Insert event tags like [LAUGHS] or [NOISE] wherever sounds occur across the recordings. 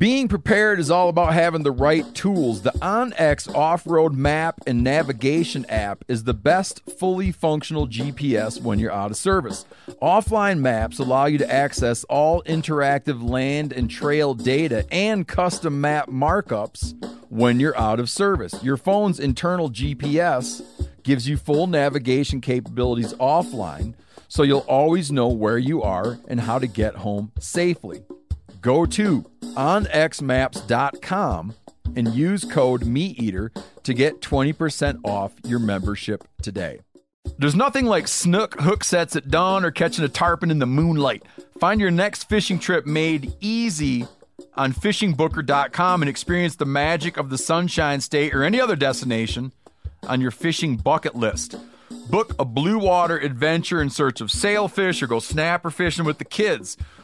Being prepared is all about having the right tools. The OnX off road map and navigation app is the best fully functional GPS when you're out of service. Offline maps allow you to access all interactive land and trail data and custom map markups when you're out of service. Your phone's internal GPS gives you full navigation capabilities offline, so you'll always know where you are and how to get home safely. Go to onxmaps.com and use code MeatEater to get 20% off your membership today. There's nothing like snook hook sets at dawn or catching a tarpon in the moonlight. Find your next fishing trip made easy on fishingbooker.com and experience the magic of the Sunshine State or any other destination on your fishing bucket list. Book a blue water adventure in search of sailfish or go snapper fishing with the kids.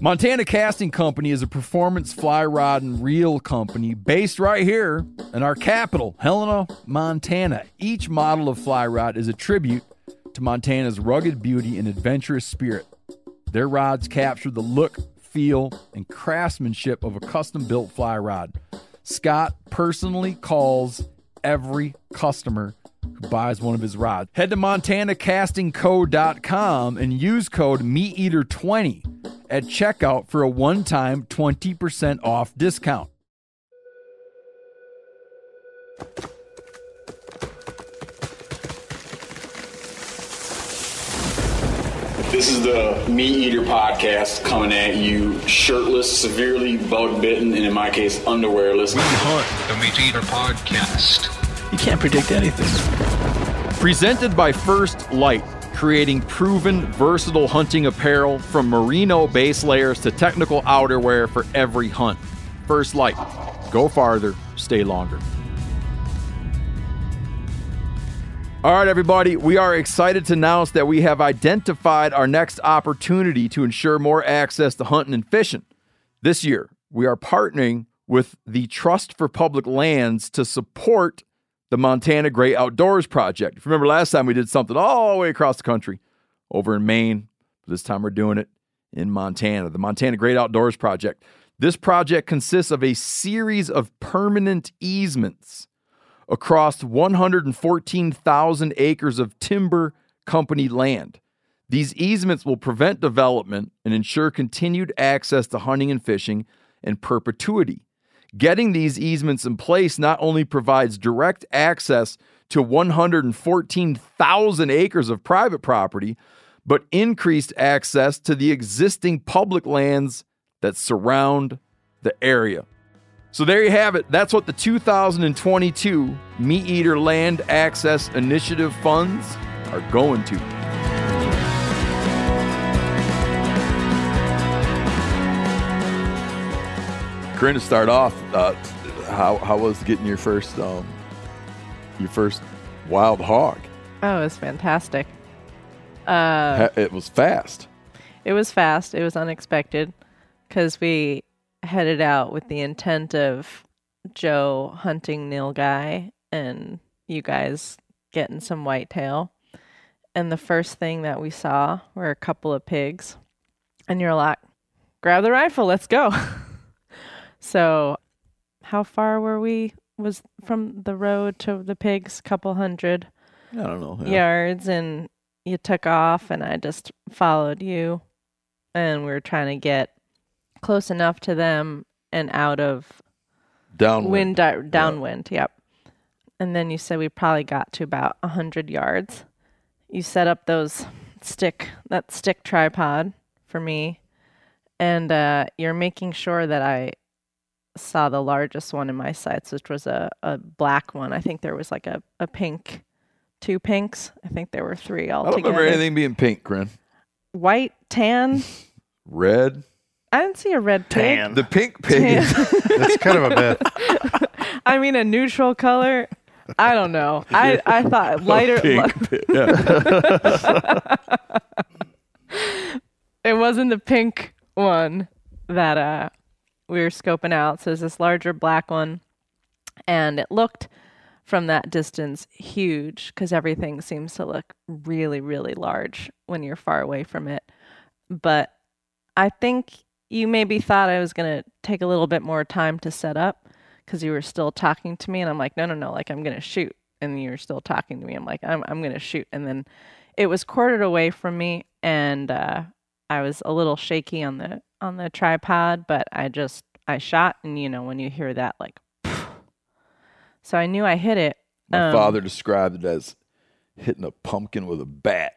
Montana Casting Company is a performance fly rod and reel company based right here in our capital, Helena, Montana. Each model of fly rod is a tribute to Montana's rugged beauty and adventurous spirit. Their rods capture the look, feel, and craftsmanship of a custom built fly rod. Scott personally calls every customer who buys one of his rods. Head to montanacastingco.com and use code MeatEater20 at checkout for a one time 20% off discount. This is the Meat Eater podcast coming at you shirtless, severely bug bitten, and in my case, underwearless. We hunt the Meat Eater podcast. You can't predict anything. Presented by First Light, creating proven, versatile hunting apparel from merino base layers to technical outerwear for every hunt. First Light. Go farther, stay longer. All right, everybody, we are excited to announce that we have identified our next opportunity to ensure more access to hunting and fishing. This year, we are partnering with the Trust for Public Lands to support the Montana Great Outdoors Project. If you remember last time, we did something all the way across the country over in Maine. This time we're doing it in Montana, the Montana Great Outdoors Project. This project consists of a series of permanent easements across 114,000 acres of timber company land. These easements will prevent development and ensure continued access to hunting and fishing in perpetuity. Getting these easements in place not only provides direct access to 114,000 acres of private property, but increased access to the existing public lands that surround the area. So there you have it. That's what the 2022 Meat Eater Land Access Initiative funds are going to. Corinne, to start off, uh, how how was getting your first um, your first wild hog? Oh, it was fantastic. Uh, it was fast. it was fast. It was unexpected because we headed out with the intent of Joe hunting nilgai and you guys getting some whitetail. And the first thing that we saw were a couple of pigs. And you're like, grab the rifle, let's go. [LAUGHS] so, how far were we? Was from the road to the pigs? Couple hundred I don't know. yeah. yards and you took off and I just followed you and we were trying to get close enough to them and out of Downwind. wind di- downwind yep and then you said we probably got to about a 100 yards you set up those stick that stick tripod for me and uh, you're making sure that i saw the largest one in my sights which was a, a black one i think there was like a, a pink two pinks i think there were three I don't remember anything being pink, Corinne. white tan [LAUGHS] Red. i didn't see a red pig Tan. The pink pig. [LAUGHS] That's kind of a myth. [LAUGHS] I mean, a neutral color. I don't know. I, I thought lighter. pink pig. Yeah. wasn't the pink one that uh we were scoping out. So it's this larger black one, and it looked from that distance huge because everything seems to look really, really large when you're far away from it. But I think you maybe thought I was gonna take a little bit more time to set up because you were still talking to me, and I'm like, no, no, no, like I'm gonna shoot, and you're still talking to me. I'm like, I'm I'm gonna shoot, and then it was quartered away from me, and uh, I was a little shaky on the on the tripod, but I just I shot, and you know when you hear that like, so I knew I hit it. My Um, father described it as hitting a pumpkin with a bat.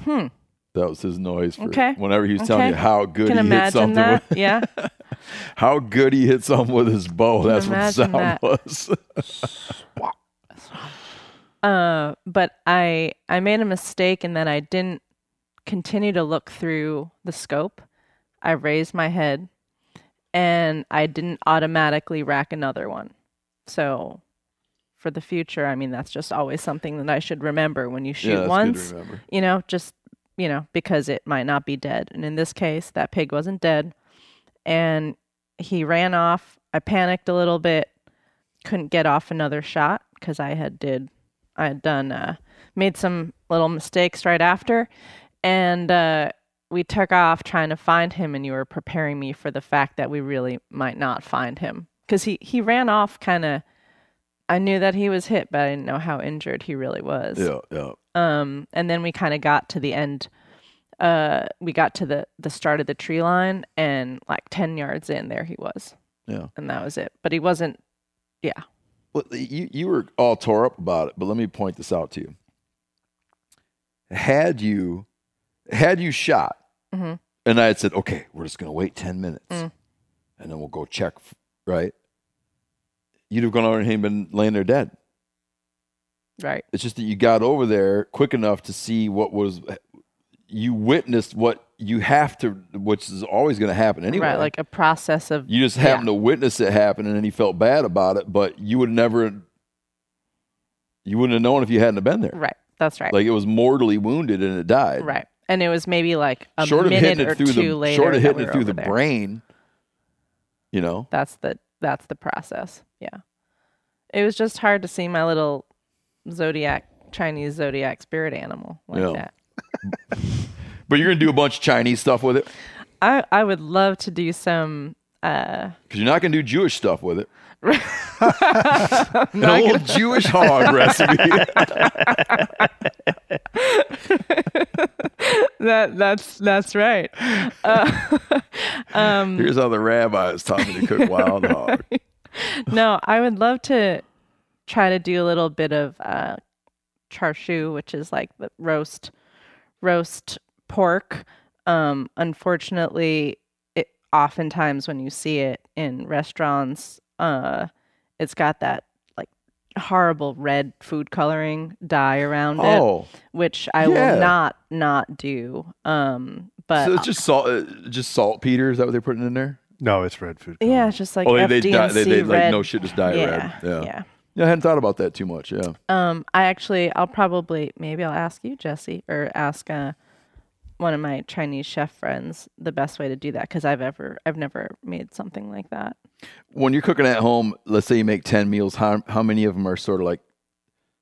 Hmm. That was his noise for Okay. whenever he was telling Okay. you how good Can he hit something that. with Yeah. [LAUGHS] how good he hit something with his bow. That's what the sound that. was. [LAUGHS] Uh, but I I made a mistake in that I didn't continue to look through the scope. I raised my head, and I didn't automatically rack another one. So, for the future, I mean that's just always something that I should remember when you shoot yeah, once. good to remember. you know, just you know, because it might not be dead. And in this case, that pig wasn't dead, and he ran off. I panicked a little bit, couldn't get off another shot because I had did, I had done, uh, made some little mistakes right after, and uh, we took off trying to find him. And you were preparing me for the fact that we really might not find him because he he ran off kind of. I knew that he was hit, but I didn't know how injured he really was Yeah, yeah. um and then we kind of got to the end uh we got to the the start of the tree line and like 10 yards in there he was Yeah. and that was it but he wasn't yeah Well, you you were all tore up about it, but let me point this out to you. Had you had you shot, Mhm. and I had said, "Okay, we're just going to wait ten minutes, Mm. and then we'll go check," right? You'd have gone over and he'd been laying there dead. right It's just that you got over there quick enough to see what was. You witnessed what you have to, which is always going to happen anyway. right like a process of You just happened to witness it happen, and then he felt bad about it. But you would never, you wouldn't have known if you hadn't have been there. right that's right Like it was mortally wounded and it died. right and it was maybe like a short minute or two the later short of hitting we it through the there. brain. You know, that's the that's the process yeah it was just hard to see my little zodiac chinese zodiac spirit animal like Yeah. that [LAUGHS] but you're gonna do a bunch of Chinese stuff with it i i would love to do some uh because you're not gonna do Jewish stuff with it. [LAUGHS] An old Jewish hog recipe. [LAUGHS] that that's that's right. Uh, [LAUGHS] um, Here's how the rabbis taught me to cook wild [LAUGHS] hog. no, I would love to try to do a little bit of uh, char siu, which is like the roast roast pork. Um, unfortunately, it oftentimes when you see it in restaurants, uh, it's got that horrible red food coloring dye around it, Oh, which I yeah. will not not do. Um, but so it's just salt, uh, just saltpeter. Is that what they're putting in there? No, it's red food. yeah, it's just like oh, they they, FD&C dye, they, they like red. no shit, just dye yeah, red. Yeah. yeah. yeah, I hadn't thought about that too much. Yeah, Um, I actually, I'll probably, maybe I'll ask you, Jesse, or ask uh, one of my Chinese chef friends the best way to do that because I've ever, I've never made something like that. when you're cooking at home, let's say you make ten meals. How how many of them are sort of like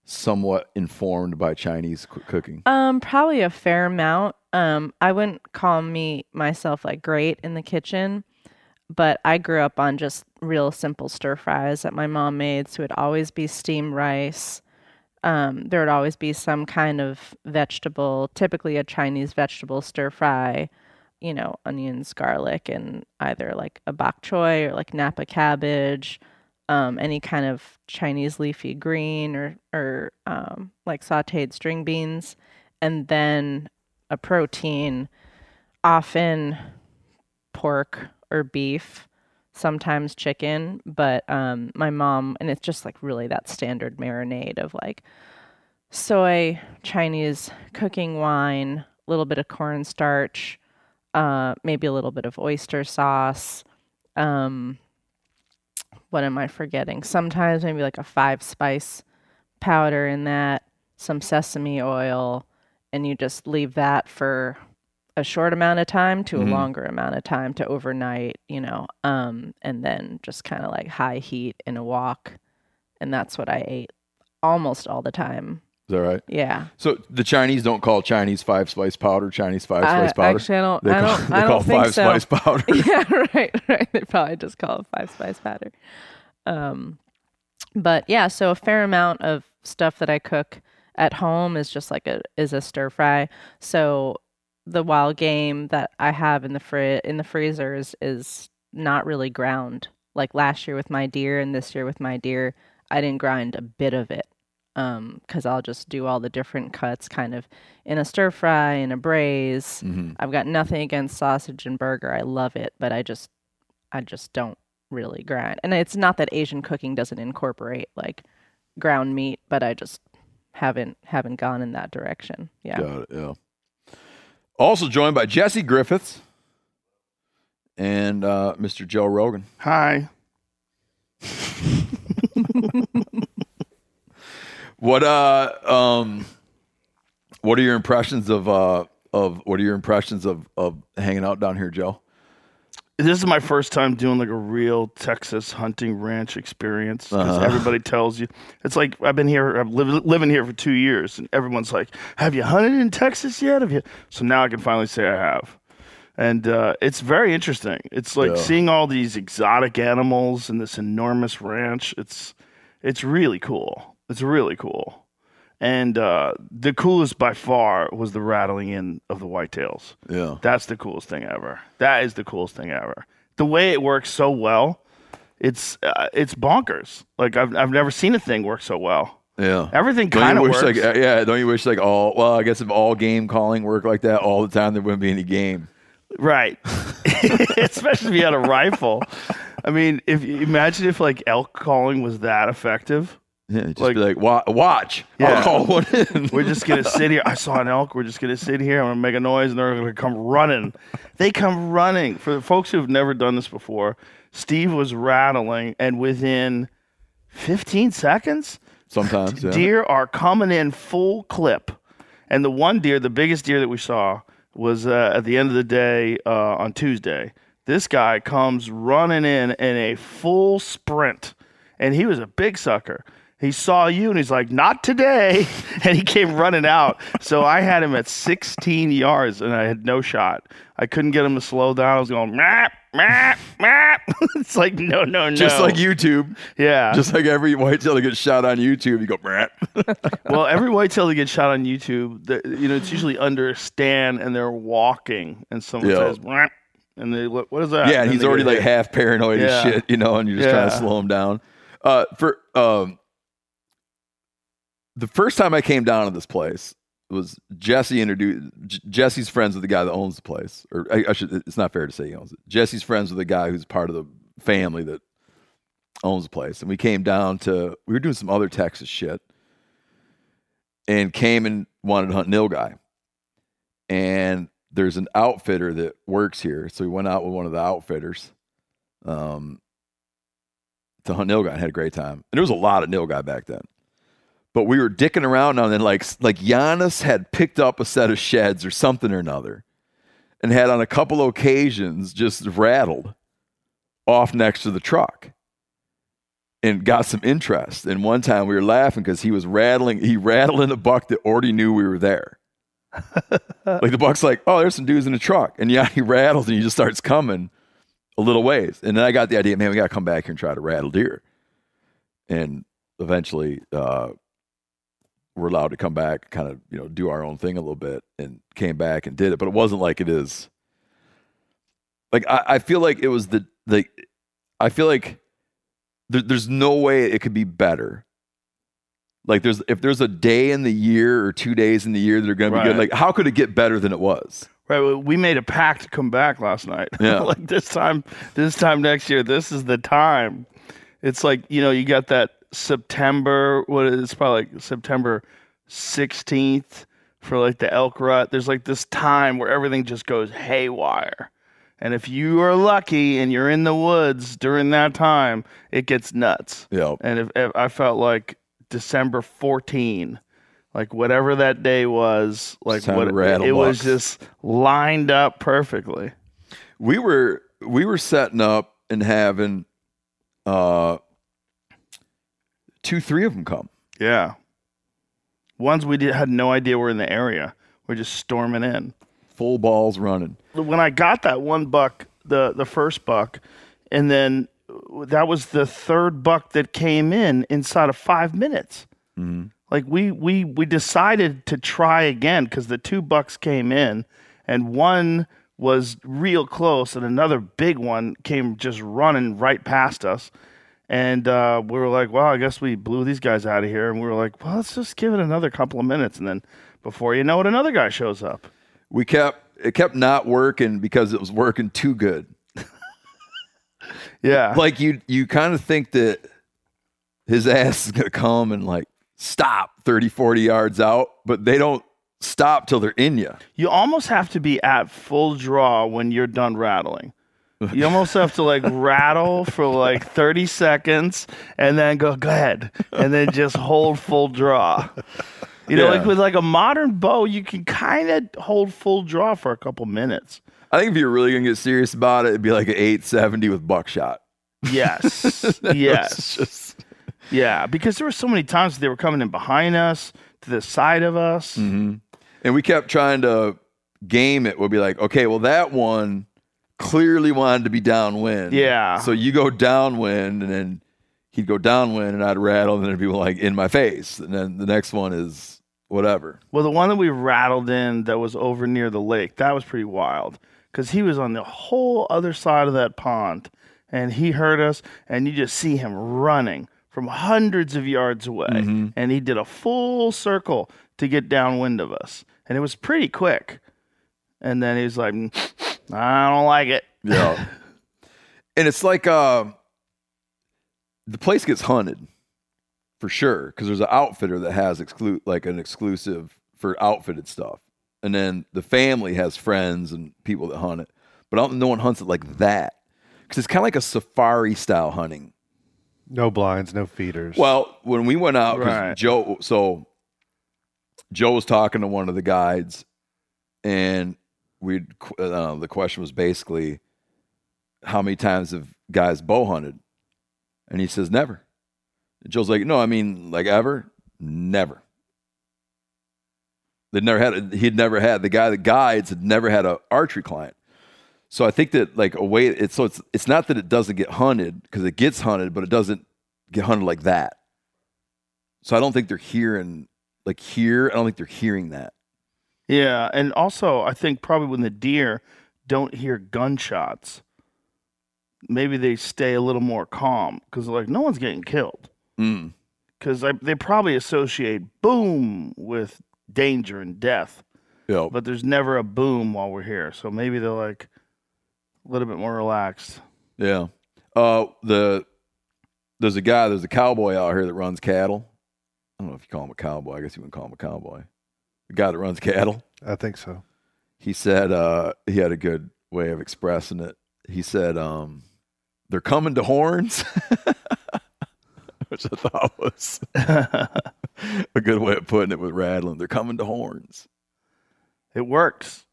somewhat informed by Chinese coo- cooking? Um, probably a fair amount. Um, I wouldn't call me myself like great in the kitchen, but I grew up on just real simple stir fries that my mom made. So it'd always be steamed rice. Um, there would always be some kind of vegetable, typically a Chinese vegetable stir fry, you know, onions, garlic, and either like a bok choy or like napa cabbage, um, any kind of Chinese leafy green or or um, like sautéed string beans, and then a protein, often pork or beef, sometimes chicken. But um, my mom, and it's just like really that standard marinade of like soy, Chinese cooking wine, a little bit of cornstarch, uh, maybe a little bit of oyster sauce. Um, what am I forgetting? Sometimes maybe like a five spice powder in that, some sesame oil, and you just leave that for a short amount of time to Mhm. a longer amount of time to overnight, you know, um, and then just kind of like high heat in a wok. And that's what I ate almost all the time. Is that right? Yeah. So the Chinese don't call Chinese five spice powder Chinese five I, spice powder. actually, I don't, they I call, don't, [LAUGHS] they I call don't five so. spice powder. [LAUGHS] yeah, right, right. They probably just call it five spice powder. Um, but yeah, so a fair amount of stuff that I cook at home is just like a is a stir fry. So the wild game that I have in the fri- in the freezers is not really ground. Like last year with my deer and this year with my deer, I didn't grind a bit of it. Um, cause I'll just do all the different cuts kind of in a stir fry, in a braise. hmm I've got nothing against sausage and burger. I love it, but I just I just don't really grind. And it's not that Asian cooking doesn't incorporate like ground meat, but I just haven't haven't gone in that direction. Yeah. Got it. Yeah. Also joined by Jesse Griffiths and uh, Mr. Joe Rogan. Hi. What uh um what are your impressions of uh of what are your impressions of of hanging out down here, Joe? This is my first time doing like a real Texas hunting ranch experience because Uh-huh. everybody tells you it's like I've been here, I've lived living here for two years, and everyone's like, "Have you hunted in Texas yet? Have you?" So now I can finally say I have, and uh, it's very interesting. It's like Yeah. seeing all these exotic animals in this enormous ranch. It's it's really cool. It's really cool. And uh, the coolest by far was the rattling in of the whitetails. Yeah. That's the coolest thing ever. That is the coolest thing ever. The way it works so well, it's uh, it's bonkers. Like I've I've never seen a thing work so well. Yeah. Everything kind of works. like uh, yeah, don't you wish like all well, I guess if all game calling worked like that all the time there wouldn't be any game. right. [LAUGHS] [LAUGHS] Especially if you had a rifle. I mean, if imagine if like elk calling was that effective. Yeah, just Like- be like watch. Yeah. I'll call one in. We're just gonna [LAUGHS] sit here. I saw an elk. We're just gonna sit here. I'm gonna make a noise, and they're gonna come running. They come running. For the folks who've never done this before, Steve was rattling, and within 15 seconds, Sometimes. Yeah. deer are coming in full clip. And the one deer, the biggest deer that we saw, was uh, at the end of the day uh, on Tuesday. This guy comes running in in a full sprint, and he was a big sucker. He saw you and he's like, "Not today," [LAUGHS] and he came running out. So I had him at 16 yards, and I had no shot. I couldn't get him to slow down. I was going, "Map, map, map." [LAUGHS] it's like, no, no, no. Just like YouTube. yeah. Just like every whitetail that gets shot on YouTube, you go, Brat. [LAUGHS] well, every whitetail that gets shot on YouTube, the, you know, it's usually under a stand and they're walking, and someone Yeah. says, "Mwah," and they look, what is that? Yeah, and he's already like half paranoid Yeah. and shit, you know, and you're just trying to slow him down. Uh, for um, the first time I came down to this place was Jesse introduced Jesse's friends with the guy that owns the place, or I, I should. It's not fair to say he owns it. Jesse's friends with the guy who's part of the family that owns the place, and we came down to we were doing some other Texas shit, and came and wanted to hunt nilgai, and there's an outfitter that works here, so we went out with one of the outfitters, um, to hunt nilgai and had a great time, and there was a lot of nilgai back then. But we were dicking around now and then, like like Giannis had picked up a set of sheds or something or another, and had on a couple occasions just rattled off next to the truck, and got some interest. And one time we were laughing because he was rattling, he rattled in a buck that already knew we were there. [LAUGHS] like the buck's like, oh, there's some dudes in the truck, and yeah, [LAUGHS] he rattles and he just starts coming a little ways, and then I got the idea, man, we got to come back here and try to rattle deer, and eventually. uh we're allowed to come back, kind of, you know, do our own thing a little bit and came back and did it. But it wasn't like it is. Like, I, I feel like it was the, the, I feel like there, there's no way it could be better. Like, there's, if there's a day in the year or two days in the year that are going to be good, like, how could it get better than it was? Right, we made a pact to come back last night. [LAUGHS] Yeah. like this time, this time next year, this is the time. It's like you know, you got that September. What is it's probably like September sixteenth for like the elk rut. There's like this time where everything just goes haywire. And if you are lucky and you're in the woods during that time, it gets nuts. Yeah. And if, if I felt like December 14, Like whatever that day was, like what rattle it was just lined up perfectly. we were we were setting up and having uh two three of them come Yeah. Ones we did, had no idea were in the area. We're just storming in. full balls running when I got that one buck, the the first buck, and then that was the third buck that came in inside of five minutes. Mm-hmm. Like we we we decided to try again because the two bucks came in, and one was real close, and another big one came just running right past us. And uh, we were like, well, I guess we blew these guys out of here. And we were like, well, let's just give it another couple of minutes. And then before you know it, another guy shows up. we kept it kept not working because it was working too good Yeah. [LAUGHS] like you you kind of think that his ass is gonna come and like stop 30 40 yards out but they don't stop till they're in you you almost have to be at full draw when you're done rattling. You almost have to like rattle for like 30 seconds and then go, go ahead, and then just hold full draw. You know, Yeah. like with like a modern bow, you can kind of hold full draw for a couple minutes. i think if you're really gonna get serious about it it'd be like an 870 with buckshot Yes, [LAUGHS] yes, just yeah. Because there were so many times they were coming in behind us, to the side of us. Mm-hmm. and we kept trying to game it we'll be like okay well that one clearly wanted to be downwind Yeah. so you go downwind and then he'd go downwind and i'd rattle and then it'd be like in my face and then the next one is whatever Well, the one that we rattled in that was over near the lake, that was pretty wild because he was on the whole other side of that pond and he heard us, and you just see him running from hundreds of yards away. And he did a full circle to get downwind of us. And it was pretty quick. And then he was like, "Mm, I don't like it. Yeah. [LAUGHS] and it's like uh the place gets hunted for sure because there's an outfitter that has exclu- like an exclusive for outfitted stuff. And then the family has friends and people that hunt it. But I don't, no one hunts it like that. Because it's kind of like a safari style hunting. No blinds, no feeders. Well, when we went out, 'cause Right. Joe, so Joe was talking to one of the guides, and we uh, the question was basically, how many times have guys bow hunted? And he says never. And Joe's like, no, I mean like ever, never. They'd never had. A, he'd never had the guy that guides had never had an archery client. So I think that like a way it's so it's it's not that it doesn't get hunted because it gets hunted, but it doesn't get hunted like that. So I don't think they're hearing like here. I don't think they're hearing that. Yeah. And also, I think probably when the deer don't hear gunshots, maybe they stay a little more calm because like no one's getting killed. Mm. because they probably associate boom with danger and death, know, but there's never a boom while we're here. So maybe they're like a little bit more relaxed. yeah. Uh, the there's a guy, there's a cowboy out here that runs cattle. I don't know if you call him a cowboy. I guess you wouldn't call him a cowboy. The guy that runs cattle. I think so. He said uh, he had a good way of expressing it. He said, um, "They're coming to horns," [LAUGHS] which I thought was [LAUGHS] a good way of putting it with rattling. They're coming to horns. It works.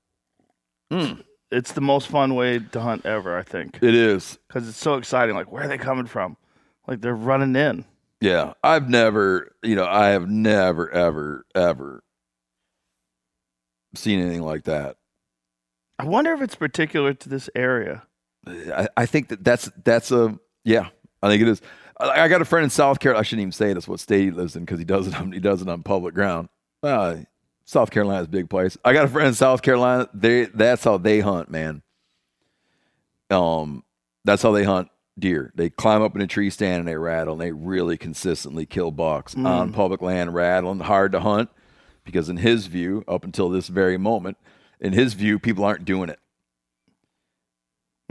Hmm. It's the most fun way to hunt ever, I think, It is. because it's so exciting. Like, where are they coming from? Like, they're running in. Yeah, I've never, you know, I have never, ever, ever seen anything like that. I wonder if it's particular to this area. I, I think that that's that's a yeah. I think it is. I, I got a friend in South Carolina. I shouldn't even say that's what state he lives in because he does it. On, he does it on public ground. Uh, South Carolina's a big place. I got a friend in South Carolina. They that's how they hunt, man. Um, that's how they hunt deer. They climb up in a tree stand and they rattle. and They really consistently kill bucks on public land, rattling hard to hunt because in his view, up until this very moment, in his view, people aren't doing it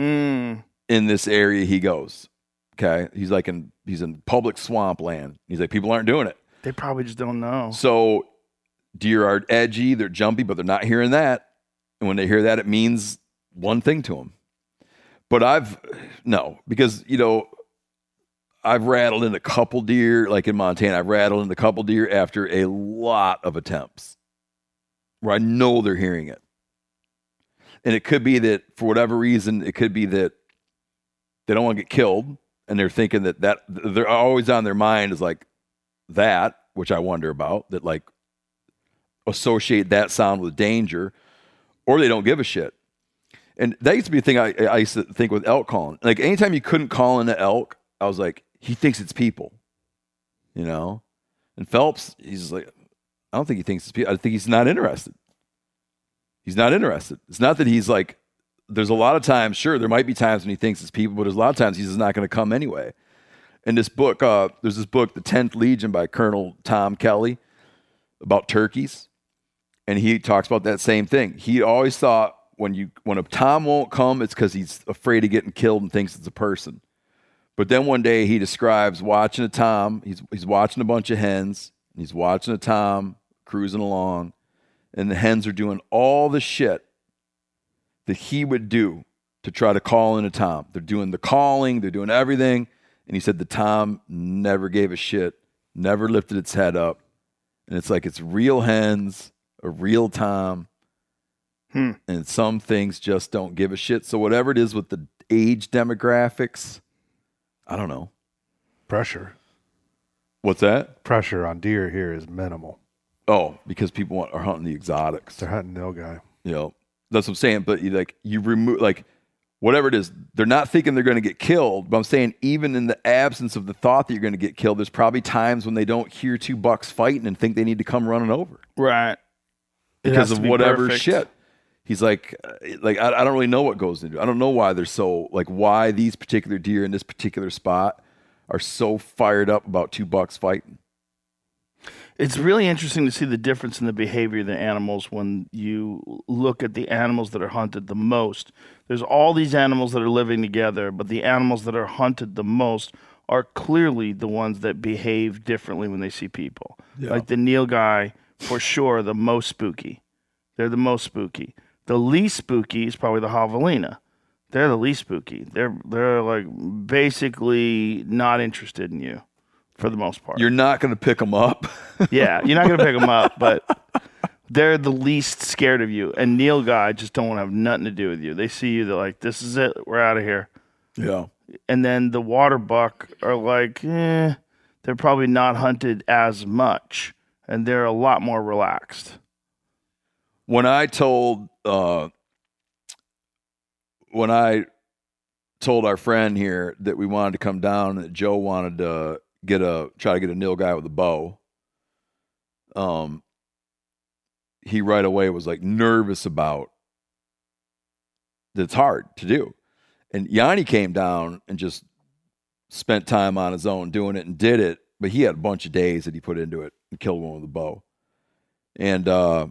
Mm. in this area he goes. Okay. He's like in he's in public swamp land. He's like, people aren't doing it. They probably just don't know. So deer are edgy, they're jumpy, but they're not hearing that. And when they hear that, it means one thing to them. But I've no, because you know, I've rattled in a couple deer, like in Montana. I've rattled in a couple deer after a lot of attempts, where I know they're hearing it, and it could be that for whatever reason, it could be that they don't want to get killed, and they're thinking that that they're always on their mind is like that, which I wonder about. That like associate that sound with danger, or they don't give a shit. And that used to be a thing I, I used to think with elk calling. Like anytime you couldn't call in an elk, I was like, he thinks it's people, you know. And Phelps, he's like, I don't think he thinks it's people. I think he's not interested. He's not interested. It's not that he's like. There's a lot of times, sure, there might be times when he thinks it's people, but there's a lot of times he's just not going to come anyway. In this book, uh, there's this book, The Tenth Legion by Colonel Tom Kelly, about turkeys, and he talks about that same thing. He always thought when you when a tom won't come, it's because he's afraid of getting killed and thinks it's a person. But then one day he describes watching a tom. He's he's watching a bunch of hens. And he's watching a tom cruising along, and the hens are doing all the shit that he would do to try to call in a tom. They're doing the calling. They're doing everything. And he said the tom never gave a shit, never lifted its head up. And it's like it's real hens, a real tom. Hmm. And some things just don't give a shit. So whatever it is with the age demographics, I don't know. Pressure. What's that? Pressure on deer here is minimal. Oh, because people want, are hunting the exotics. They're hunting nilgai. You know, that's what I'm saying. But you like you remove like whatever it is, they're not thinking they're going to get killed. But I'm saying even in the absence of the thought that you're going to get killed, there's probably times when they don't hear two bucks fighting and think they need to come running over Right. Because of be whatever perfect. shit. He's like, uh, like I, I don't really know what goes into. it. I don't know why they're so like why these particular deer in this particular spot are so fired up about two bucks fighting. It's really interesting to see the difference in the behavior of the animals when you look at the animals that are hunted the most. There's all these animals that are living together, but the animals that are hunted the most are clearly the ones that behave differently when they see people. Like the nilgai, for sure, the most spooky. They're the most spooky. The least spooky is probably the javelina. They're the least spooky. They're they're like basically not interested in you for the most part. You're not going to pick them up. [LAUGHS] Yeah, you're not gonna pick them up, but they're the least scared of you. And nilgai just don't want to have nothing to do with you. They see you, they're like, "This is it. We're out of here." yeah. And then the water buck are like, eh, they're probably not hunted as much, and they're a lot more relaxed. When I told uh, when I told our friend here that we wanted to come down and that Joe wanted to get a try to get a nilgai with a bow, um, he right away was like nervous about that it's hard to do. And Yanni came down and just spent time on his own doing it and did it, but he had a bunch of days that he put into it and killed one with a bow. And uh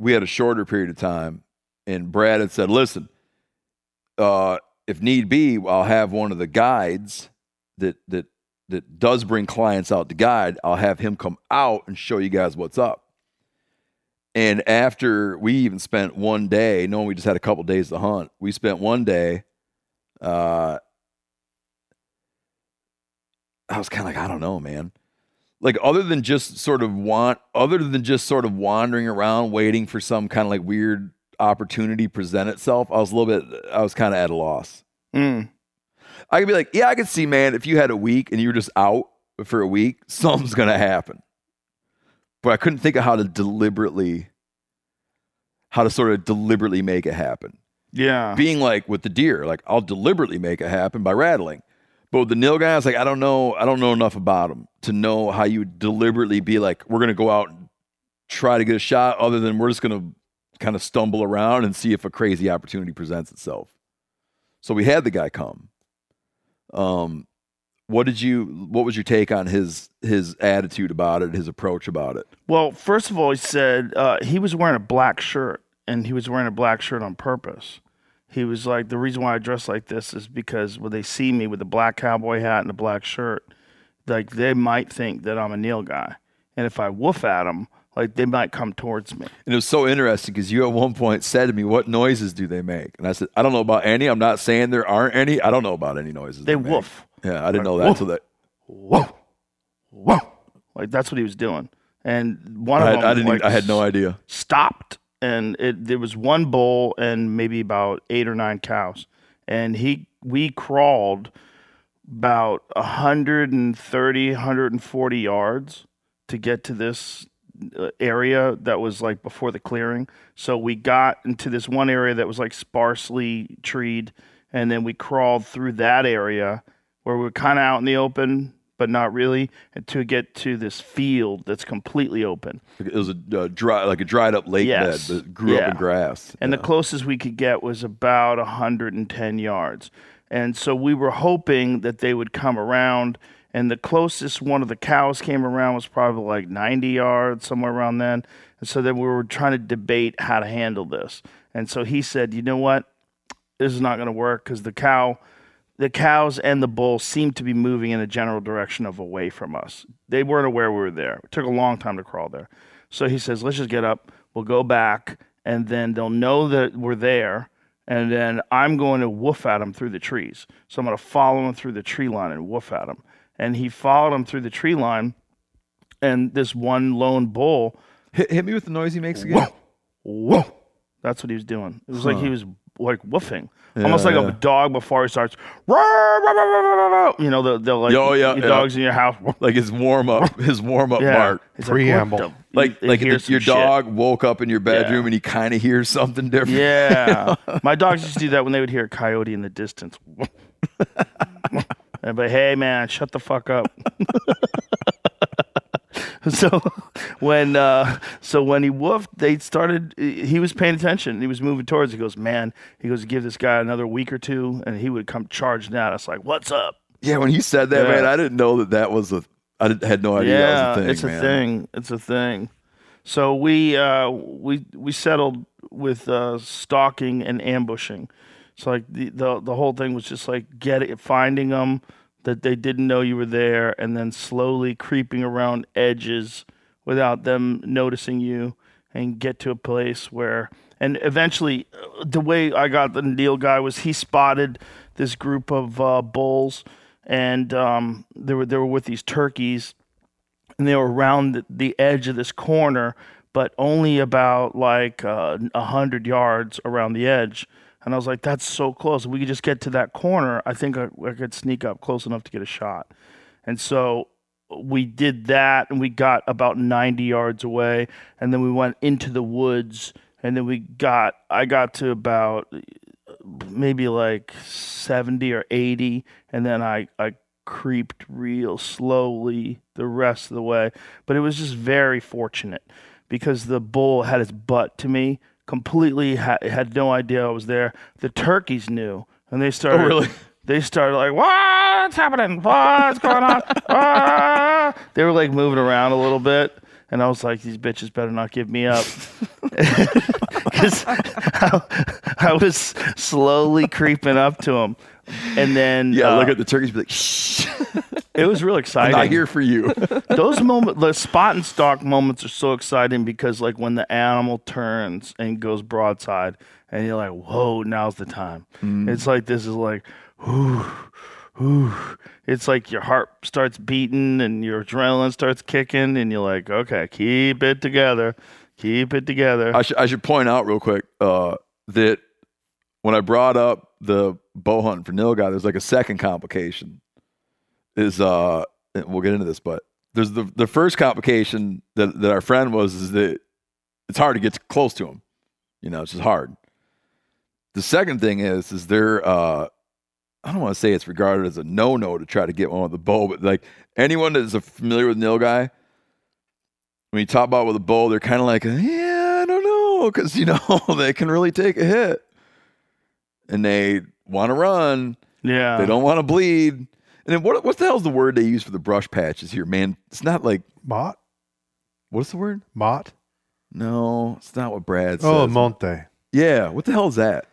we had a shorter period of time, and Brad had said, "Listen, uh, if need be, I'll have one of the guides that that that does bring clients out to guide. I'll have him come out and show you guys what's up." And after we even spent one day, knowing we just had a couple days to hunt, we spent one day. Uh, I was kind of like, I don't know, man like other than just sort of want other than just sort of wandering around waiting for some kind of like weird opportunity present itself i was a little bit i was kind of at a loss Mm. i could be like yeah i could see man if you had a week and you were just out for a week [LAUGHS] something's gonna happen but i couldn't think of how to deliberately how to sort of deliberately make it happen Yeah, being like with the deer, like I'll deliberately make it happen by rattling. But with the nilgai, I was like, I don't know, I don't know enough about him to know how you deliberately be like, we're gonna go out and try to get a shot, other than we're just gonna kind of stumble around and see if a crazy opportunity presents itself. So we had the guy come. Um, what did you? What was your take on his his attitude about it, his approach about it? Well, first of all, he said uh, he was wearing a black shirt, and he was wearing a black shirt on purpose. He was like, the reason why I dress like this is because when they see me with a black cowboy hat and a black shirt, like they might think that I'm a nilgai, and if I woof at them, like they might come towards me. And it was so interesting because you at one point said to me, "What noises do they make?" And I said, "I don't know about any. I'm not saying there aren't any. I don't know about any noises They make." woof. Yeah, I didn't know that. So that whoa, whoa. Like that's what he was doing. And one of I, them, I didn't. like, even- I had no idea. stopped, and it there was one bull and maybe about eight or nine cows, and he we crawled about 130, 140 yards to get to this uh, area that was like before the clearing. So we got into this one area that was like sparsely treed, and then we crawled through that area where we were kind of out in the open, but not really, to get to this field that's completely open. It was a uh, dry, like a dried up lake Yes. bed that grew up in grass. and Yeah. the closest we could get was about 110 yards. And so we were hoping that they would come around, and the closest one of the cows came around was probably like 90 yards, somewhere around then. And so then we were trying to debate how to handle this. And so he said, "You know what? This is not going to work because the cow." The cows and the bull seemed to be moving in a general direction of away from us. They weren't aware we were there. It took a long time to crawl there. So he says, let's just get up. We'll go back, and then they'll know that we're there. And then I'm going to woof at them through the trees. So I'm going to follow them through the tree line and woof at them. And he followed them through the tree line, and this one lone bull, hit, hit me with the noise he makes again. whoa, that's what he was doing. It was like he was like woofing, almost like yeah. a dog before he starts. "Rah, rah, rah, rah, rah, rah," You know, the the like Oh, yeah, your yeah. dogs in your house. [LAUGHS] Like his warm up, [LAUGHS] his warm up Yeah. mark. He's Preamble. Like, Like like he if your shit. dog woke up in your bedroom Yeah. and he kind of hears something different. Yeah. [LAUGHS] My dogs used to do that when they would hear a coyote in the distance. But hey man, shut the fuck up. [LAUGHS] so when uh, so when he woofed, they started. He was paying attention. He was moving towards. He goes, man. He goes, give this guy another week or two, and he would come charging at us like, "What's up?" Yeah, when he said that, Yeah. man, I didn't know that that was a. I didn't, had no idea yeah, that was a thing. it's a man. thing. It's a thing. So we uh, we we settled with uh, stalking and ambushing. It's like the, the the whole thing was just like get it, finding them that they didn't know you were there, and then slowly creeping around edges without them noticing you, and get to a place where. And eventually, uh, the way I got the deal guy was he spotted this group of uh, bulls, and um, they were they were with these turkeys, and they were around the, edge of this corner, but only about like uh, a hundred yards around the edge. And I was like, "That's so close. If we could just get to that corner, I think I, I could sneak up close enough to get a shot." And so we did that, and we got about ninety yards away, and then we went into the woods, and then we got I got to about maybe like 70 or 80 and then I I creeped real slowly the rest of the way but it was just very fortunate because the bull had his butt to me completely ha- had no idea I was there the turkeys knew and they started really? [LAUGHS] they started like what's happening what's going on Ah!" they were like moving around a little bit and I was like, these bitches better not give me up. [LAUGHS] Because [LAUGHS] I, I was slowly creeping up to them. And then Yeah, uh, look at the turkeys. Be like, shh, it was real exciting. [LAUGHS] I'm not here for you. [LAUGHS] Those moments, the spot and stalk moments are so exciting because, like, when the animal turns and goes broadside, and you're like, "Whoa, now's the time." It's like this is like, whoo, whoo. It's like your heart starts beating and your adrenaline starts kicking, and you're like, "Okay, keep it together, keep it together." I should I should point out real quick uh, that when I brought up the bow hunting for nilgai, there's like a second complication. Is uh, we'll get into this, but there's the the first complication that that our friend was is that it's hard to get close to him. You know, it's just hard. The second thing is is there uh, I don't want to say it's regarded as a no no to try to get one with a bow, but like anyone that is familiar with nilgai, when you talk about with a bow, they're kind of like, yeah, I don't know, because you know [LAUGHS] they can really take a hit, and they want to run. yeah, They don't want to bleed. And then what? What the hell's the word they use for the brush patches here, man? It's not like Mott? what's the word? Mott? No, it's not what Brad says. Oh, Monte. yeah. What the hell is that?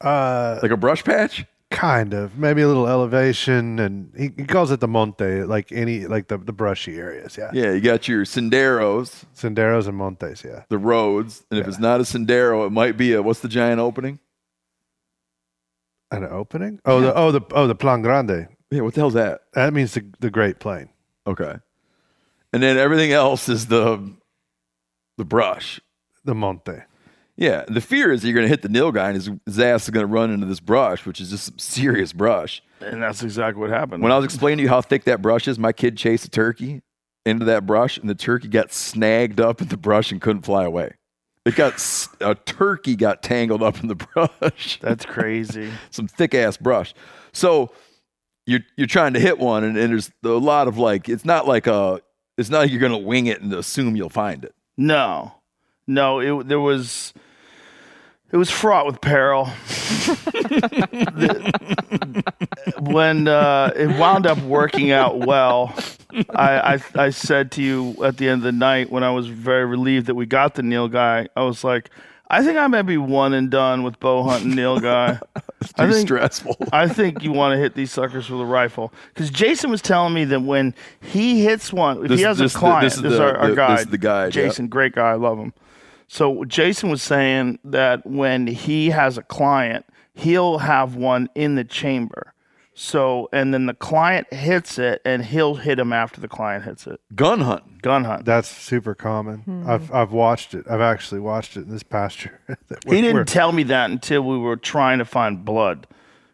Uh, Like a brush patch? kind of. Maybe a little elevation, and he, he calls it the Monte, like any like the, the brushy areas. Yeah. Yeah. You got your senderos, Senderos and Montes. Yeah. the roads, and if it's not a sendero, it might be a what's the giant opening? An opening? Oh, the oh the oh the Plan Grande. Yeah, what the hell's that? That means the, the Great Plain. Okay. And then everything else is the the brush. The Monte. Yeah, the fear is that you're going to hit the nilgai and his, his ass is going to run into this brush, which is just some serious brush. And that's exactly what happened. When I was explaining to you how thick that brush is, my kid chased a turkey into that brush, and the turkey got snagged up in the brush and couldn't fly away. It got a turkey got tangled up in the [LAUGHS] brush. that's crazy. [LAUGHS] some thick ass brush. So you're you're trying to hit one, and, and there's a lot of like it's not like a it's not like you're gonna wing it and assume you'll find it. No, no. It there was. It was fraught with peril. [LAUGHS] The- when uh, it wound up working out well, I, I I said to you at the end of the night when I was very relieved that we got the nilgai. I was like, I think I may be one and done with bow hunting nilgai. I Too think stressful. I think you want to hit these suckers with a rifle because Jason was telling me that when he hits one, if This- he has this- a client, this this is is, the- our, our the- guy, this is the guy, yeah. Jason, great guy, I love him. So Jason was saying that when he has a client, he'll have one in the chamber. So and then the client hits it, and he'll hit him after the client hits it. Gun hunting. Gun hunt. That's super common. Hmm. I've I've watched it. I've actually watched it in this pasture. [LAUGHS] That he didn't we're- tell me that until we were trying to find blood,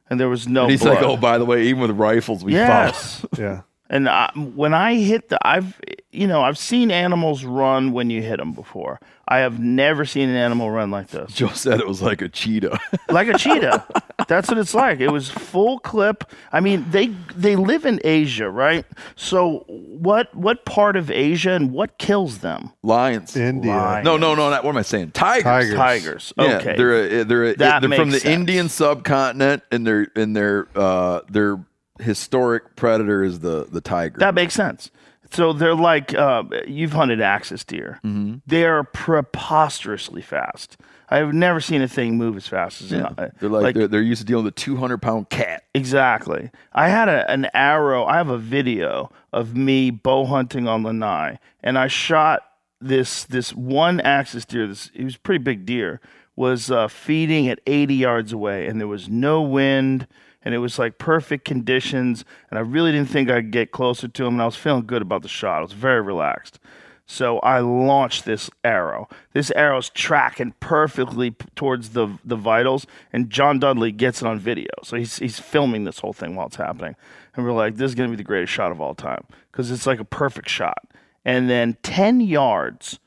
and there was no And he's blood. like, oh, by the way, even with rifles, we yes. [LAUGHS] yeah. And I, when I hit the, I've, you know, I've seen animals run when you hit them before. I have never seen an animal run like this, Joe said it was like a cheetah. [LAUGHS] like a cheetah. That's what it's like. It was full clip. I mean, they they live in Asia, right? So what what part of Asia and what kills them? Lions. India. Lion. No, no, no. Not, what am I saying? Tigers. Tigers. Tigers. Yeah, Okay. they're a, they're a, That they're from the sense. Indian subcontinent, and they're and their uh their historic predator is the the tiger. That makes sense. So they're like uh, you've hunted axis deer. Mm-hmm. They're preposterously fast. I have never seen a thing move as fast as yeah. uh, they're like, they're, they're used to dealing with a 200 pound cat. Exactly. I had a, an arrow. I have a video of me bow hunting on Lanai, and I shot this this one axis deer. This he was a pretty big deer. Was uh, feeding at 80 yards away, and there was no wind, and it was like perfect conditions. And I really didn't think I'd get closer to him, and I was feeling good about the shot. I was very relaxed. So I launched this arrow. This arrow's tracking perfectly p- towards the the vitals, and John Dudley gets it on video. So he's he's filming this whole thing while it's happening, and we're like, this is gonna be the greatest shot of all time because it's like a perfect shot. And then ten yards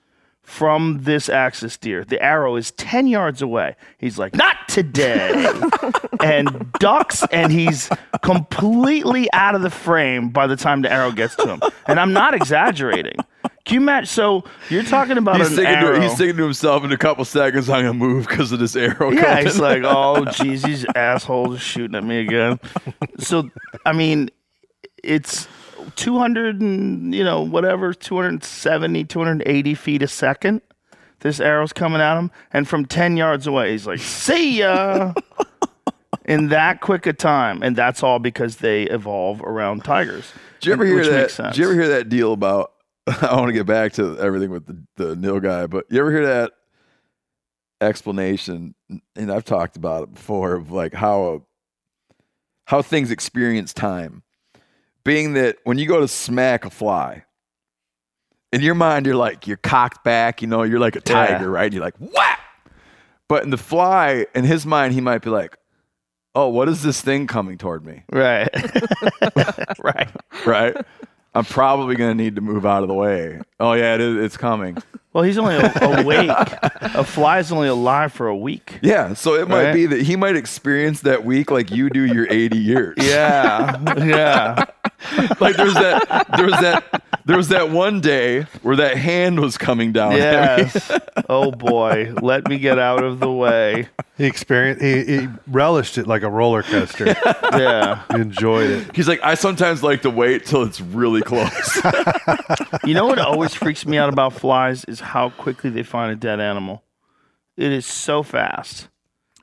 from this axis deer, the arrow is ten yards away. He's like, not today, [LAUGHS] and ducks, and he's completely out of the frame by the time the arrow gets to him. And I'm not exaggerating. Can you imagine? So you're talking about He's an thinking, arrow. to, he's thinking to himself in a couple seconds, I'm gonna move because of this arrow. yeah, coming." he's like, [LAUGHS] oh, geez, these assholes are shooting at me again. So, I mean, it's 200 and, you know, whatever, 270, 280 feet a second. This arrow's coming at him. And from 10 yards away, he's like, see ya. [LAUGHS] In that quick a time. And that's all because they evolve around tigers. Did you ever hear that? Did you ever hear that deal about? [LAUGHS] I want to get back to everything with the the nilgai, but you ever hear that explanation? And I've talked about it before of like how a, how things experience time, being that when you go to smack a fly. In your mind, you're like you're cocked back, you know, you're like a Yeah. tiger, right? You're like whap. But in the fly, in his mind, he might be like, "Oh, what is this thing coming toward me?" Right. [LAUGHS] right. right? I'm probably going to need to move out of the way. Oh yeah, it is, it's coming. Well, he's only a- awake. a [LAUGHS] fly's only alive for a week. Yeah, so it might Right. be that he might experience that week like you do your 80 years. [LAUGHS] Yeah. Yeah. [LAUGHS] like there was that there was that there was that one day where that hand was coming down. at. Yes. oh boy, let me get out of the way. He experienced. He, he relished it like a roller coaster. Yeah. he enjoyed it. He's like, I sometimes like to wait till it's really close. You know what always freaks me out about flies is how quickly they find a dead animal. It is so fast.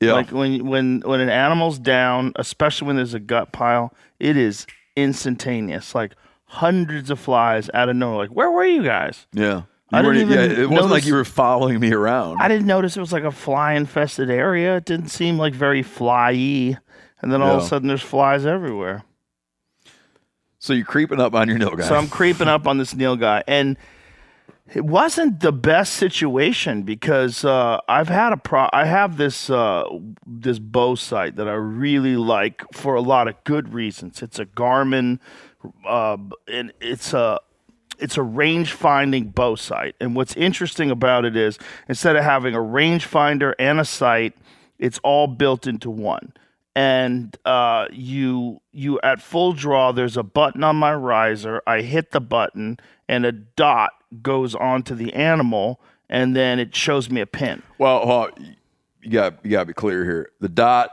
yeah. Like when when when an animal's down, especially when there's a gut pile, it is instantaneous. Like hundreds of flies out of nowhere. Like, where were you guys? yeah. I You weren't- didn't even yeah, it wasn't like you were following me around. I didn't notice it was like a fly infested area. It didn't seem like very fly-y. And then all of a sudden there's flies everywhere. So you're creeping up on your nilgai. So I'm creeping up on this nilgai, and it wasn't the best situation because uh, I've had a pro. I have this uh, this bow sight that I really like for a lot of good reasons. It's a Garmin, uh, and it's a it's a range finding bow sight. And what's interesting about it is instead of having a range finder and a sight, it's all built into one and uh, you you at full draw there's a button on my riser i hit the button and a dot goes onto the animal and then it shows me a pin well, you got you got to be clear here. The dot,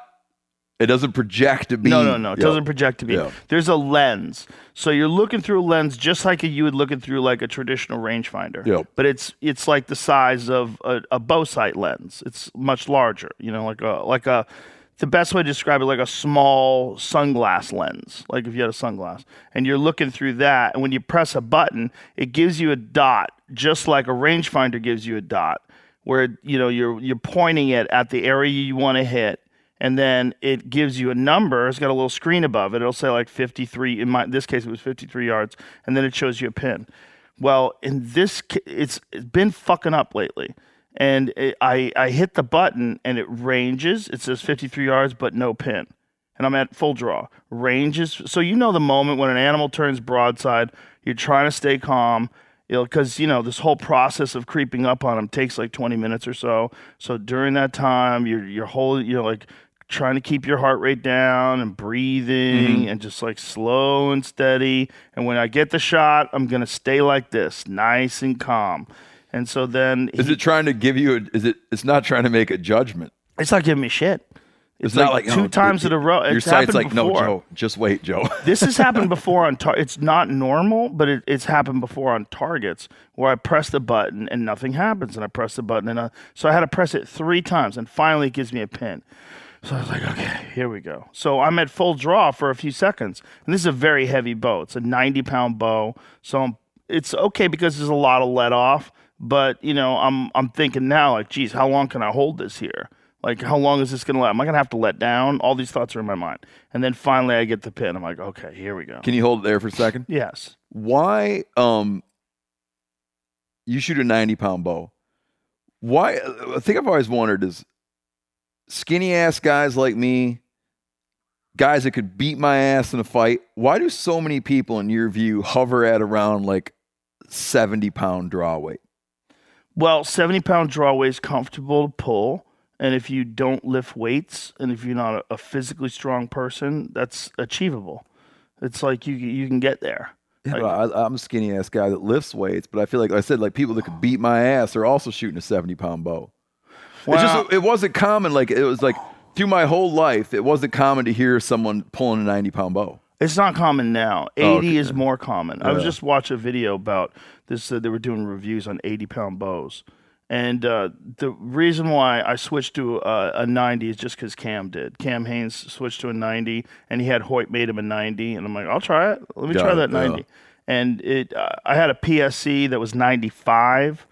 it doesn't project to be. no no no it Yeah. doesn't project to be Yeah. there's a lens so you're looking through a lens just like you would looking through like a traditional rangefinder Yep. but it's it's like the size of a, a bow sight lens it's much larger you know like a like a the best way to describe it like a small sunglass lens like if you had a sunglass and you're looking through that and when you press a button it gives you a dot just like a rangefinder gives you a dot where you know you're you're pointing it at the area you want to hit and then it gives you a number it's got a little screen above it it'll say like 53 in my this case it was 53 yards and then it shows you a pin. Well in this it's, it's been fucking up lately and it, I, I hit the button and it ranges. It says 53 yards but no pin. And i'm at full draw. Ranges. So you know the moment when an animal turns broadside you're trying to stay calm. Because you know this whole process of creeping up on them takes like 20 minutes or so. So during that time you're you're whole you know like trying to keep your heart rate down and breathing mm-hmm. and just like slow and steady. And when i get the shot i'm gonna stay like this nice and calm and so then Is he- it trying to give you? A, is it? It's not trying to make a judgment. it's not giving me shit It's, it's, not like, like two oh, no, times it- in a row it's sight's happened like no, before. Joe. Just wait, Joe. [LAUGHS] this has happened before on tar- it's not normal but it, it's happened before on targets where i press the button and nothing happens and i press the button and I, so i had to press it three times and finally it gives me a pin so i was like okay here we go so i'm at full draw for a few seconds and this is a very heavy bow it's a 90 pound bow so I'm, it's okay because there's a lot of let off but you know i'm i'm thinking now like geez how long can i hold this here like, how long is this going to let? Am I going to have to let down? All these thoughts are in my mind. And then finally I get the pin. I'm like, okay, here we go. Can you hold it there for a second? [LAUGHS] yes. Why? Um, you shoot a ninety pound bow. Why? A thing I've always wondered is skinny ass guys like me, guys that could beat my ass in a fight. Why do so many people, in your view, hover at around like seventy pound draw weight? Well, 70 pound draw weight is comfortable to pull. And if you don't lift weights and if you're not a, a physically strong person, that's achievable. It's like you you can get there. Yeah, Like- I, I'm a skinny ass guy that lifts weights, but I feel like like I said, like people that could beat my ass are also shooting a 70 pound bow. It's just it wasn't common. Like it was like through my whole life, it wasn't common to hear someone pulling a 90 pound bow. It's not common now. 80 Oh, okay. is more common. I was just watching a video about this. Uh, they were doing reviews on 80 pound bows. And uh, the reason why I switched to uh, a 90 is just because Cam did. Cam Hanes switched to a 90, and he had Hoyt made him a 90. And I'm like, I'll try it. Let me Got try it, that yeah. 90. And it, uh, I had a PSE that was 95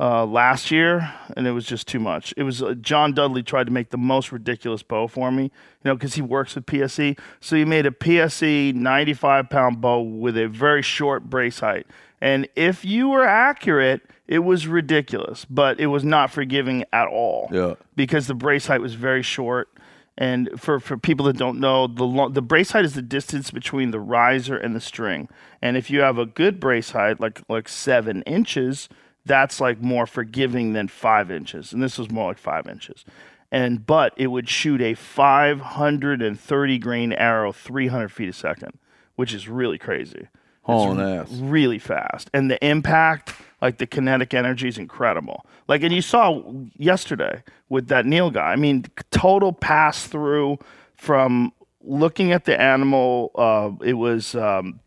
uh, last year, and it was just too much. It was uh, John Dudley tried to make the most ridiculous bow for me, you know, because he works with PSE. So he made a PSE 95 pound bow with a very short brace height. And if you were accurate, it was ridiculous, but it was not forgiving at all. Yeah. Because the brace height was very short. And for, for people that don't know, the lo- the brace height is the distance between the riser and the string. And if you have a good brace height, like like seven inches, that's like more forgiving than five inches. And this was more like five inches. And but it would shoot a 530 grain arrow 300 feet a second, which is really crazy. Hauling ass. really fast. And the impact like the kinetic energy is incredible. Like and you saw yesterday with that nilgai i mean total pass through from looking at the animal uh, it was um,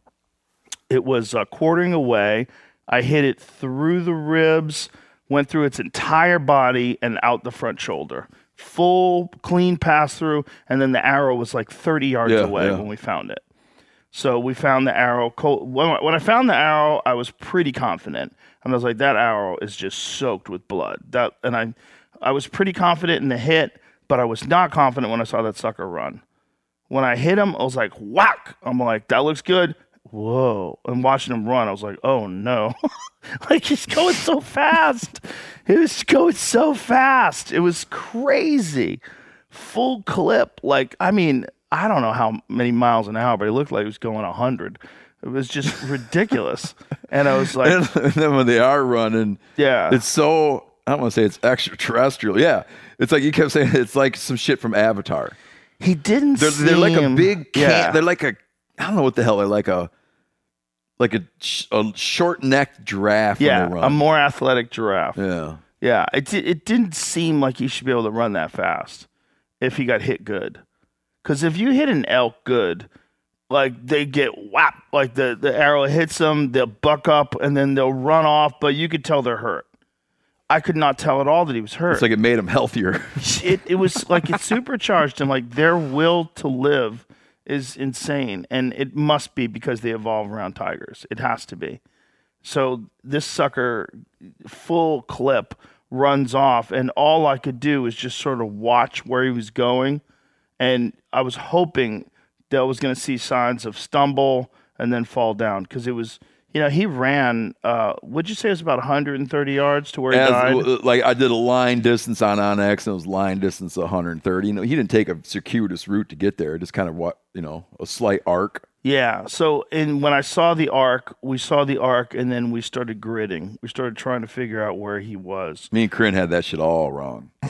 it was uh, quartering away. I hit it through the ribs went through its entire body and out the front shoulder. Full clean pass through and then the arrow was like 30 yards Yeah, away yeah. when we found it so we found the arrow. When I, found the arrow, I was pretty confident, and I was like, "That arrow is just soaked with blood." That, and I, I was pretty confident in the hit, but I was not confident when I saw that sucker run. When I hit him, I was like, "Whack!" I'm like, "That looks good." whoa. And watching him run, I was like, oh no. [LAUGHS] like he's going so fast. He was going so fast. It was crazy. Full clip. Like, I mean, I don't know how many miles an hour, but it looked like he was going 100. It was just [LAUGHS] ridiculous. and I was [LAUGHS] like, and then when they are running, yeah. it's so I don't want to say it's extraterrestrial. Yeah, it's like you kept saying it's like some shit from Avatar. he didn't They're, they're like a big can yeah. They're like a I don't know what the hell they're like a like a, a short necked giraffe. yeah, a run. more athletic giraffe. yeah. Yeah, it it didn't seem like he should be able to run that fast if he got hit good. Because if you hit an elk good, like they get whap, like the the arrow hits them, they'll buck up and then they'll run off, but you could tell they're hurt. I could not tell at all that he was hurt. It's like it made him healthier. [LAUGHS] it it was like it supercharged him. Like their will to live is insane, and it must be because they evolve around tigers. It has to be. So this sucker, full clip, runs off, and all I could do was just sort of watch where he was going, and I was hoping that I was going to see signs of stumble and then fall down because it was. You know, he ran. Uh, would you say it was about 130 yards to where he As, died? like I did a line distance on onX, and it was line distance 130. You know, he didn't take a circuitous route to get there. It just kind of what you know, a slight arc. Yeah. So, and when I saw the arc, we saw the arc, and then we started gridding. We started trying to figure out where he was. Me and Corinne had that shit all wrong. [LAUGHS]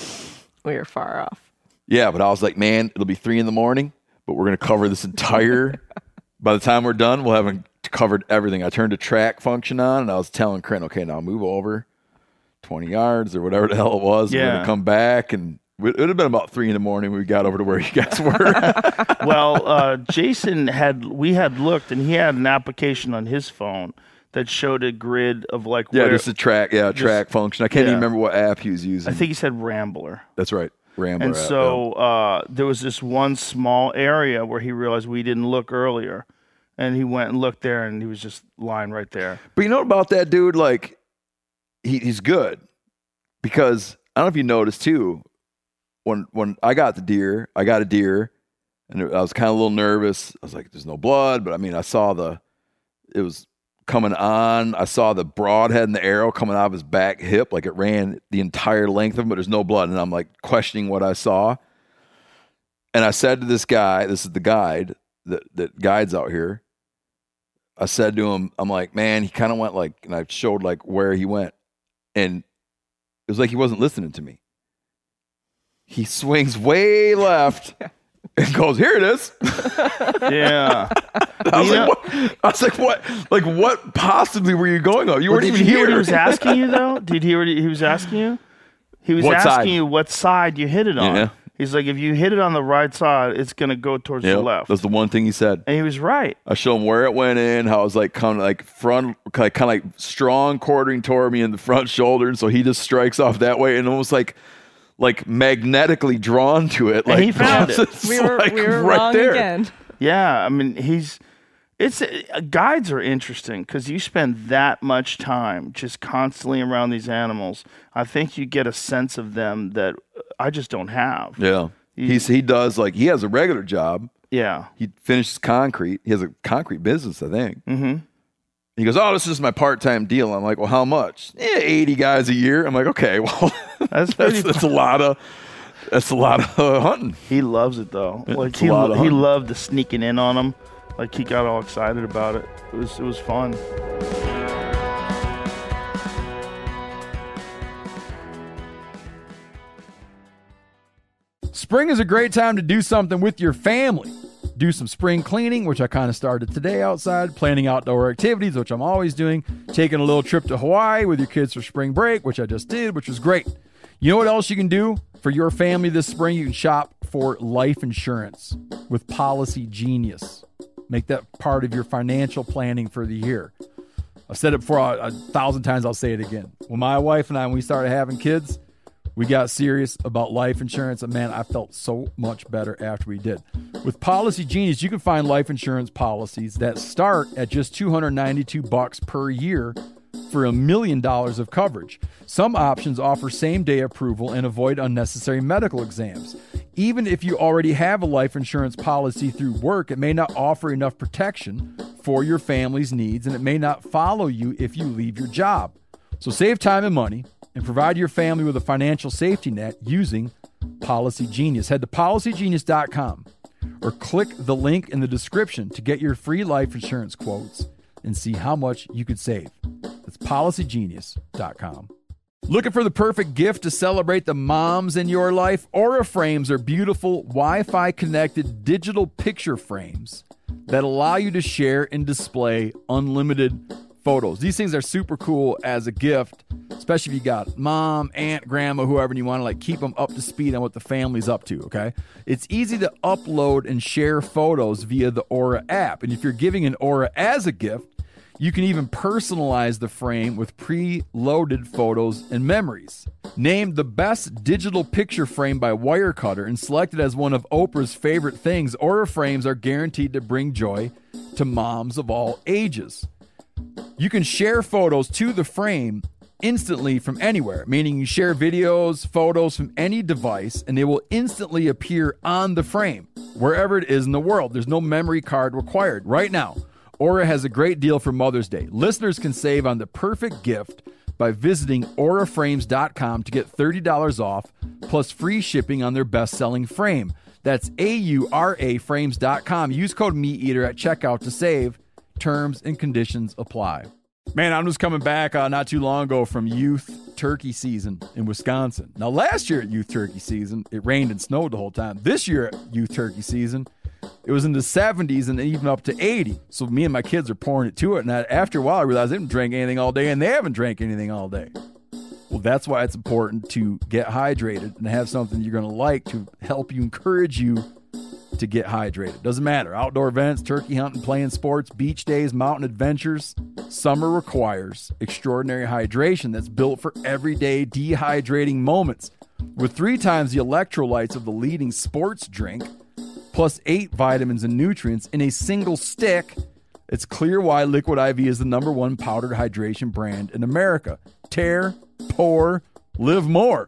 We were far off. Yeah, but I was like, man, it'll be three in the morning, but we're gonna cover this entire. [LAUGHS] by the time we're done, we'll have covered everything. I turned the track function on, and I was telling Corinne, okay, now move over twenty yards or whatever the hell it was. We're gonna come back, and it would have been about three in the morning when we got over to where you guys [LAUGHS] were. well, uh, Jason had we had looked, and he had an application on his phone that showed a grid of like yeah, where. just a track. Yeah, track function. I can't yeah. even remember what app he was using. I think he said Rambler. that's right, Rambler. And so uh, there was this one small area where he realized we didn't look earlier, and he went and looked there, and he was just lying right there. But you know about that dude? Like, he, he's good because I don't know if you noticed too. When when I got the deer, I got a deer, and I was kind of a little nervous. I was like, "There's no blood," but I mean, I saw the it was coming on. I saw the broadhead and the arrow coming out of his back hip, like it ran the entire length of him, but there's no blood. And I'm like questioning what I saw. And I said to this guy, this is the guide that that guides out here. I said to him, I'm like, man, he kind of went like, and I showed like where he went. And it was like he wasn't listening to me. He swings way left [LAUGHS] and goes, here it is. [LAUGHS] Yeah. [LAUGHS] I was, like, what? I was like, what? Like, what possibly were you going on? You Well, weren't even you hear here. what he was asking you though? [LAUGHS] Did you hear what he he was asking you? He was What asking side? you what side you hit it on. Yeah. He's like, if you hit it on the right side, it's gonna go towards Yep, the left. That's the one thing he said. and he was right. I showed him where it went in, how it was like kind of like front, like kind of like strong quartering toward me in the front shoulder, and so he just strikes off that way, and almost like like magnetically drawn to it. Like he found [LAUGHS] it. it's We were like we were right wrong there. again. Yeah, I mean, he's it's uh, guides are interesting because you spend that much time just constantly around these animals. I think you get a sense of them that I just don't have. Yeah, he's he does like he has a regular job. Yeah. He finishes concrete. He has a concrete business, I think. Mm-hmm. He goes, "Oh, this is my part-time deal." I'm like, "Well, how much?" Yeah, eighty guys a year. I'm like, "Okay, [LAUGHS] well, That's that's that's a lot of that's a lot of uh, hunting." he loves it though. Like it's he he loved the sneaking in on them. Like he got all excited about it. It was it was fun. Spring is a great time to do something with your family. Do some spring cleaning, which I kind of started today outside, planning outdoor activities, which I'm always doing, taking a little trip to Hawaii with your kids for spring break, which I just did, which was great. You know what else you can do for your family this spring? You can shop for life insurance with Policy Genius. Make that part of your financial planning for the year. I've said it before a, thousand times, I'll say it again. When my wife and I, when we started having kids, we got serious about life insurance, and man, I felt so much better after we did. With Policy Genius, you can find life insurance policies that start at just 292 bucks per year for a million dollars of coverage. Some options offer same-day approval and avoid unnecessary medical exams. Even if you already have a life insurance policy through work, it may not offer enough protection for your family's needs, and it may not follow you if you leave your job. So save time and money and provide your family with a financial safety net using Policy Genius. Head to policygenius.com or click the link in the description to get your free life insurance quotes and see how much you could save. That's policygenius.com. Looking for the perfect gift to celebrate the moms in your life? Aura frames are beautiful Wi Fi connected digital picture frames that allow you to share and display unlimited photos. These things are super cool as a gift, especially if you got mom, aunt, grandma, whoever, and you want to like keep them up to speed on what the family's up to. Okay, it's easy to upload and share photos via the Aura app, and if you're giving an Aura as a gift. You can even personalize the frame with pre-loaded photos and memories. Named the best digital picture frame by Wirecutter and selected as one of Oprah's favorite things, Aura frames are guaranteed to bring joy to moms of all ages. You can share photos to the frame instantly from anywhere, meaning you share videos, photos from any device, and they will instantly appear on the frame, wherever it is in the world. There's no memory card required. Right now, Aura has a great deal for Mother's Day. Listeners can save on the perfect gift by visiting auraframes.com to get $30 off plus free shipping on their best selling frame. That's A U R A frames.com. Use code MeatEater at checkout to save. Terms and conditions apply. Man, I'm just coming back uh, not too long ago from youth turkey season in Wisconsin. Now, last year at youth turkey season, it rained and snowed the whole time. This year at youth turkey season, it was in the 70s and even up to 80. So me and my kids are pouring it to it. And after a while, I realized they didn't drink anything all day, and they haven't drank anything all day. Well, that's why it's important to get hydrated and have something you're going to like to help you encourage you to get hydrated. Doesn't matter. Outdoor events, turkey hunting, playing sports, beach days, mountain adventures. Summer requires extraordinary hydration that's built for everyday dehydrating moments. With three times the electrolytes of the leading sports drink, plus eight vitamins and nutrients in a single stick, it's clear why Liquid IV is the number one powdered hydration brand in America. Tear, pour, live more.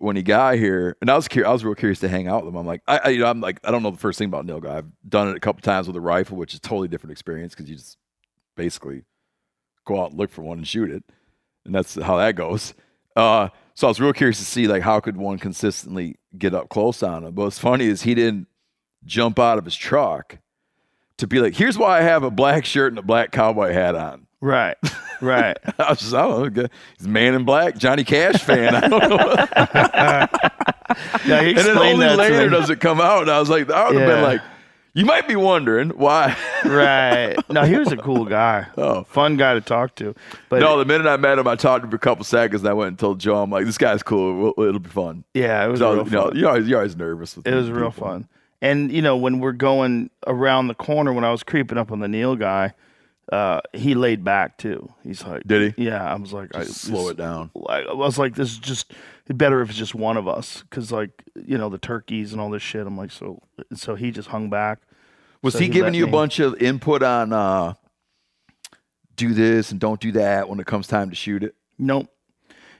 when he got here, and I was curious, I was real curious to hang out with him. I'm like, I, I you know, I'm like, I don't know the first thing about nilgai. I've done it a couple times with a rifle, which is totally different experience because you just basically go out and look for one and shoot it, and that's how that goes. Uh, so I was real curious to see like how could one consistently get up close on him. But what's funny is he didn't jump out of his truck to be like, "Here's why I have a black shirt and a black cowboy hat on." Right, right. [LAUGHS] I was just, I don't know, he's Man in Black, Johnny Cash fan. [LAUGHS] I don't know. [LAUGHS] yeah, he and then only later does it come out, and I was like, I would have been like, you might be wondering why. right. No, he was a cool guy. Oh. fun guy to talk to. But no, the minute I met him, I talked to him for a couple seconds, and I went and told Joe, I'm like, this guy's cool. It'll be fun. yeah, it was real you know, fun. you're always, you're always nervous. With It was real people. fun. And you know, when we're going around the corner, when I was creeping up on the nilgai, uh, he laid back too. He's like, Did he? Yeah, I was like, I, slow it down. Like, I was like, this is just better if it's just one of us, because like you know the turkeys and all this shit. I'm like, so so he just hung back. Was So he, he giving you a bunch of input on uh, do this and don't do that when it comes time to shoot it? Nope.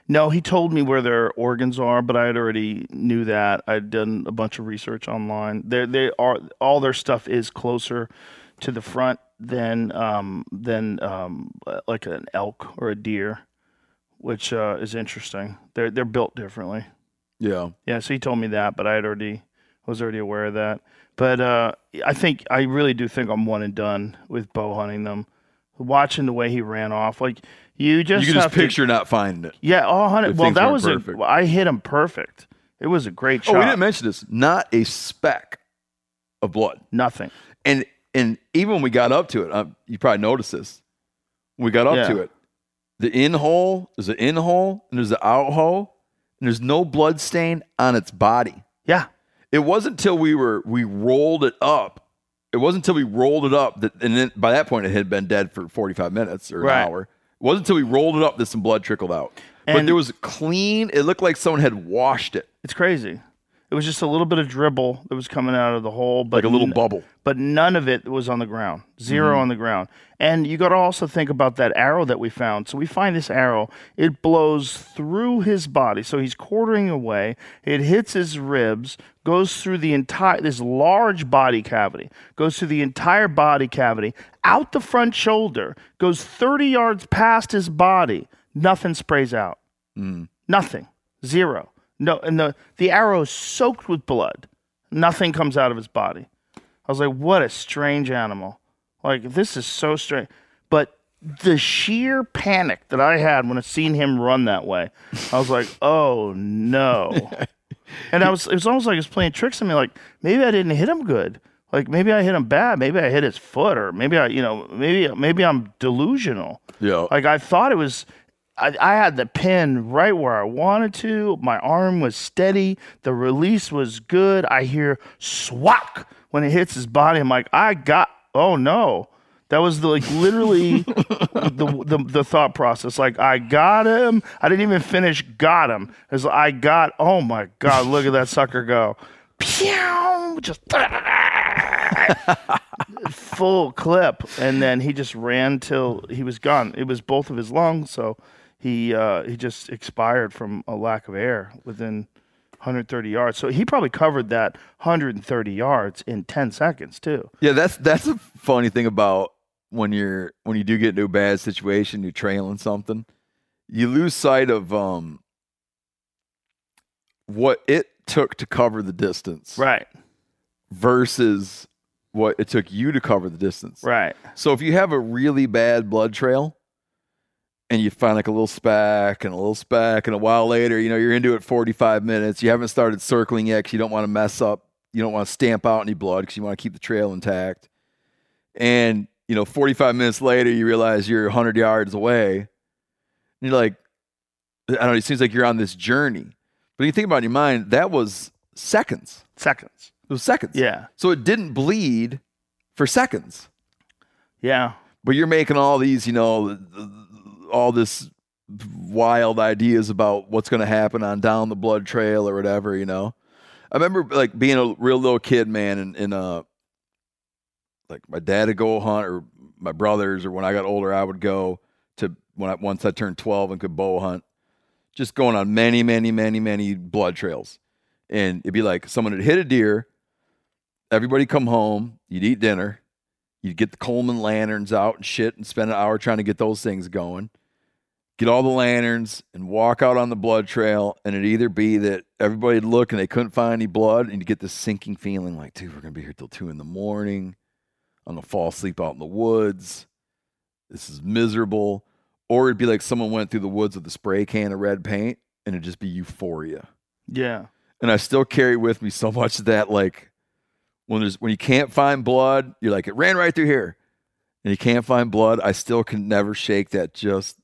No, he told me where their organs are, but I had already knew that. I'd done a bunch of research online. They they are all their stuff is closer to the front than um than um like an elk or a deer, which uh, is interesting. They're they're built differently. Yeah. Yeah, so he told me that, but I had already was already aware of that. But uh, I think I really do think I'm one and done with bow hunting them. Watching the way he ran off, like you just you can just to- picture not finding it. yeah, oh, honey. Well, that was perfect. a. I hit him perfect. It was a great shot. Oh, we didn't mention this. Not a speck of blood. Nothing. And and even when we got up to it, um, you probably noticed this. When we got up Yeah. to it, the in hole, there's an in hole and there's an out hole, and there's no blood stain on its body. Yeah, It wasn't until we were we rolled it up it wasn't until we rolled it up that, and then by that point it had been dead for 45 minutes or Right. an hour. It wasn't until we rolled it up that some blood trickled out. but there was clean. It looked like someone had washed it, It's crazy. It was just a little bit of dribble that was coming out of the hole, but like a little n- bubble. but none of it was on the ground. 0 Mm-hmm. on the ground. And you got to also think about that arrow that we found. So we find this arrow, it blows through his body. So he's quartering away. It hits his ribs, goes through the entire this large body cavity, goes through the entire body cavity, out the front shoulder, goes 30 yards past his body. Nothing sprays out. Nothing. Zero. No, and the the arrow is soaked with blood. Nothing comes out of his body. I was like, what a strange animal. Like this is so strange. But the sheer panic that I had when I seen him run that way, I was like, [LAUGHS] oh no. [LAUGHS] and I was it was almost like he was playing tricks on me, like maybe I didn't hit him good. Like maybe I hit him bad. Maybe I hit his foot, or maybe I, you know, maybe maybe I'm delusional. Yeah. Like I thought it was. I, I had the pin right where I wanted to. My arm was steady. The release was good. I hear swack when it hits his body. I'm like, I got. Oh no, that was the, like literally [LAUGHS] the, the the thought process. Like I got him. I didn't even finish. Got him. As like, I got. Oh my god! Look at that [LAUGHS] sucker go. Pew! Just [LAUGHS] full clip, and then he just ran till he was gone. It was both of his lungs, so he uh, he just expired from a lack of air within 130 yards. So he probably covered that 130 yards in 10 seconds too. Yeah, that's that's a funny thing about when you're when you do get into a bad situation, you're trailing something, you lose sight of um what it took to cover the distance Right, versus what it took you to cover the distance. right, So if you have a really bad blood trail and you find like a little speck and a little speck and a while later, you know, you're into it 45 minutes, you haven't started circling yet because you don't want to mess up, you don't want to stamp out any blood because you want to keep the trail intact. And, you know, 45 minutes later, you realize you're 100 yards away. And you're like, I don't know, it seems like you're on this journey. But you think about in your mind, that was seconds. seconds. It was seconds. Yeah, So it didn't bleed for seconds yeah, but you're making all these, you know, all this wild ideas about what's going to happen on down the blood trail or whatever, you know. I remember like being a real little kid, man, and, and uh, like my dad would go hunt, or my brothers, or when I got older, I would go to when I once I turned twelve and could bow hunt, just going on many, many, many, many blood trails, and it'd be like someone had hit a deer, everybody come home, you'd eat dinner, you'd get the Coleman lanterns out and shit, and spend an hour trying to get those things going get all the lanterns and walk out on the blood trail and it'd either be that everybody'd look and they couldn't find any blood and you get this sinking feeling like dude we're gonna be here till two in the morning. I'm gonna fall asleep out in the woods. This is miserable. Or it'd be like someone went through the woods with a spray can of red paint and it'd just be euphoria. Yeah, and i still carry with me so much that like when there's when you can't find blood you're like it ran right through here. And you can't find blood i still can never shake that just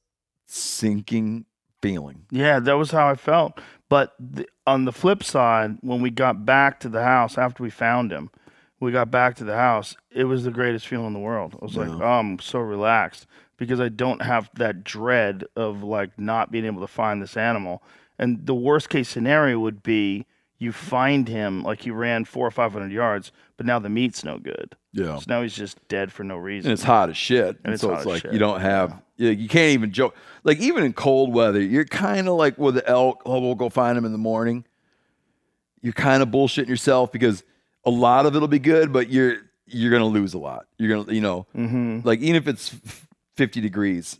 sinking feeling yeah. That was how I felt. But th- on the flip side, when we got back to the house after we found him, we got back to the house. It was the greatest feeling in the world. I was like, oh, I'm so relaxed because I don't have that dread of like not being able to find this animal. And the worst case scenario would be you find him like he ran four or five hundred yards, but now the meat's no good. yeah So now he's just dead for no reason. and it's hot as shit. And, it's so hot it's as like shit, you don't have you, you can't even joke. Like even in cold weather, you're kind of like with the elk. Oh, we'll go find him in the morning. You're kind of bullshitting yourself because a lot of it'll be good, but you're you're gonna lose a lot. You're gonna you know hmm like even if it's 50 degrees,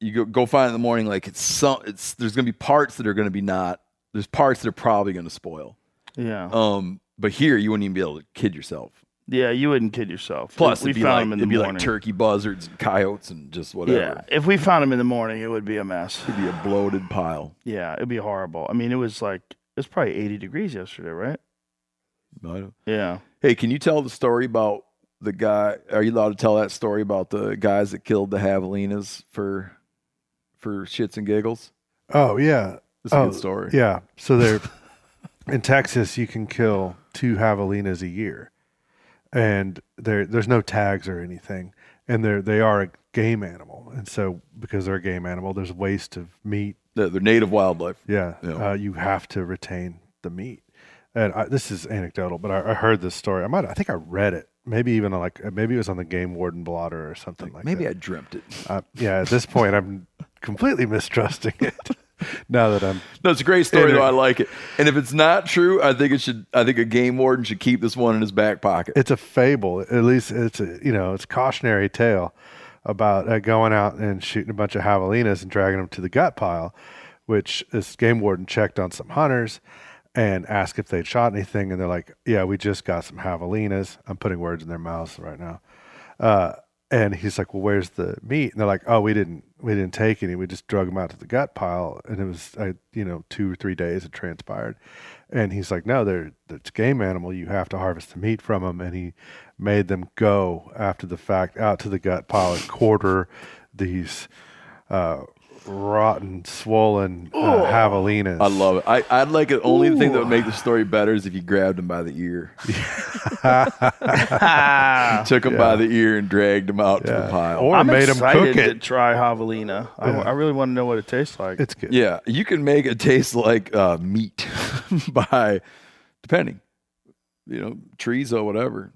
you go go find it in the morning. Like it's some it's there's gonna be parts that are gonna be not. There's parts that are probably gonna spoil. Yeah. Um, but here you wouldn't even be able to kid yourself. yeah, you wouldn't kid yourself. Plus, we it'd be found like him in it'd the be morning. like turkey buzzards and coyotes and just whatever. Yeah, if we found them in the morning, it would be a mess. It'd be a bloated pile. Yeah, it'd be horrible. I mean, it was like it was probably 80 degrees yesterday, right? I don't- Yeah. Hey, can you tell the story about the guy? Are you allowed to tell that story about the guys that killed the javelinas for for shits and giggles? Oh yeah. It's a oh, good story. Yeah. So they're [LAUGHS] in Texas. You can kill two javelinas a year. and there there's no tags or anything, and they're they are a game animal, and so because they're a game animal, there's waste of meat. They're, they're native wildlife. Yeah, Yeah. Uh, you have to retain the meat. And I, this is anecdotal, but I, I heard this story. I might, I think I read it. Maybe even like maybe it was on the game warden blotter or something like that. Maybe that. I dreamt it. Uh, yeah, at this point, I'm completely mistrusting it. [LAUGHS] [LAUGHS] now that I'm, No, it's a great story though. I like it. And if it's not true, I think it should. I think a game warden should keep this one in his back pocket. it's a fable. At least it's a you know it's a cautionary tale about uh, going out and shooting a bunch of javelinas and dragging them to the gut pile, which this game warden checked on some hunters and asked if they'd shot anything, and they're like, "Yeah, we just got some javelinas." I'm putting words in their mouths right now. Uh, and he's like, "Well, where's the meat?" And they're like, "Oh, we didn't, we didn't take any. We just drug them out to the gut pile." And it was, I, you know, two or three days it transpired. And he's like, "No, they're it's game animal. You have to harvest the meat from them." And he made them go after the fact out to the gut pile and quarter these uh, rotten, swollen uh, javelinas. I love it. I, I'd like it. Only thing that would make the story better is if you grabbed him by the ear, [LAUGHS] [LAUGHS] took him by the ear, and dragged him out to the pile. Or I'm made them excited cook to try javelina. I, I really want to know what it tastes like. It's good. yeah, you can make it taste like uh, meat [LAUGHS] by depending, you know, trees or whatever.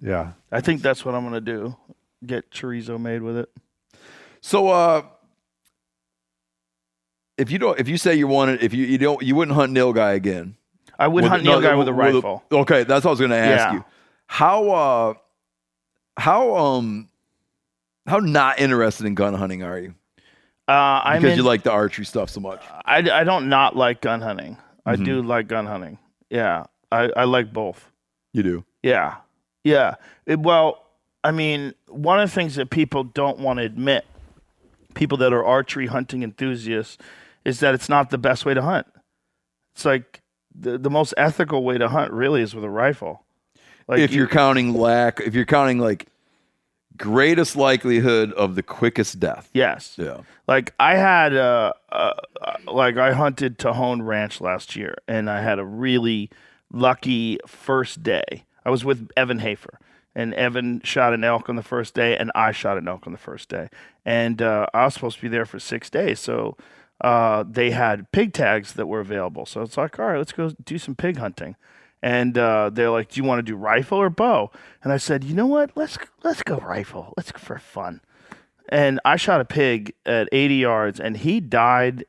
Yeah. I think that's what I'm gonna do. Get chorizo made with it. So, uh, if you don't, if you say you wanted, if you you don't, you wouldn't hunt nilgai again. I would With- hunt no, guy with a with rifle. okay, that's what I was going to ask Yeah. you. How uh, how um, how not interested in gun hunting are you? Uh, I'm Because in, you like the archery stuff so much. I, I don't not like gun hunting. I Mm-hmm. do like gun hunting. Yeah, I, I like both. You do. Yeah, yeah. It- well, I mean, one of the things that people don't want to admit, people that are archery hunting enthusiasts, is that it's not the best way to hunt. It's like the the most ethical way to hunt really is with a rifle. Like if you- you're counting lack, if you're counting like greatest likelihood of the quickest death. yes, Yeah. Like I had uh, uh, uh like I hunted Tejon Ranch last year and I had a really lucky first day. I was with Evan Hafer and Evan shot an elk on the first day and I shot an elk on the first day. And uh, I was supposed to be there for 6 days. So uh, they had pig tags that were available. So it's like, all right, let's go do some pig hunting. And uh, they're like, "Do you want to do rifle or bow?" And I said, "You know what? Let's let's go rifle. Let's go for fun." and I shot a pig at 80 yards, and he died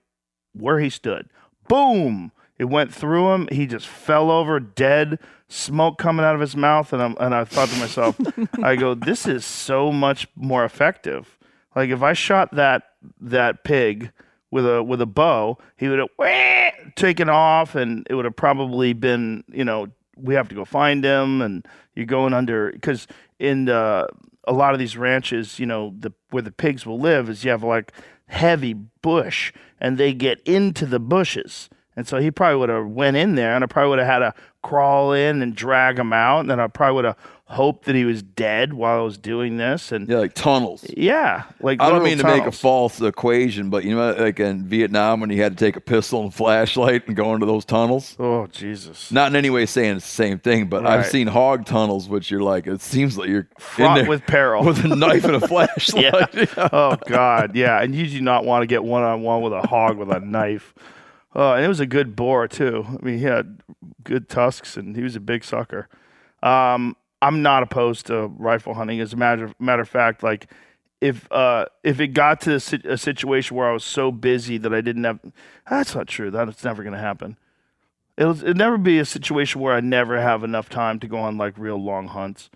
where he stood. Boom! It went through him. He just fell over dead, smoke coming out of his mouth, and I'm, and I thought to myself, I go, [LAUGHS] this is so much more effective. Like if I shot that that pig with a with a bow, he would have taken off, and it would have probably been, you know, we have to go find him, and you're going under because in uh, a lot of these ranches, you know, the where the pigs will live is you have like heavy bush, and they get into the bushes. And so he probably would have went in there, and I probably would have had to crawl in and drag him out, and then I probably would have hoped that he was dead while I was doing this. And Yeah, like tunnels. yeah, like I don't mean to make a false equation, but you know, like in Vietnam when you had to take a pistol and flashlight and go into those tunnels. Oh Jesus! Not in any way saying it's the same thing, but I've seen hog tunnels, which you're like, it seems like you're Fraught with peril. with a knife and a [LAUGHS] flashlight. yeah. Oh God, yeah. And you do not want to get one on one with a hog with a knife. Oh, and it was a good boar too. I mean, he had good tusks, and he was a big sucker. Um, I'm not opposed to rifle hunting. As a matter matter of fact, like if uh, if it got to a, a situation where I was so busy that I didn't have, that's not true. That's never going to happen. It'll, it'll never be a situation where I never have enough time to go on like real long hunts.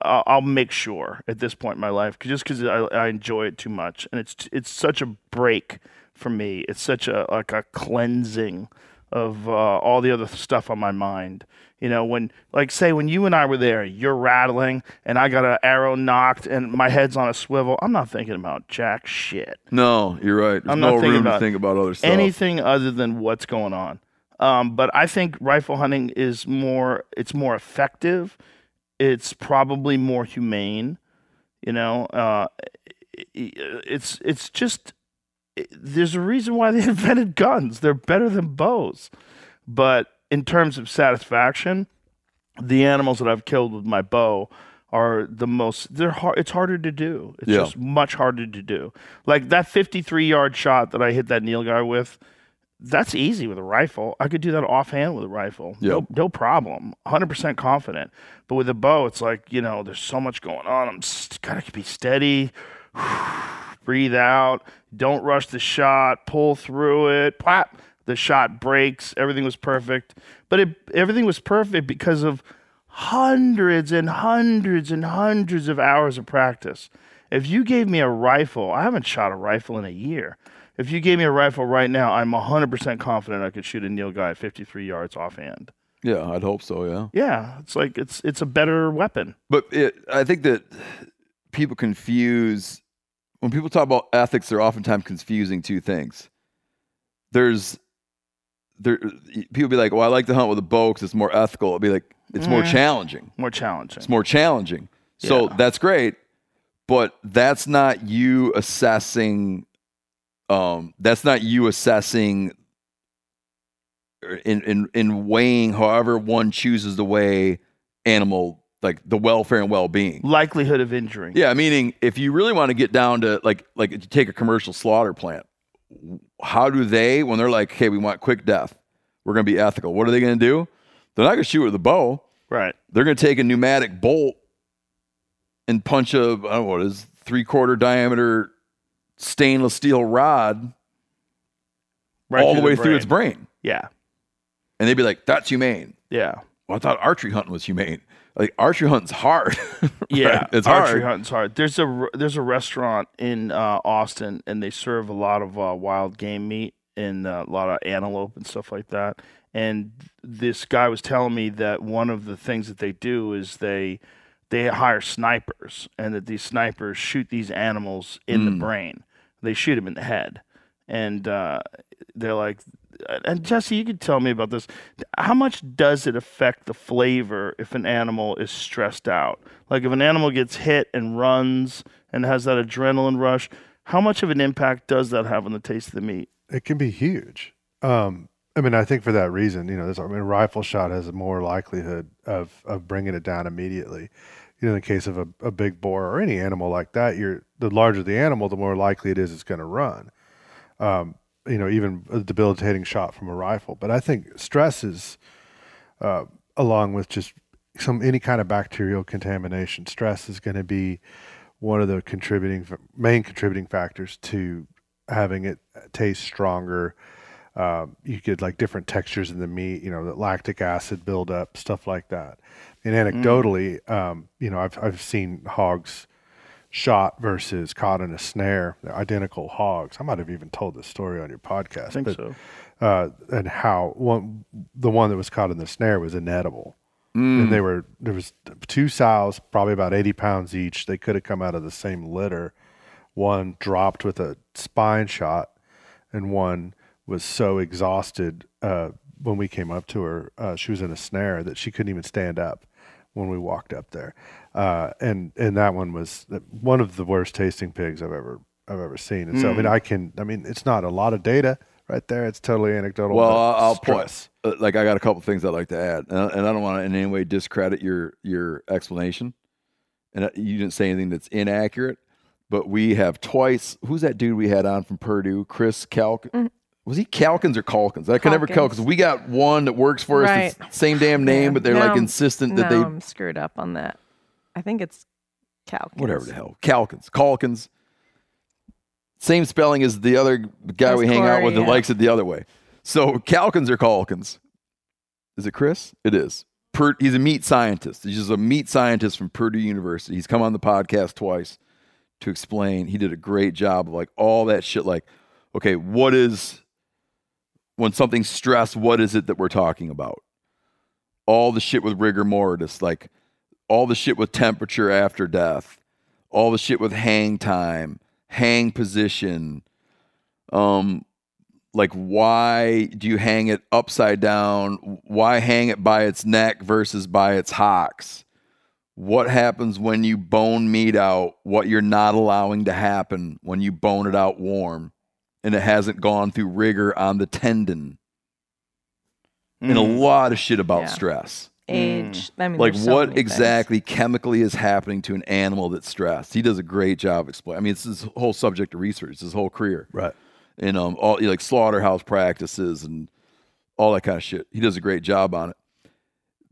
I'll, I'll make sure at this point in my life, 'cause- just because I, I enjoy it too much, and it's it's such a break for me. It's such a like a cleansing of uh, all the other stuff on my mind. You know, when like say when you and I were there, you're rattling, and I got an arrow knocked, and my head's on a swivel. I'm not thinking about jack shit No, you're right. There's I'm no not thinking room to about think about other stuff. anything other than what's going on. Um, but I think rifle hunting is more. It's more effective. It's probably more humane. You know, uh, it's it's just there's a reason why they [LAUGHS] invented guns. They're better than bows. But in terms of satisfaction, the animals that I've killed with my bow are the most they're hard it's harder to do. It's Yeah. just much harder to do. Like that 53 yard shot that i hit that nilgai with that's easy with a rifle. I could do that offhand with a rifle. No, no problem. 100% confident. But with a bow it's like you know there's so much going on. I'm st- gotta be steady [SIGHS] [SIGHS] [SIGHS] breathe out don't rush the shot pull through it plap the shot breaks everything was perfect but it, everything was perfect because of hundreds and hundreds and hundreds of hours of practice. If you gave me a rifle, I haven't shot a rifle in a year. If you gave me a rifle right now, I'm 100% confident I could shoot a nilgai at 53 yards offhand. Yeah, I'd hope so. Yeah. Yeah, it's like it's it's a better weapon. But it, I think that people confuse when people talk about ethics. They're oftentimes confusing two things. There's there people be like, "Well, I like to hunt with a bow because it's more ethical." It'd be like it's more challenging. More challenging. It's more challenging. So Yeah. that's great, but that's not you assessing. Um, that's not you assessing. In in in weighing, however one chooses to weigh animal like the welfare and well being. Likelihood of injury. Yeah, meaning if you really want to get down to like like if you take a commercial slaughter plant, how do they when they're like, "Okay, we want quick death. We're going to be ethical." What are they going to do? They're not going to shoot with a bow. Right. They're going to take a pneumatic bolt and punch a I don't know what it is three quarter diameter stainless steel rod Right all the way through its brain, Yeah. and they'd be like, "That's humane." Yeah. Well, I thought archery hunting was humane. Like archery hunting's hard. [LAUGHS] Yeah, Right? it's archery hunting's hard. There's a there's a restaurant in uh, Austin, and they serve a lot of uh, wild game meat and uh, a lot of antelope and stuff like that. And this guy was telling me that one of the things that they do is they they hire snipers, and that these snipers shoot these animals in the brain. They shoot them in the head, and uh, they're like. And Jesse, you could tell me about this. How much does it affect the flavor if an animal is stressed out? Like if an animal gets hit and runs and has that adrenaline rush, how much of an impact does that have on the taste of the meat? it can be huge. Um, I mean, I think for that reason, you know, there's, I mean, a rifle shot has a more likelihood of of bringing it down immediately. You know, in the case of a, a big boar or any animal like that, you're the larger the animal, the more likely it is it's going to run. Um, you know, even a debilitating shot from a rifle. But I think stress is, uh, along with just some any kind of bacterial contamination, stress is going to be one of the contributing main contributing factors to having it taste stronger. Um, you get like different textures in the meat, you know, the lactic acid buildup, stuff like that. And anecdotally, um, you know, I've I've seen hogs shot versus caught in a snare, they're identical hogs. I might have even told this story on your podcast. I think but, so. Uh, and how one the one that was caught in the snare was inedible. And they were there was two sows, probably about eighty pounds each. They could have come out of the same litter. One dropped with a spine shot, and one was so exhausted uh, when we came up to her. Uh, she was in a snare that she couldn't even stand up when we walked up there. Uh, and and that one was one of the worst tasting pigs I've ever I've ever seen. And so I mean I can I mean it's not a lot of data right there. It's totally anecdotal. Well, I'll, I'll stress. put uh, like I got a couple things I'd like to add, and, I- and I don't want to in any way discredit your your explanation. And uh, you didn't say anything that's inaccurate, but we have twice. Who's that dude we had on from Purdue? Chris Calk. Was he Calkins or Calkins? I can never tell because we got one that works for us. Right. That's same damn name, but they're Now like insistent that now they I'm screwed up on that. I think it's Calkins. whatever the hell Calkins, Calkins. Same spelling as the other guy As we hang out Corey, with that yeah. likes it the other way. So Calkins or Calkins? Is it Chris? It is. Per, he's a meat scientist. He's just a meat scientist from Purdue University. He's come on the podcast twice to explain. He did a great job of like all that shit. Like, okay, what is when something's stressed? What is it that we're talking about? All the shit with rigor mortis, like all the shit with temperature after death, all the shit with hang time, hang position. Um, like why do you hang it upside down? Why hang it by its neck versus by its hocks? What happens when you bone meat out? What you're not allowing to happen when you bone it out warm and it hasn't gone through rigor on the tendon? And a Mm. lot of shit about Yeah. stress. age. I mean, like so what many things. exactly chemically is happening to an animal that's stressed. He does a great job explaining. I mean, it's his whole subject of research, it's his whole career. Right. And um, all like slaughterhouse practices and all that kind of shit. He does a great job on it.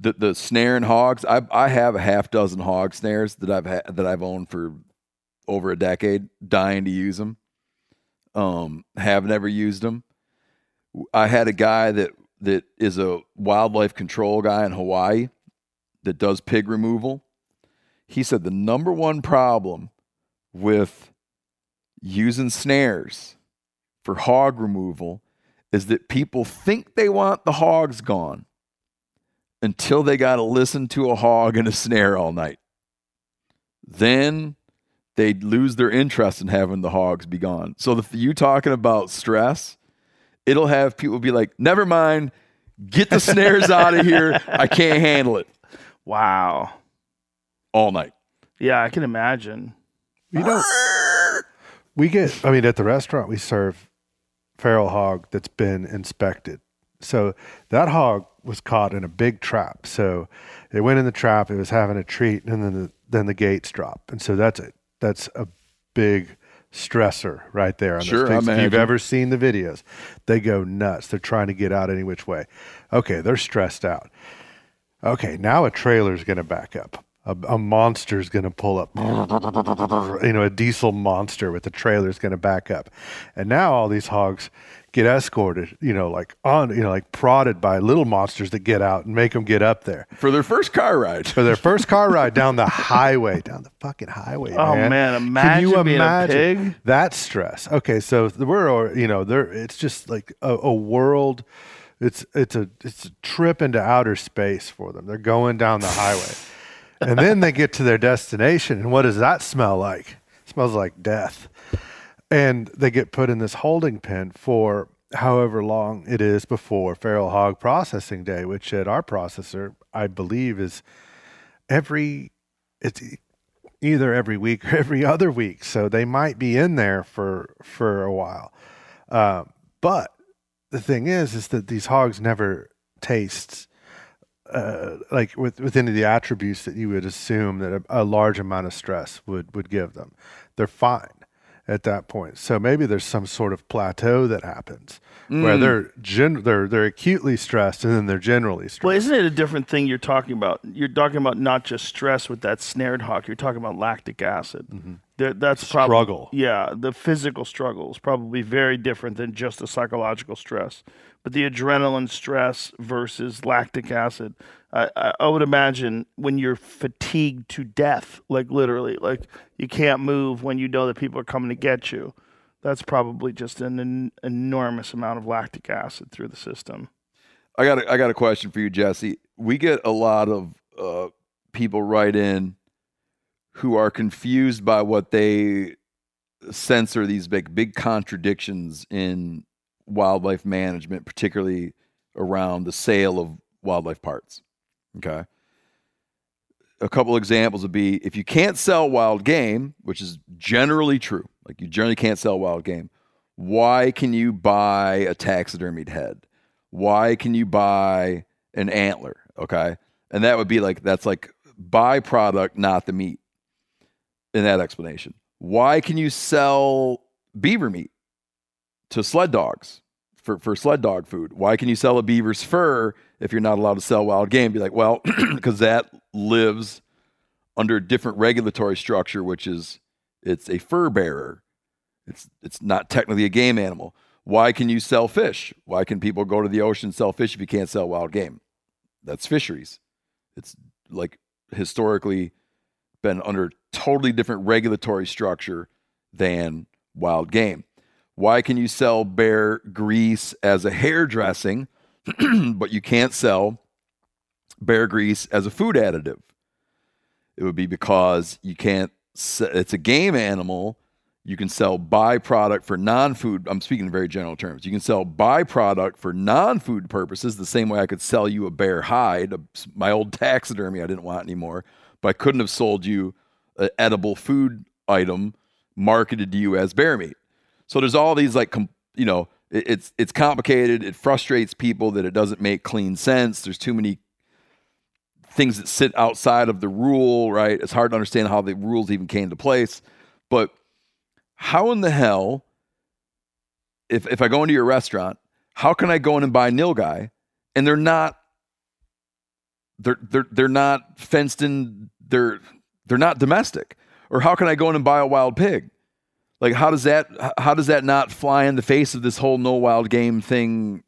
The the snaring hogs. I I have a half dozen hog snares that I've had that I've owned for over a decade. Dying to use them. Um, have never used them. I had a guy that that is a wildlife control guy in Hawaii that does pig removal. He said the number one problem with using snares for hog removal is that people think they want the hogs gone until they got to listen to a hog in a snare all night. Then they lose their interest in having the hogs be gone. So the, you talking about stress, it'll have people be like, "Never mind, get the snares [LAUGHS] out of here. I can't handle it." Wow. All night. Yeah, I can imagine. You know, we get, I mean, at the restaurant, we serve feral hog that's been inspected. So that hog was caught in a big trap. So it went in the trap, it was having a treat, and then the, then the gates drop. And so that's a, that's a big stressor right there on Sure, those. If you've ever seen the videos, they go nuts. They're trying to get out any which way. Okay, they're stressed out. Okay, now a trailer's going to back up. A, a monster's going to pull up. You know, a diesel monster with the trailer's going to back up. And now all these hogs get escorted, you know, like on, you know, like prodded by little monsters that get out and make them get up there For their first car ride. for their first car [LAUGHS] ride down the highway, down the fucking highway. Oh, man, man, Can imagine you being a imagine pig? that stress? Okay, so we're, uh, you know, there. It's just like a, a world. It's it's a it's a trip into outer space for them. They're going down the highway, and then they get to their destination, and what does that smell like? It smells like death. And they get put in this holding pen for however long it is before feral hog processing day, which at our processor, I believe, is every it's either every week or [LAUGHS] every other week. So they might be in there for for a while. Um, but the thing is, is that these hogs never taste uh, like with with any of the attributes that you would assume that a, a large amount of stress would would give them. They're fine at that point. So maybe there's some sort of plateau that happens where hmm. they're gen- they're they're acutely stressed and then they're generally stressed. Well, isn't it a different thing you're talking about? You're talking about not just stress with that snared hawk. You're talking about lactic acid. Mm-hmm. There- that's Struggle. yeah, the physical struggle is probably very different than just the psychological stress. But the adrenaline stress versus lactic acid, I, I, would imagine when you're fatigued to death, like literally, like you can't move when you know that people are coming to get you. That's probably just an, en- enormous amount of lactic acid through the system. I got a, I got a question for you, Jesse. We get a lot of uh, people write in who are confused by what they sense are these big big contradictions in wildlife management, particularly around the sale of wildlife parts. Okay. A couple examples would be if you can't sell wild game, which is generally true, like you generally can't sell wild game, why can you buy a taxidermied head? Why can you buy an antler? Okay. And that would be like, that's like byproduct, not the meat in that explanation. Why can you sell beaver meat to sled dogs for, for sled dog food? Why can you sell a beaver's fur if you're not allowed to sell wild game? Be like, well, [CLEARS THROAT] because that lives under a different regulatory structure, which is it's a fur bearer. It's it's not technically a game animal. Why can you sell fish? Why can people go to the ocean and sell fish if you can't sell wild game? That's fisheries. It's like historically been under totally different regulatory structure than wild game. Why can you sell bear grease as a hairdressing, [CLEARS THROAT] but you can't sell bear grease as a food additive? It would be because you can't, it's a game animal. You can sell byproduct for non food. I'm speaking in very general terms. You can sell byproduct for non food purposes, the same way I could sell you a bear hide, a- my old taxidermy I didn't want anymore, but I couldn't have sold you an edible food item marketed to you as bear meat. So there's all these like you know it's it's complicated. It frustrates people that it doesn't make clean sense. There's too many things that sit outside of the rule, right? It's hard to understand how the rules even came to place. But how in the hell, if if I go into your restaurant, how can I go in and buy nilgai and they're not they're they're they're not fenced in they're they're not domestic? Or how can I go in and buy a wild pig? Like how does that how does that not fly in the face of this whole no wild game thing?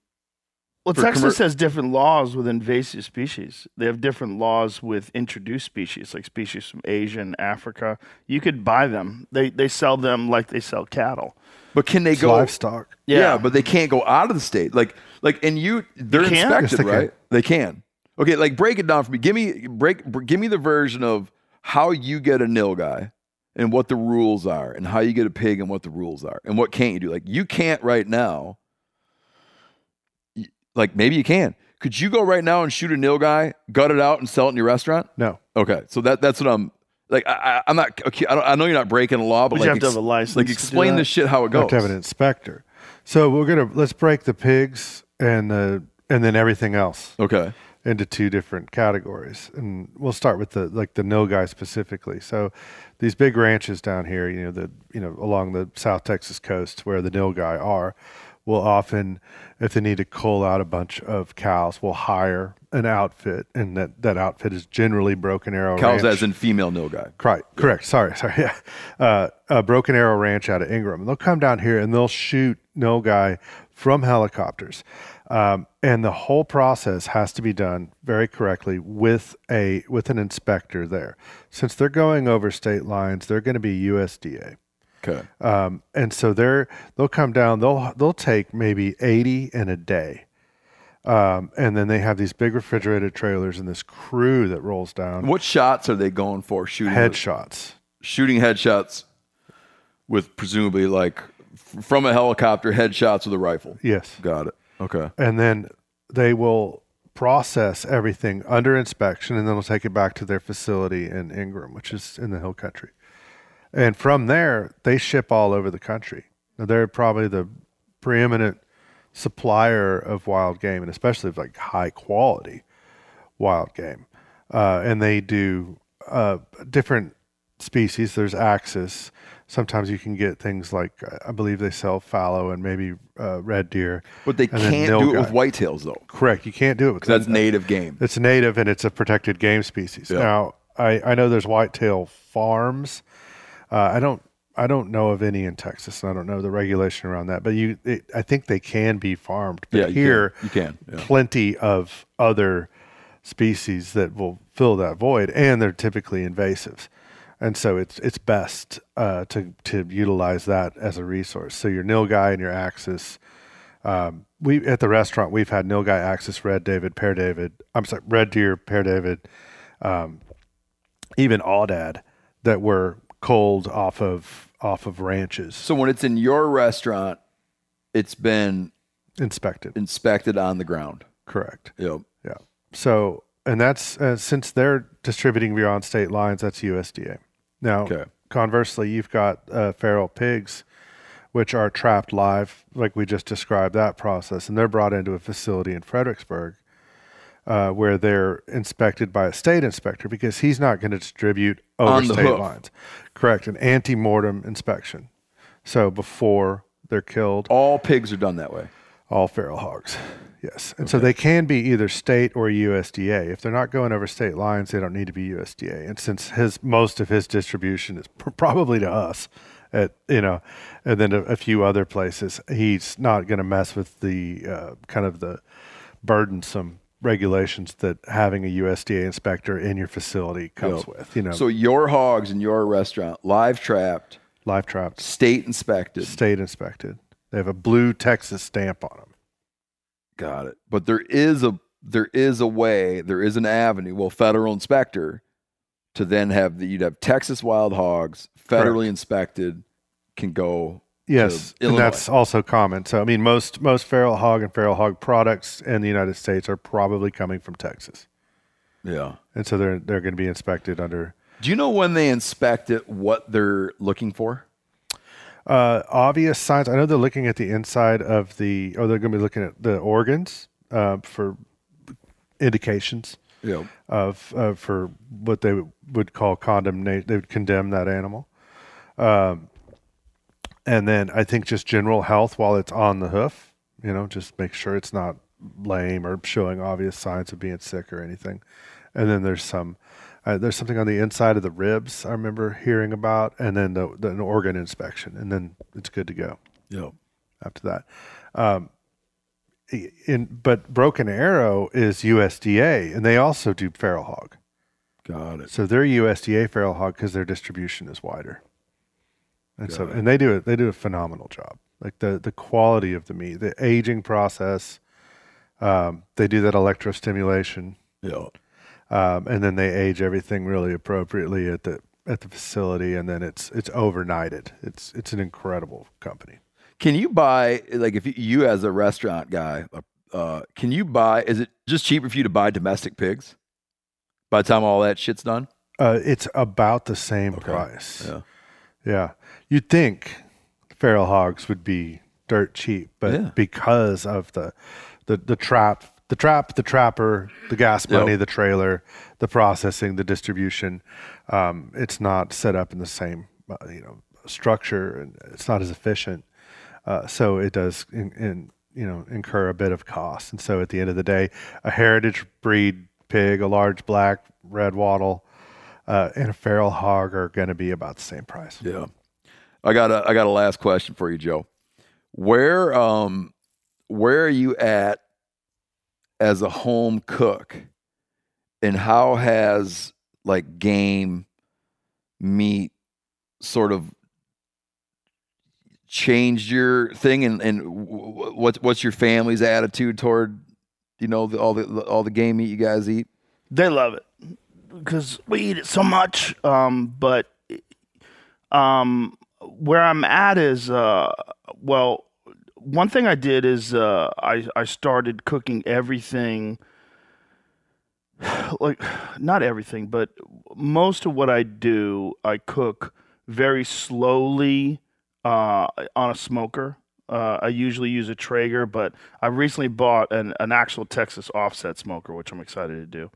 Well, Texas commer- has different laws with invasive species. They have different laws with introduced species, like species from Asia and Africa. You could buy them. They they sell them like they sell cattle. But can they It's go livestock. Yeah. Yeah. but they can't go out of the state. Like, like, and you, they're They can? inspected, Yes, they can. right? They can. Okay, like break it down for me. Give me break. br- Give me the version of how you get a nilgai and what the rules are, and how you get a pig and what the rules are, and what can't you do. Like, you can't right now. Like maybe you can. Could you go right now and shoot a nilgai, gut it out, and sell it in your restaurant? No. Okay, so that that's what I'm like. I, I, I'm not. Okay, I, don't, I know you're not breaking the law, but But you like, have to have a license Like to do explain that. this shit how it goes. You have to have an inspector. So we're gonna let's break the pigs and the and then everything else Okay. into two different categories, and we'll start with the like the nilgai specifically. So these big ranches down here, you know, the you know along the South Texas coast where the nilgai are, will often, if they need to cull out a bunch of cows, will hire an outfit, and that that outfit is generally Broken Arrow. Cows Ranch. as in female nilgai. Correct. Correct. Sorry. Sorry. [LAUGHS] Yeah. Uh, a Broken Arrow Ranch out of Ingram. And they'll come down here and they'll shoot guy from helicopters. Um, and the whole process has to be done very correctly with a with an inspector there. Since they're going over state lines, they're going to be USDA. Okay. Um, and so they're they'll come down. They'll they'll take maybe eighty in a day. Um, and then they have these big refrigerated trailers and this crew that rolls down What shots are they going for? Shooting with- headshots. shooting headshots with presumably like from a helicopter, headshots with a rifle. Yes. Got it. Okay. and then they will process everything under inspection and then they'll take it back to their facility in Ingram, which is in the hill country. And from there, they ship all over the country. Now, they're probably the preeminent supplier of wild game and especially of like high quality wild game. Uh, and they do uh, different species. There's axis. Sometimes you can get things like I believe they sell fallow and maybe uh, red deer. But they can't do it with whitetails though. Correct. You can't do it with That's native game. It's native and it's a protected game species. Yeah. Now, I, I know there's whitetail farms. Uh, I don't I don't know of any in Texas. and I don't know the regulation around that. But you, it, I think they can be farmed. But Yeah, you here can. You can, yeah. plenty of other species that will fill that void, and they're typically invasives. And so it's it's best uh, to to utilize that as a resource. So your nilgai and your axis. Um, we at the restaurant we've had nilgai, axis, red David, Père David. I'm sorry, red deer, Père David, um, even aoudad that were culled off of off of ranches, So when it's in your restaurant, it's been inspected. inspected on the ground. Correct. Yep. Yeah. So, and that's uh, since they're distributing beyond state lines, that's USDA. Now, Okay. conversely, you've got uh, feral pigs, which are trapped live, like we just described that process, and they're brought into a facility in Fredericksburg. Uh, where they're inspected by a state inspector because he's not going to distribute over On the state hoof. lines. Correct, an ante-mortem inspection. So before they're killed, All pigs are done that way. all feral hogs. Yes. And so they can be either state or USDA. If they're not going over state lines, they don't need to be USDA. And since his most of his distribution is pr- probably to us at, you know, and then a, a few other places, he's not going to mess with the uh, kind of the burdensome regulations that having a USDA inspector in your facility comes Yep. with, you know, So your hogs in your restaurant, live trapped, live trapped, state inspected. state inspected. They have a blue Texas stamp on them. Got it. But there is a there is a way, there is an avenue, well, federal inspector to then have the you'd have Texas wild hogs, federally Correct. inspected, can go Yes, and that's also common. So I mean, most most feral hog and feral hog products in the United States are probably coming from Texas, yeah. and so they're they're going to be inspected under Do you know when they inspect it what they're looking for? Uh, obvious signs. I know they're looking at the inside of the, or they're going to be looking at the organs uh, for indications. Yep. of uh, for what they would call condemnation. They would condemn that animal. Um, and then I think just general health while it's on the hoof. You know, just make sure it's not lame or showing obvious signs of being sick or anything. And then there's some. Uh, there's something on the inside of the ribs I remember hearing about, and then the, the an organ inspection, and then it's good to go Yep. after that. Um, in but Broken Arrow is USDA, and they also do feral hog. Got it. So they're USDA feral hog because their distribution is wider, and so and they do it. They do a phenomenal job. Like the the quality of the meat, the aging process. Um, they do that electrostimulation, Yep. Um, and then they age everything really appropriately at the at the facility, and then it's it's overnighted. It's it's an incredible company. Can you buy like if you, you as a restaurant guy, uh, can you buy? Is it just cheaper for you to buy domestic pigs? By the time all that shit's done, Uh, it's about the same Okay. price. Yeah. Yeah. You'd think feral hogs would be dirt cheap, but Yeah. because of the, the the trap, the trap, the trapper, the gas Yep. money, the trailer, the processing, the distribution, um, it's not set up in the same uh, you know structure, and it's not as efficient. Uh, so it does in, in you know incur a bit of cost. And so at the end of the day, a heritage breed pig, a large black red wattle, uh, and a feral hog are going to be about the same price. yeah. I got a I got a last question for you, Joe. Where um where are you at as a home cook, and how has like game meat sort of changed your thing and and what's what's your family's attitude toward you know the, all the all the game meat you guys eat They love it because we eat it so much. Um, but um, where I'm at is uh, well, one thing I did is uh, I I started cooking everything. [SIGHS] Like [SIGHS] not everything, but most of what I do, I cook very slowly uh, on a smoker. Uh, I usually use a Traeger, but I recently bought an, an actual Texas offset smoker, which I'm excited to do.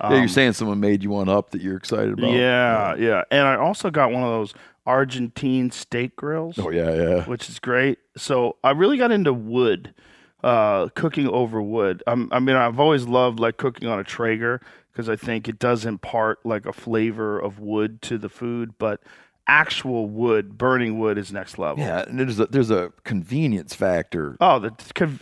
yeah you're saying someone made you one up that you're excited about Um, Yeah, yeah. And I also got one of those Argentine steak grills, oh yeah yeah which is great. So I really got into wood, uh, cooking over wood. I'm, I mean, I've always loved like cooking on a Traeger because I think it does impart like a flavor of wood to the food, but actual wood, burning wood is next level. yeah and there's a there's a convenience factor Oh, the,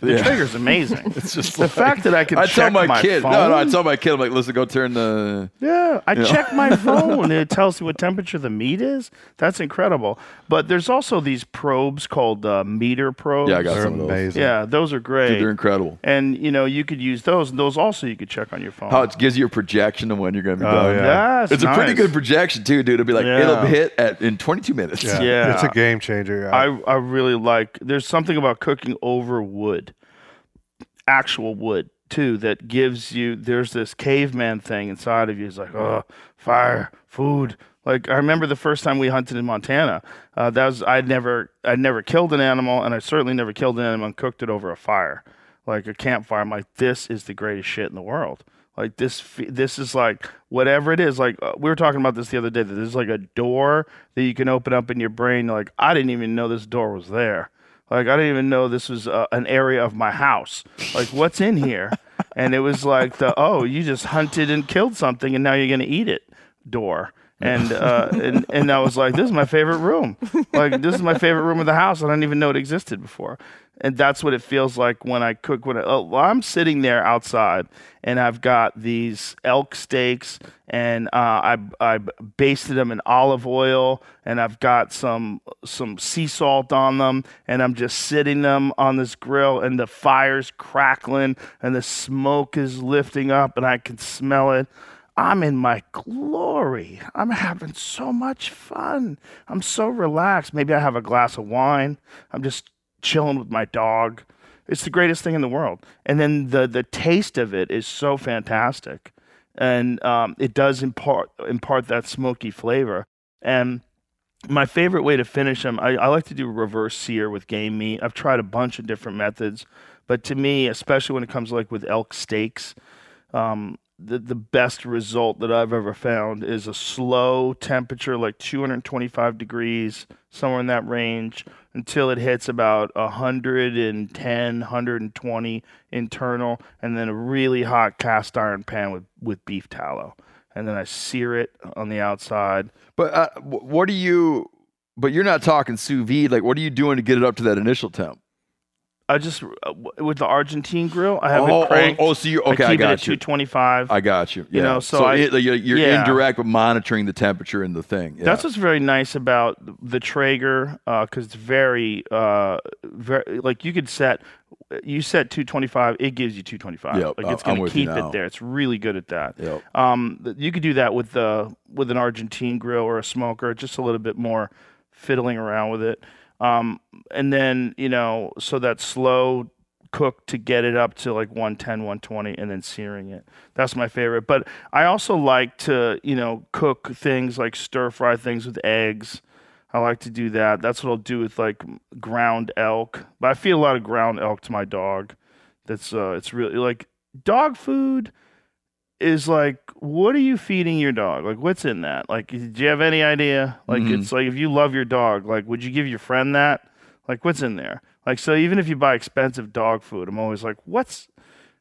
the Yeah. Traeger's amazing. [LAUGHS] it's just the like- fact that I can I check tell my, my kid phone. no no I tell my kid I'm like listen go turn the Yeah, I know? check my [LAUGHS] phone and it tells me what temperature the meat is. That's incredible. But there's also these probes called uh, MEATER probes. yeah I got They're some of those amazing. Yeah, those are great. Dude, they're incredible and you know you could use those, and those also you could check on your phone. how it gives you a projection of when you're going to be Oh, done yeah. Yes, it's a pretty good projection too dude it'll be like Yeah. it'll hit at in 22 minutes Yeah. Yeah. It's a game changer. I I really like. There's something about cooking over wood, actual wood too, that gives you. There's this caveman thing inside of you. It's like, oh, fire, food. Like I remember the first time we hunted in Montana. Uh, that was I'd never I'd never killed an animal, and I certainly never killed an animal and cooked it over a fire, like a campfire. I'm like, this is the greatest shit in the world. Like this, this is like whatever it is. Like uh, we were talking about this the other day. That there's like a door that you can open up in your brain. Like I didn't even know this door was there. Like I didn't even know this was uh, an area of my house. Like what's in here? and it was like the oh, you just hunted and killed something, and now you're gonna eat it. Door. And uh, and and I was like, this is my favorite room. Like this is my favorite room of the house. I didn't even know it existed before. And that's what it feels like when I cook. When I, oh, I'm sitting there outside, and I've got these elk steaks, and uh, I I basted them in olive oil, and I've got some some sea salt on them, and I'm just sitting them on this grill, and the fire's crackling, and the smoke is lifting up, and I can smell it. I'm in my glory. I'm having so much fun. I'm so relaxed. Maybe I have a glass of wine. I'm just chilling with my dog. It's the greatest thing in the world. And then the the taste of it is so fantastic, and um, it does impart impart that smoky flavor. And my favorite way to finish them, I, I like to do reverse sear with game meat. I've tried a bunch of different methods, but to me, especially when it comes like with elk steaks, um, the, the best result that I've ever found is a slow temperature, like 225 degrees, somewhere in that range, until it hits about 110, 120 internal, and then a really hot cast iron pan with, with beef tallow. And then I sear it on the outside. But uh, what do you? But you're not talking sous vide. Like, what are you doing to get it up to that initial temp? I just, uh, with the Argentine grill, I have Oh, it oh, cranked. oh, so you- okay, I I keep it at you. 225. I got you. You Yeah. know, so I- it- you're, you're yeah. indirect, but monitoring the temperature in the thing. Yeah. That's what's very nice about the Traeger because it's very, uh, very like you could set, you set 225, it gives you 225. Yep, like it's going to you keep it there. It's really good at that. Yep. Um, you could do that with the with an Argentine grill or a smoker, just a little bit more fiddling around with it. Um, and then you know, so that slow cook to get it up to like 110 120 and then searing it. That's my favorite. But i also like to you know cook things like stir fry things with eggs. I like to do that. That's what i'll do with like ground elk. But i feed a lot of ground elk to my dog. That's uh it's really like dog food is like what are you feeding your dog? Like what's in that? Like do you have any idea? Like Mhm. it's like if you love your dog like would you give your friend that? Like what's in there? Like so even if you buy expensive dog food i'm always like what's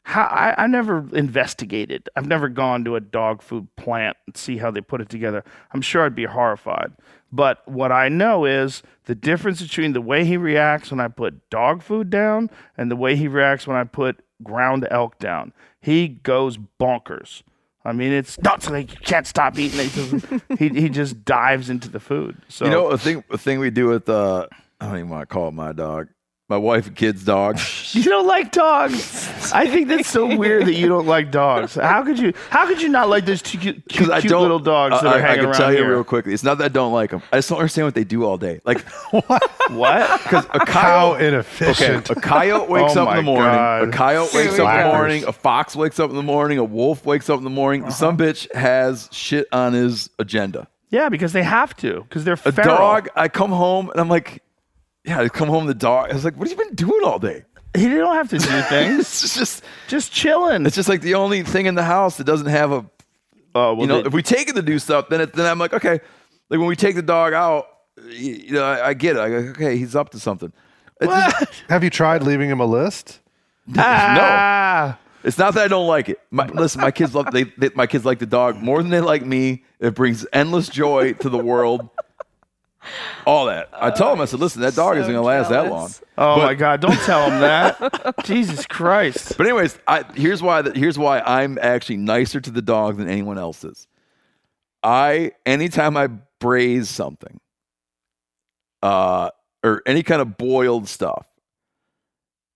how I, I never investigated. I've never gone to a dog food plant and see how they put it together. I'm sure i'd be horrified. But what i know is the difference between the way he reacts when i put dog food down and the way he reacts when i put ground elk down he goes bonkers I mean, it's nuts. Like you can't stop eating. He, doesn't- he he just dives into the food. So you know, a thing, a thing we do with, uh, I don't even want to call it my dog, my wife and kids' dog. You don't like dogs. I think that's so weird that you don't like dogs. How could you? How could you not like those two cute, cute, I cute don't, little dogs that I, are I hanging can around tell you here? real quickly. It's not that I don't like them. I just don't understand what they do all day. Like, [LAUGHS] What? what? because a How coyote, inefficient. okay, a coyote wakes [LAUGHS] Oh up in the morning. God. A coyote wakes up in the morning. A fox wakes up in the morning. A wolf wakes up in the morning. Uh-huh. Some bitch has shit on his agenda. Yeah, because they have to. Because they're A dog. I come home and I'm like, yeah. I come home. The dog. I was like, what have you been doing all day? He don't have to do [LAUGHS] things. It's just, just chilling. it's just like the only thing in the house that doesn't have a Oh, well, you know, they- if we take it to do stuff, then it, then I'm like, okay, like when we take the dog out, you, you know, I, I get it. I go, okay, he's up to something. It's just- [LAUGHS] Have you tried leaving him a list? [LAUGHS] ah, it's not that I don't like it. My, listen, my kids love they, they my kids like the dog more than they like me. It brings endless joy to the world. All that. I told him, I said, listen, that dog isn't gonna last that long. Oh my God! Don't tell him that. [LAUGHS] Jesus Christ. But anyways, I, here's why. That, here's why I'm actually nicer to the dog than anyone else is. I anytime I braise something, uh, or any kind of boiled stuff,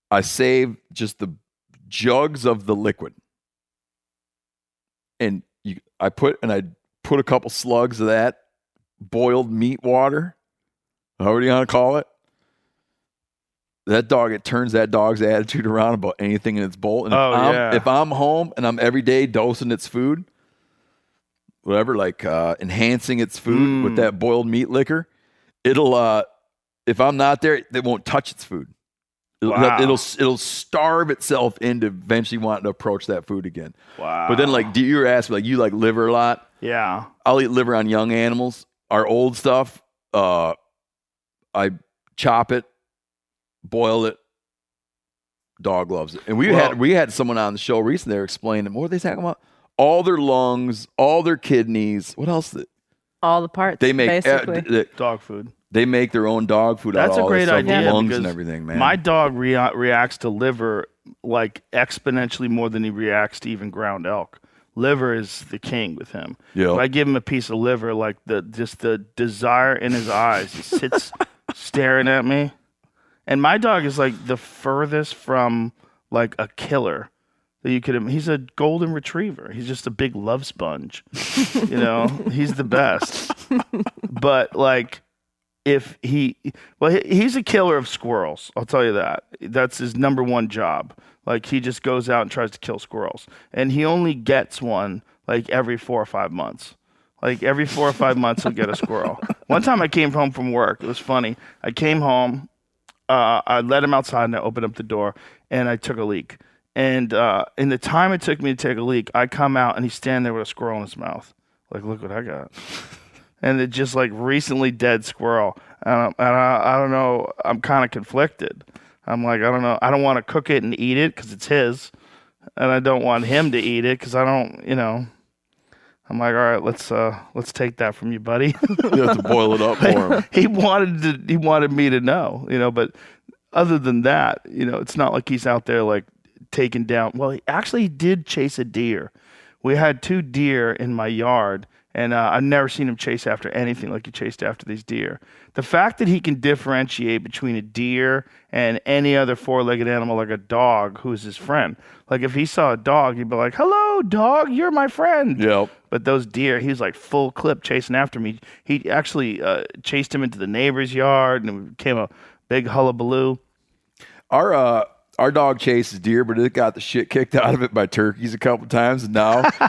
I save just the jugs of the liquid, and you, I put and I put a couple slugs of that boiled meat water, however you want to call it. That dog, it turns that dog's attitude around about anything in its bowl. And if, Oh, I'm, yeah. if I'm home and I'm every day dosing its food, whatever, like uh, enhancing its food with Mm. that boiled meat liquor, it'll. Uh, if I'm not there, it won't touch its food. It'll, Wow. it'll it'll starve itself into eventually wanting to approach that food again. Wow. But then, like, do you ask like, you like liver a lot? yeah. I'll eat liver on young animals. Our old stuff, uh, I chop it, boil it. Dog loves it, and we Well- had we had someone on the show recently. They were explaining what were they talking about? All their lungs, all their kidneys. What else? That All the parts. they make uh, basically. d- d- Dog food. they make their own dog food. out That's of a all great stuff, idea lungs and everything, man. My dog rea- reacts to liver like exponentially more than he reacts to even ground elk. Liver is the king with him. Yeah. If I give him a piece of liver, like the just the desire in his eyes, he sits [LAUGHS] staring at me. And my dog is like the furthest from like a killer that you could. He's a golden retriever. He's just a big love sponge. you know, [LAUGHS] he's the best. But like if he well he's a killer of squirrels i'll tell you that. That's his number one job. Like he just goes out and tries to kill squirrels. And he only gets one like every four or five months. Like every four or five months he'll get a squirrel. [LAUGHS] One time i came home from work it was funny. I came home uh, i let him outside and i opened up the door and i took a leak. And uh, in the time it took me to take a leak, I come out and he's standing there with a squirrel in his mouth. Like, look what I got. And it just like recently dead squirrel. And, I, and I, I don't know. I'm kind of conflicted. I'm like, I don't know. I don't want to cook it and eat it because it's his, and I don't want him to eat it because I don't, you know. I'm like, all right, let's uh, let's take that from you, buddy. [LAUGHS] You have to boil it up for him. [LAUGHS] he wanted to, he wanted me to know, you know. But other than that, you know, it's not like he's out there like taking down. Well, he actually did chase a deer. We had two deer in my yard, and uh, I've never seen him chase after anything like he chased after these deer. The fact that he can differentiate between a deer and any other four-legged animal, like a dog, who's his friend. Like if he saw a dog, he'd be like, "Hello, dog, you're my friend." Yep. But those deer, he was like full clip chasing after me. He actually uh, chased him into the neighbor's yard, and it became a big hullabaloo. Our uh, our dog chases deer, but it got the shit kicked out of it by turkeys a couple times. And now, [LAUGHS]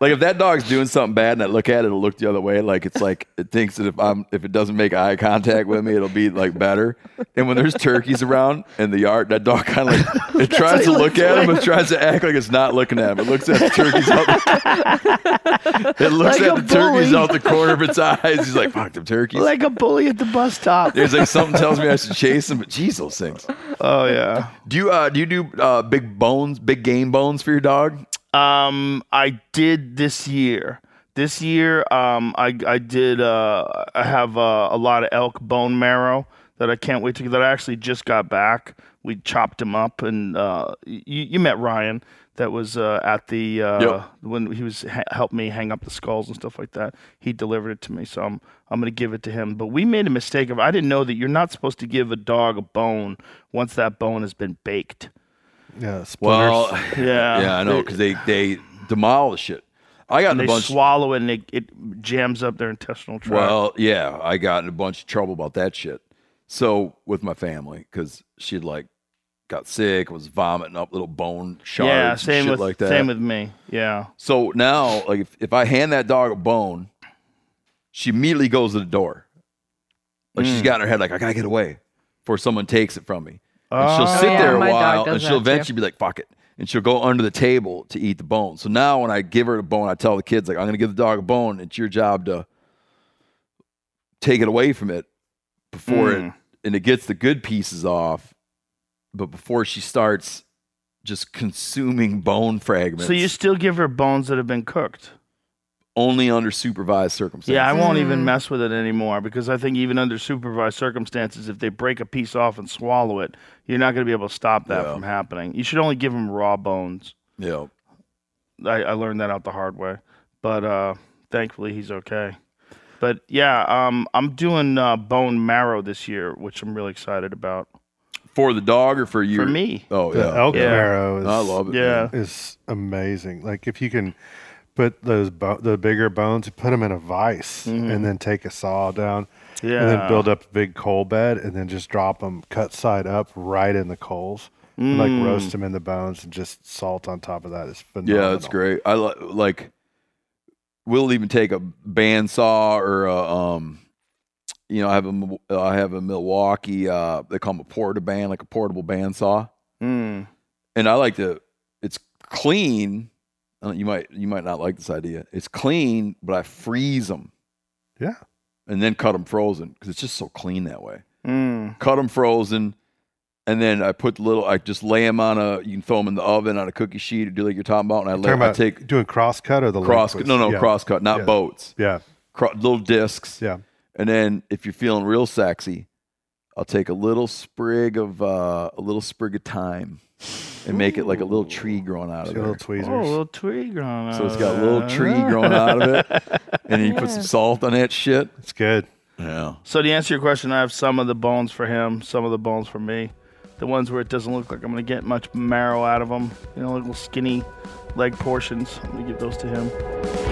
like if that dog's doing something bad and I look at it, it'll look the other way. Like it's like it thinks that if I'm if it doesn't make eye contact with me, it'll be like better. And when there's turkeys around in the yard, that dog kind of like [LAUGHS] it tries to look at him, but tries to act like it's not looking at him. It looks at the turkeys out. [LAUGHS] it looks Like at the turkeys out the corner of its eyes. He's like, "Fuck them turkeys." Like a bully at the bus stop. There's like something tells me I should chase them, but geez, those things. Oh yeah. Do you uh do you do uh big bones, big game bones for your dog? Um, I did this year. This year, um, I I did. Uh, I have uh, a lot of elk bone marrow that I can't wait to. That I actually just got back. We chopped him up, and uh, you you met Ryan. That was uh, at the uh, Yep. when he was ha- helped me hang up the skulls and stuff like that. He delivered it to me, so I'm I'm gonna give it to him. But we made a mistake of I didn't know that you're not supposed to give a dog a bone once that bone has been baked. Yeah, splinters. Well, [LAUGHS] Yeah, yeah, I know because they they demolish it. I got in they a bunch. swallow it and it, it jams up their intestinal tract. well, yeah, I got in a bunch of trouble about that shit. So with my family, because she'd like got sick, was vomiting up little bone shards, yeah, and same shit with like that. same with me. Yeah, So now, like, if, if I hand that dog a bone, she immediately goes to the door. Like Mm. she's got in her head, like, I gotta get away before someone takes it from me. And she'll Oh. sit yeah, there a my while, and she'll that too. eventually be like, "Fuck it," and she'll go under the table to eat the bone. So now, when I give her the bone, I tell the kids, like, "I'm gonna give the dog a bone. It's your job to take it away from it before it, Mm. and it gets the good pieces off, but before she starts." Just consuming bone fragments. so you still give her bones that have been cooked. only under supervised circumstances. Yeah, I won't Mm. even mess with it anymore because I think even under supervised circumstances, if they break a piece off and swallow it, you're not going to be able to stop that Yeah. from happening. You should only give them raw bones. Yeah. I, I learned that out the hard way, but uh, thankfully he's okay. But yeah, um, I'm doing uh, bone marrow this year, which I'm really excited about. For the dog or for you? For me, Oh the yeah. elk Yeah. marrow is, I love it. Yeah. man. is amazing. Like if you can put those bo- the bigger bones, put them in a vise, and then take a saw down, yeah, and then build up a big coal bed, and then just drop them cut side up right in the coals, and like roast them in the bones, and just salt on top of that is phenomenal. Yeah, that's great. I li- like. We'll even take a bandsaw or a um, you know, I have a I have a Milwaukee. Uh, they call them a porta band, like a portable bandsaw, Mm. and I like to. It's clean. You might you might not like this idea. It's clean, but I freeze them Yeah. and then cut them frozen because it's just so clean that way. Mm. cut them frozen, and then I put little. I just lay them on a. You can throw them in the oven on a cookie sheet or do like you're talking about, and I, let, I take doing cross cut or the cross. liquids? No, no, yeah. cross cut, not Yeah. boats. Yeah, Cro- little discs. yeah. And then if you're feeling real sexy, I'll take a little sprig of uh, a little sprig of thyme, and make it like a little tree growing out of See little tweezers. Oh, a little tree growing out. So it's got a little tree growing out of it, [LAUGHS] and then you put some salt on that shit. it's good. Yeah. So to answer your question, I have some of the bones for him, some of the bones for me. The ones where it doesn't look like I'm going to get much marrow out of them, you know, little skinny leg portions. Let me give those to him.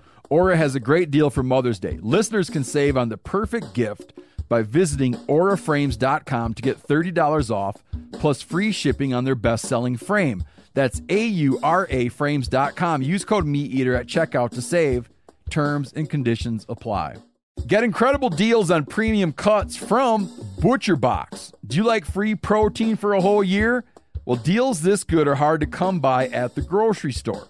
Aura has a great deal for Mother's Day. Listeners can save on the perfect gift by visiting auraframes.com to get $30 off plus free shipping on their best selling frame. That's A U R A frames.com. Use code MeatEater at checkout to save. Terms and conditions apply. Get incredible deals on premium cuts from ButcherBox. Do you like free protein for a whole year? Well, deals this good are hard to come by at the grocery store.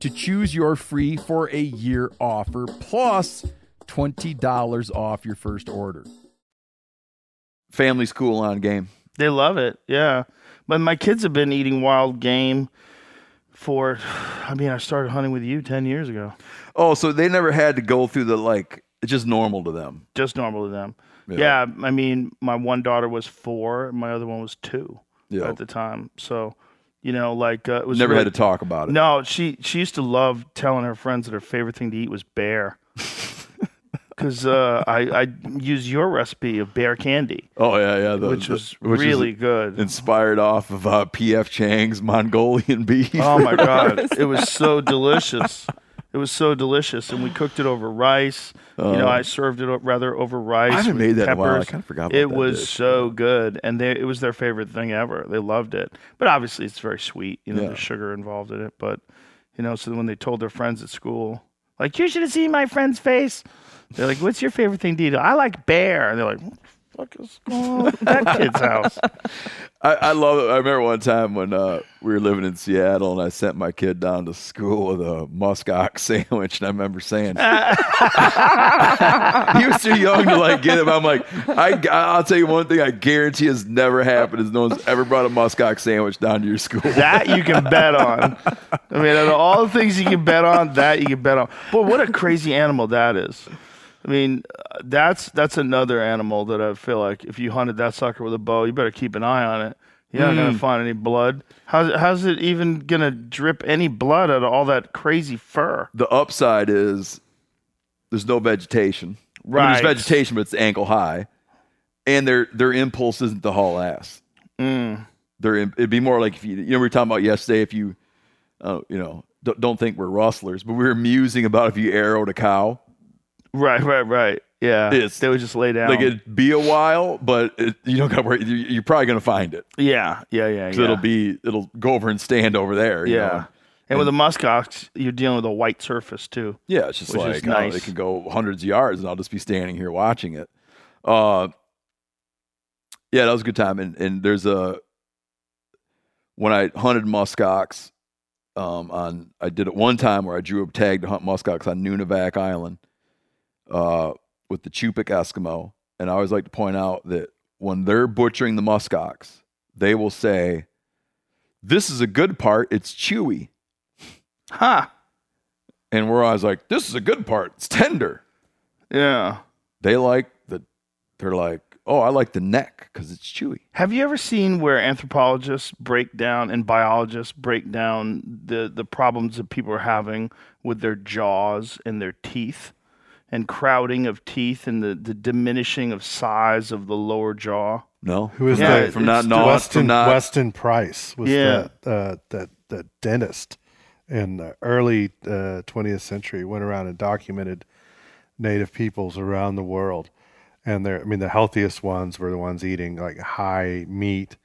to choose your free for a year offer plus $20 off your first order. Family school on game. They love it, yeah. But my kids have been eating wild game for. I mean, I started hunting with you ten years ago. Oh, so they never had to go through the like. It's just normal to them. Just normal to them. Yeah. Yeah. I mean, my one daughter was four, my other one was two Yeah. at the time. So, you know, like uh, it was Never really- had to talk about it. No, she she used to love telling her friends that her favorite thing to eat was bear. [LAUGHS] Because uh, I I use your recipe of bear candy, Oh yeah, yeah. the- which the- was which really good. inspired off of uh, P.F. Chang's Mongolian [LAUGHS] beef. Oh my god, [LAUGHS] it was so delicious. It was so delicious, and we cooked it over rice. you know, I oh. served it rather over rice. Oh. I haven't made that in a while. I kinda forgot about It was dish. so good, and they, it was their favorite thing ever. They loved it, but obviously it's very sweet. You know, Yeah. there's sugar involved in it. But you know, so when they told their friends at school, like, you should have seen my friend's face. They're like, "What's your favorite thing to eat?" I like bear. And they're like, "What the fuck is going on at that kid's house?" I, I love it. I remember one time when uh, we were living in Seattle and I sent my kid down to school with a muskox [LAUGHS] sandwich, and I remember saying [LAUGHS] he was too young to like get him. I'm like, I, I'll tell you one thing I guarantee has never happened is no one's ever brought a muskox sandwich down to your school. That you can bet on. I mean, out of all the things you can bet on, that you can bet on. But what a crazy animal that is. I mean, that's that's another animal that I feel like if you hunted that sucker with a bow, you better keep an eye on it. You're not Mm. gonna find any blood. How's how's it even gonna drip any blood out of all that crazy fur? the upside is there's no vegetation. I mean, Right. there's vegetation, but it's ankle high, and their their impulse isn't to haul ass. Mm. Their im- it'd be more like if you you know we were talking about yesterday if you, uh, you know, don't, don't think we're rustlers, but we were musing about if you arrowed a cow, Right, right, right. Yeah. It's- they would just lay down. like it'd be a while, but it, you don't got worry. you- You're probably gonna find it. yeah, yeah, yeah. yeah. it'll be it'll go over and stand over there. you Yeah. know? And with the muskox, you're dealing with a white surface too. Yeah, it's just like is oh, it can go hundreds of yards, and I'll just be standing here watching it. Uh, yeah, that was a good time. And and there's a when I hunted muskox, um, on I did it one time where I drew a tag to hunt muskox on Nunivak Island, uh, with the Chupik Eskimo, and I always like to point out that when they're butchering the muskox, they will say, "This is a good part. It's chewy." Ha. And we're always like, "This is a good part. It's tender." Yeah. they like the they're like oh i like the neck because it's chewy Have you ever seen where anthropologists break down and biologists break down the, the problems that people are having with their jaws and their teeth and crowding of teeth and the, the diminishing of size of the lower jaw? no Who is Yeah, that? from not it's gnawing Weston from not Weston Price was Yeah. that uh, that that dentist in the early uh, 20th century went around and documented native peoples around the world and they're I mean the healthiest ones were the ones eating like high meat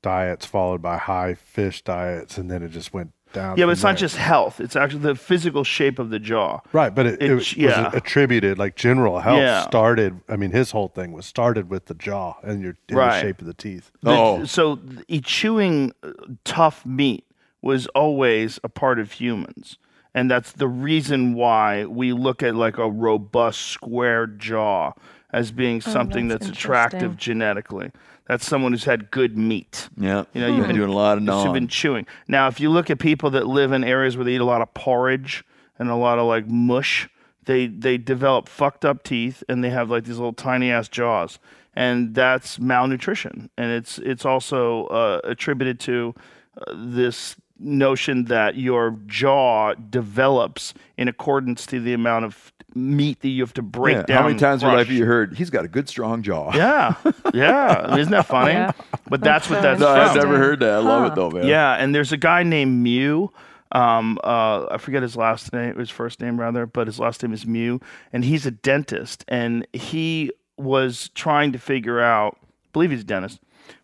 diets followed by high fish diets and then it just went down Yeah, but it's not just health. It's actually the physical shape of the jaw. right but it, it, it- was yeah. attributed like general health Yeah. started I mean his whole thing was started with the jaw and your in Right. the shape of the teeth The- Oh. So th- chewing uh, tough meat was always a part of humans. And that's the reason why we look at like a robust square jaw as being something that's that's, attractive genetically. That's someone who's had good meat. yeah You know, you've been doing a lot of You've been chewing. Now, if you look at people that live in areas where they eat a lot of porridge and a lot of like mush, they they develop fucked up teeth and they have like these little tiny ass jaws, and that's malnutrition. And it's it's also uh, attributed to uh, this notion that your jaw develops in accordance to the amount of meat that you have to break Yeah. down. how many times in your life have you heard he's got a good strong jaw Yeah, yeah. Isn't that funny? Yeah. But that's, what that's so no, i've never heard that i love it though man Yeah, and there's a guy named Mew. Um, uh, I forget his last name, his first name rather, but his last name is Mew, and he's a dentist, and he was trying to figure out. I believe he's a dentist,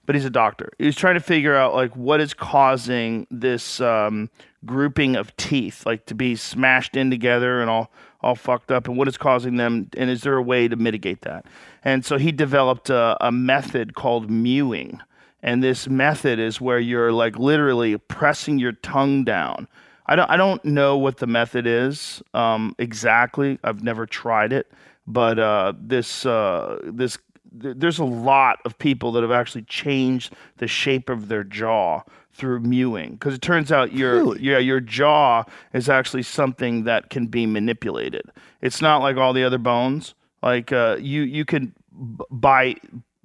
but he's a doctor. He was trying to figure out like what is causing this um, grouping of teeth, like to be smashed in together and all all fucked up, and what is causing them, and is there a way to mitigate that? And so he developed a, a method called mewing. And this method is where you're like literally pressing your tongue down. I don't, I don't know what the method is um, exactly. I've never tried it, but uh, this, uh, this, th- there's a lot of people that have actually changed the shape of their jaw through mewing because it turns out your yeah your jaw is actually something that can be manipulated. It's not like all the other bones. Like uh, you you can b- by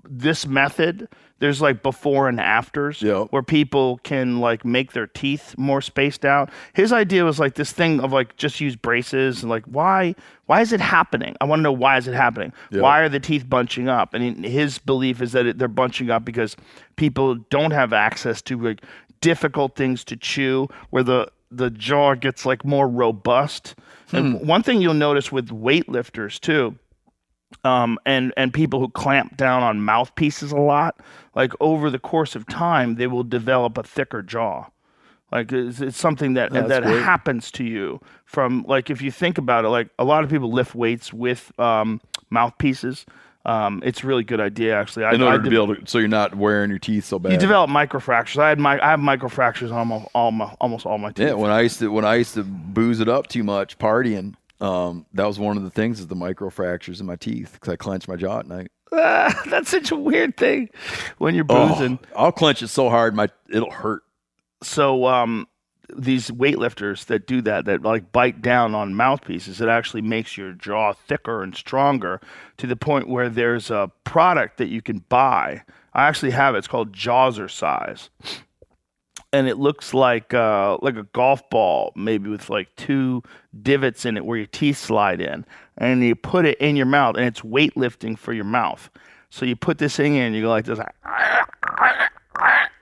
this method there's like before and afters Yep. where people can like make their teeth more spaced out. His idea was like this thing of like just use braces and like why why is it happening? I want to know why is it happening? Why are the teeth bunching up? And his belief is that it, they're bunching up because people don't have access to like difficult things to chew where the the jaw gets like more robust. And hmm. one thing you'll notice with weightlifters too um, and and people who clamp down on mouthpieces a lot, like over the course of time, they will develop a thicker jaw. Like it's, it's something that that great. happens to you from like if you think about it, like a lot of people lift weights with um, mouthpieces. Um, it's a really good idea actually. I, in I order to be able to so you're not wearing your teeth so bad you develop microfractures. I had my I have microfractures on almost all my almost all my teeth. yeah when i used to when i used to booze it up too much partying um, that was one of the things is the microfractures in my teeth because i clench my jaw at night. [LAUGHS] That's such a weird thing when you're Oh, boozing. i'll clench it so hard my it'll hurt. So um these weightlifters that do that that like bite down on mouthpieces it actually makes your jaw thicker and stronger to the point where there's a product that you can buy. I actually have it. It's called jawzercise and it looks like uh, like a golf ball, maybe with like two divots in it where your teeth slide in, and you put it in your mouth, and it's weightlifting for your mouth. So you put this thing in, and you go like this,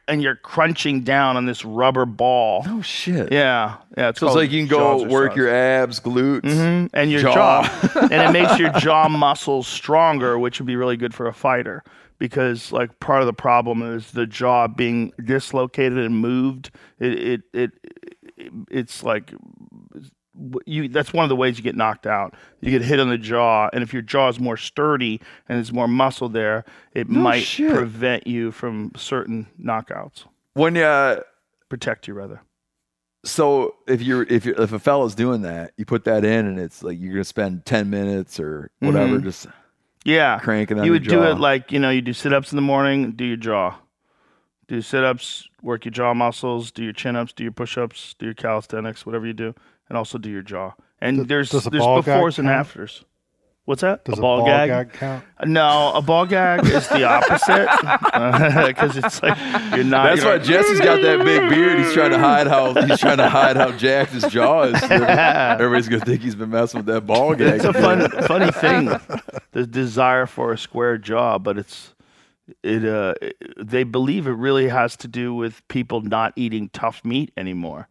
and you're crunching down on this rubber ball. Oh shit. Yeah, yeah. It's So it's like you can go work your abs, glutes. Mhm, and your jaw. jaw, and it makes your [LAUGHS] jaw muscles stronger, which would be really good for a fighter because like part of the problem is the jaw being dislocated and moved. It it it, it it's like you that's one of the ways you get knocked out. You get hit on the jaw, and if your jaw is more sturdy and there's more muscle there, it might shit. prevent you from certain knockouts. When uh, Protect you rather. so if you're if you're, if a fella's doing that, you put that in, and it's like you're gonna spend ten minutes or whatever, Mhm. just Yeah. cranking you would do it like, you know, you do sit ups in the morning, do your jaw. Do sit ups, work your jaw muscles, do your chin ups, do your push ups, do your calisthenics, whatever you do, and also do your jaw. And Does- there's does a there's befores and afters. What's that? Does a ball, gag? count? No, a ball gag is the opposite [LAUGHS] [LAUGHS] because it's like you're not. That's you're why Jesse's got that big [LAUGHS] beard. He's trying to hide how he's trying to hide how jacked his jaw is. Everybody's gonna think he's been messing with that ball gag. It's a fun, funny thing, the desire for a square jaw, but it's it. Uh, it- they believe it really has to do with people not eating tough meat anymore,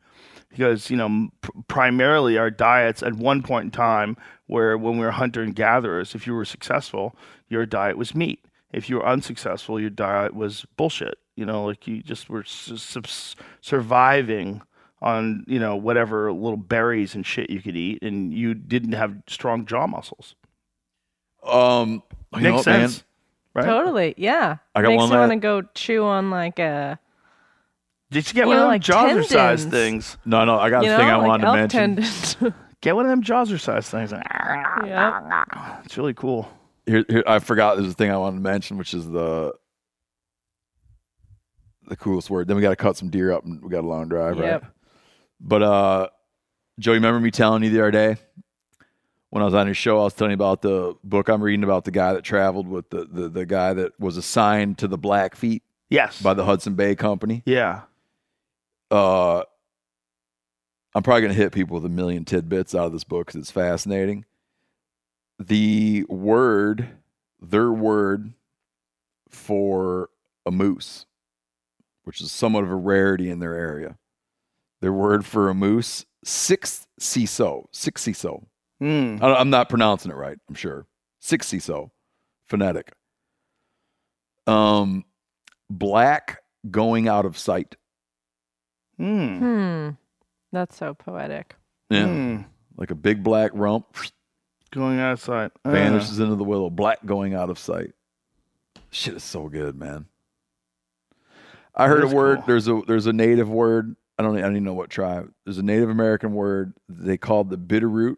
because you know pr- primarily our diets at one point in time, where when we were hunter and gatherers, if you were successful, your diet was meat. If you were unsuccessful, your diet was bullshit. You know, like you just were s- s- surviving on you know whatever little berries and shit you could eat, and you didn't have strong jaw muscles. Um, you know Makes man? sense, right? Totally. Yeah. I got Makes one you want to go chew on like a Did you get You one know, of them like jawzercise things? No, no, I got you a know thing I like wanted to mention. tendons. [LAUGHS] Get one of them jawzercise things. [LAUGHS] yeah. It's really cool. Here, here, I forgot there's a thing I wanted to mention, which is the the coolest word. Then we got to cut some deer up, and we got a long drive, Yep. right? But uh, Joe, you remember me telling you the other day when I was on your show? I was telling you about the book I'm reading about the guy that traveled with the the, the guy that was assigned to the Blackfeet Yes. by the Hudson Bay Company. yeah. Uh, I'm probably going to hit people with a million tidbits out of this book because it's fascinating. The word, their word for a moose, which is somewhat of a rarity in their area, their word for a moose, six CISO, six CISO. Mm. I- I'm not pronouncing it right, I'm sure. Six CISO, phonetic. Um, black going out of sight. Mm. Hmm. That's so poetic. Yeah. Mm. like a big black rump Going outside. Uh, vanishes into the willow, black going out of sight. Shit is so good, man. I heard a word. cool. There's a there's a native word. I don't I don't even know what tribe. There's a Native American word they called the Bitterroot.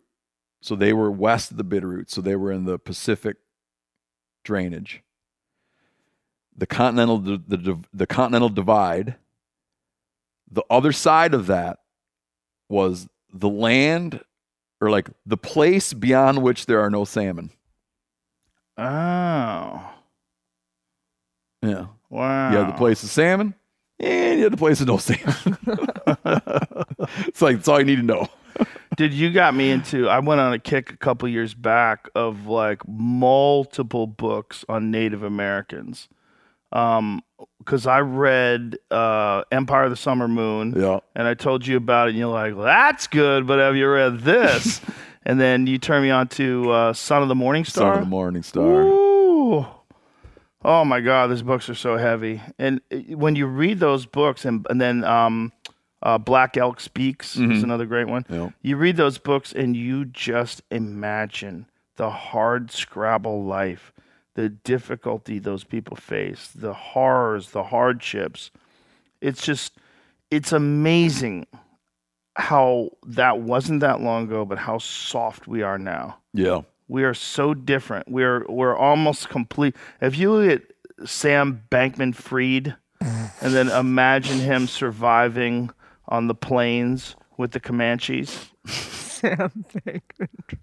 So they were west of the Bitterroot. So they were in the Pacific drainage. The continental the, the the continental divide. The other side of that was the land or like the place beyond which there are no salmon. Oh. Yeah. Wow. You have the place of salmon and you have the place of no salmon. [LAUGHS] it's like, that's all you need to know. [LAUGHS] Dude, you got me into. I went on a kick a couple years back of like multiple books on Native Americans. Um, because I read uh, Empire of the Summer Moon, Yeah. and I told you about it, and you're like, well, "That's good," but have you read this? [LAUGHS] and then you turn me on to uh, Son of the Morning Star. Son of the Morning Star. Ooh. Oh my God, these books are so heavy. And uh, when you read those books, and and then um, uh, Black Elk Speaks is another great one. Yeah. You read those books, and you just imagine the hard Scrabble life, the difficulty those people face, the horrors, the hardships. It's just, it's amazing how that wasn't that long ago, but how soft we are now. Yeah. We are so different. We're we're almost complete. If you look at Sam Bankman Fried, and then imagine him surviving on the plains with the Comanches.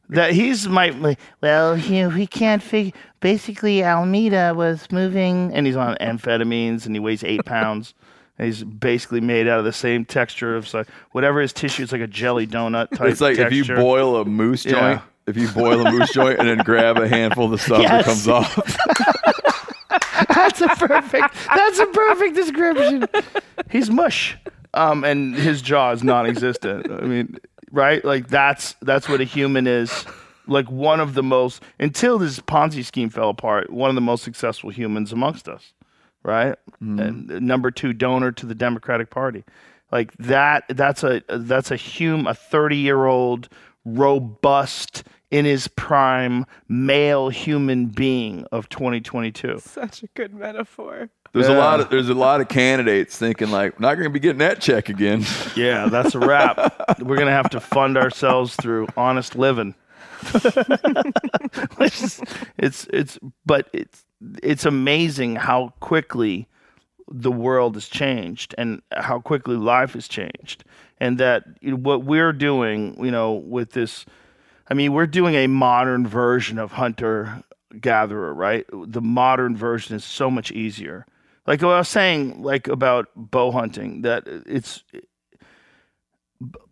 That he's my, my well, you know, we can't figure. Basically, Alameda was moving, and he's on amphetamines, and he weighs eight pounds, And he's basically made out of the same texture of like whatever his tissue. It's like a jelly donut type. It's like if you boil a moose Yeah. joint, if you boil a moose joint and then grab a handful of the stuff that comes off. [LAUGHS] That's a perfect. That's a perfect description. [LAUGHS] He's mush, um, and his jaw is non-existent. I mean, right? Like that's that's what a human is. Like one of the most until this Ponzi scheme fell apart. One of the most successful humans amongst us, right? Mm-hmm. And number two donor to the Democratic Party. Like that. That's a that's a hum a thirty-year-old robust in his prime male human being of 2022. Such a good metaphor. There's a lot of there's a lot of candidates thinking like, not going to be getting that check again. [LAUGHS] Yeah, that's a wrap. We're gonna have to fund ourselves through honest living. [LAUGHS] it's, it's it's but it's it's amazing how quickly the world has changed and how quickly life has changed and that what we're doing you know with this i mean we're doing a modern version of hunter gatherer right the modern version is so much easier like what i was saying like about bow hunting that it's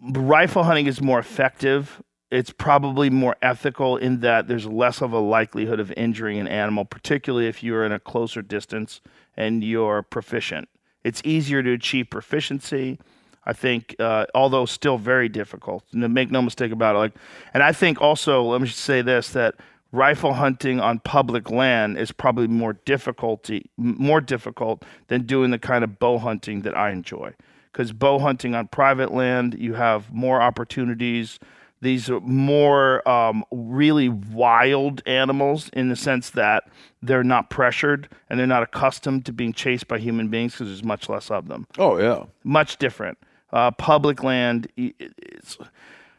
rifle hunting is more effective. It's probably more ethical in that there's less of a likelihood of injuring an animal, particularly if you're in a closer distance and you're proficient. It's easier to achieve proficiency. I think, uh, although still very difficult. Make no mistake about it. Like, and I think also, let me just say this: that rifle hunting on public land is probably more difficulty, more difficult than doing the kind of bow hunting that I enjoy because bow hunting on private land, you have more opportunities. These are more um, really wild animals in the sense that they're not pressured and they're not accustomed to being chased by human beings because there's much less of them. Oh yeah. Much different. Uh, public land, it's,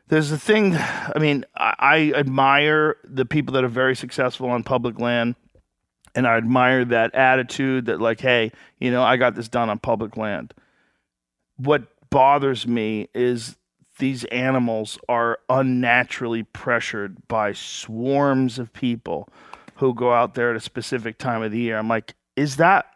there's a thing. I mean, I, I admire the people that are very successful on public land and I admire that attitude that like, hey, you know, I got this done on public land. What bothers me is these animals are unnaturally pressured by swarms of people who go out there at a specific time of the year. I'm like, is that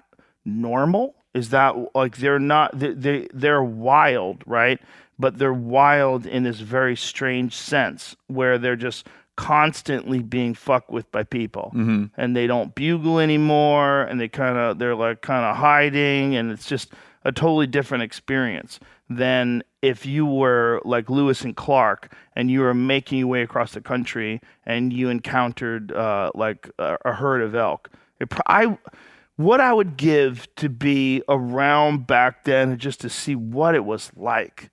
normal? Is that like they're not they, they they're wild, right? But they're wild in this very strange sense where they're just constantly being fucked with by people and they don't bugle anymore and they kind of they're like kind of hiding and it's just a totally different experience than if you were like Lewis and Clark and you were making your way across the country and you encountered uh, like a, a herd of elk. It, I, what I would give to be around back then just to see what it was like.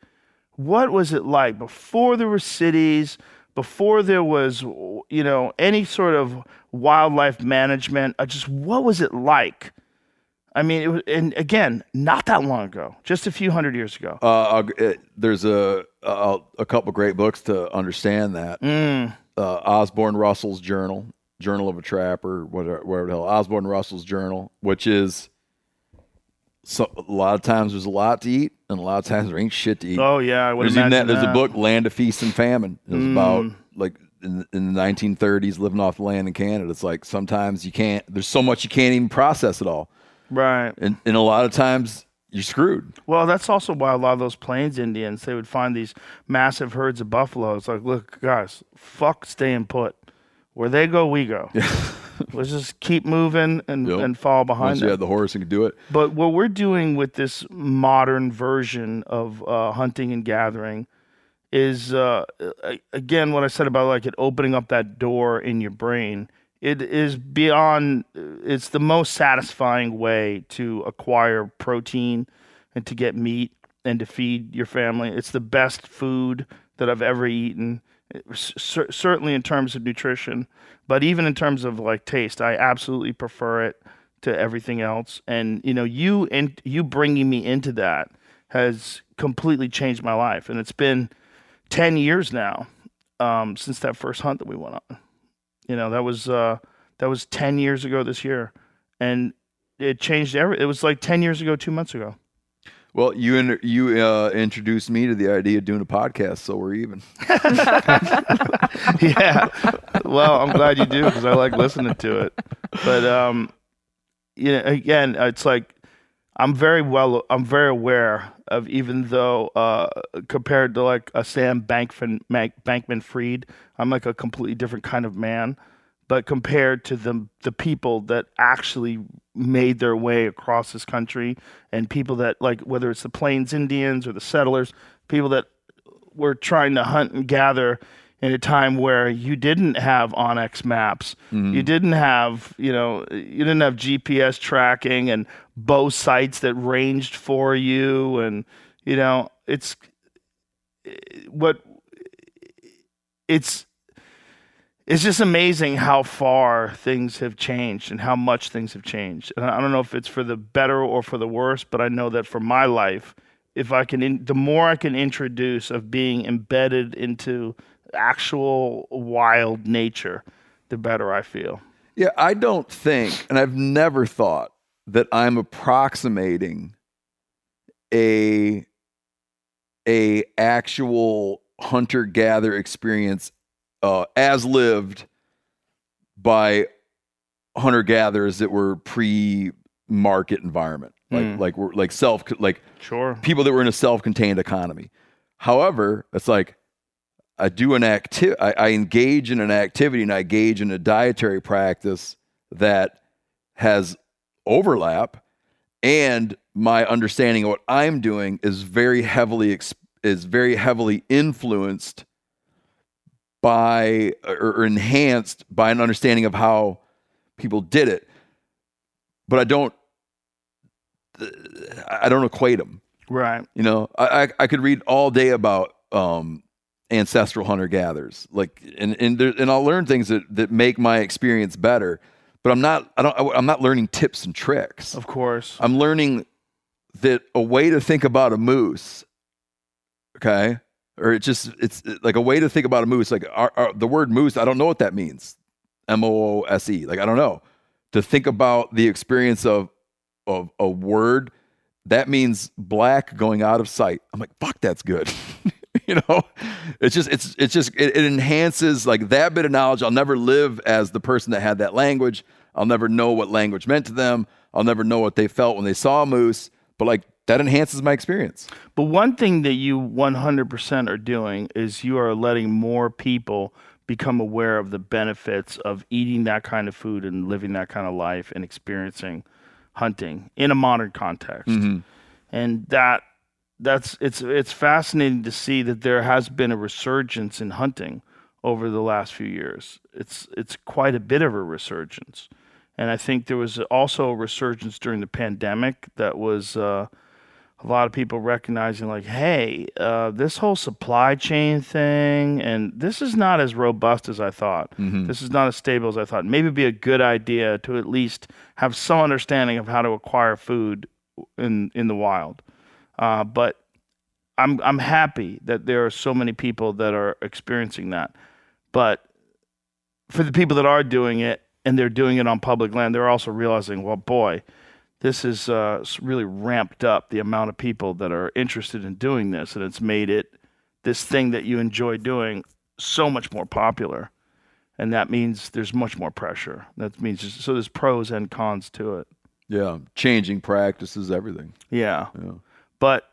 What was it like before there were cities, before there was, you know, any sort of wildlife management? Uh, just what was it like? I mean, it was, and again, not that long ago, just a few hundred years ago. Uh, it, there's a, a a couple great books to understand that. Mm. Uh, Osborne Russell's journal, Journal of a Trapper, whatever, whatever the hell, Osborne Russell's journal, which is so a lot of times there's a lot to eat, and a lot of times there ain't shit to eat. Oh yeah, I would there's even imagine that, there's a book, Land of Feast and Famine. It was about Mm. like in, in the 1930s, living off the land in Canada. It's like sometimes you can't. There's so much you can't even process it all, right? and and a lot of times you're screwed. Well, that's also why a lot of those Plains Indians they would find these massive herds of buffalo. It's like, look, guys, fuck staying put. Where they go, we go. [LAUGHS] Let's just keep moving and, Yep. and follow behind Once them. you have the horse and can do it. But what we're doing with this modern version of uh, hunting and gathering is, uh, again, what I said about like it opening up that door in your brain. It is beyond. It's the most satisfying way to acquire protein and to get meat and to feed your family. It's the best food that I've ever eaten. It- cer- certainly in terms of nutrition, but even in terms of like taste, I absolutely prefer it to everything else. And you know, you and you bringing me into that has completely changed my life. And it's been ten years now um, since that first hunt that we went on. You know, that was uh, that was ten years ago this year, and it changed every. It was like ten years ago, two months ago. Well, you in, you uh, introduced me to the idea of doing a podcast, so we're even. [LAUGHS] [LAUGHS] yeah. Well, I'm glad you do because I like listening to it. But um, you know, again, it's like I'm very well. I'm very aware of even though uh, compared to like a Sam Bankman Bankman Fried, I'm like a completely different kind of man. But compared to the the people that actually made their way across this country, and people that like whether it's the Plains Indians or the settlers, people that were trying to hunt and gather in a time where you didn't have onX maps, mm-hmm. you didn't have, you know, you didn't have GPS tracking and bow sights that ranged for you, and you know, it's what it's it's just amazing how far things have changed and how much things have changed. And I don't know if it's for the better or for the worse, but I know that for my life, if I can, in, the more I can introduce of being embedded into actual wild nature, the better I feel. Yeah, I don't think, and I've never thought that I'm approximating a a actual hunter gatherer experience uh, as lived by hunter gatherers that were pre market environment, like Mm. like we're like self like Sure. people that were in a self-contained economy. However, it's like I do an acti- I, I engage in an activity and I engage in a dietary practice that has overlap, and my understanding of what I'm doing is very heavily is very heavily influenced by or, or enhanced by an understanding of how people did it. But I don't I don't equate them. Right. You know, I, I I could read all day about um ancestral hunter gatherers, like, and and there, and I'll learn things that that make my experience better. But I'm not I don't I'm not learning tips and tricks. Of course. I'm learning that a way to think about a moose, okay, or it's just it's like a way to think about a moose. Like our, our, the word moose, I don't know what that means. M O O S E. Like I don't know. To think about the experience of of a word that means black going out of sight. I'm like, fuck, that's good. [LAUGHS] you know, it's just it's it's just it, it enhances like that bit of knowledge. I'll never live as the person that had that language. I'll never know what language meant to them. I'll never know what they felt when they saw a moose. But like that enhances my experience. But one thing that you 100% are doing is you are letting more people become aware of the benefits of eating that kind of food and living that kind of life and experiencing hunting in a modern context. And that that's it's it's fascinating to see that there has been a resurgence in hunting over the last few years. It's it's quite a bit of a resurgence. And I think there was also a resurgence during the pandemic that was uh, a lot of people recognizing like hey uh, this whole supply chain thing and this is not as robust as i thought. This is not as stable as i thought. Maybe it'd be a good idea to at least have some understanding of how to acquire food in in the wild. Uh, but i'm i'm happy that there are so many people that are experiencing that. But for the people that are doing it and they're doing it on public land they're also realizing well boy this has uh, really ramped up the amount of people that are interested in doing this, and it's made it this thing that you enjoy doing so much more popular. And that means there's much more pressure. That means just, so there's pros and cons to it. Yeah, changing practices, everything. Yeah. Yeah. But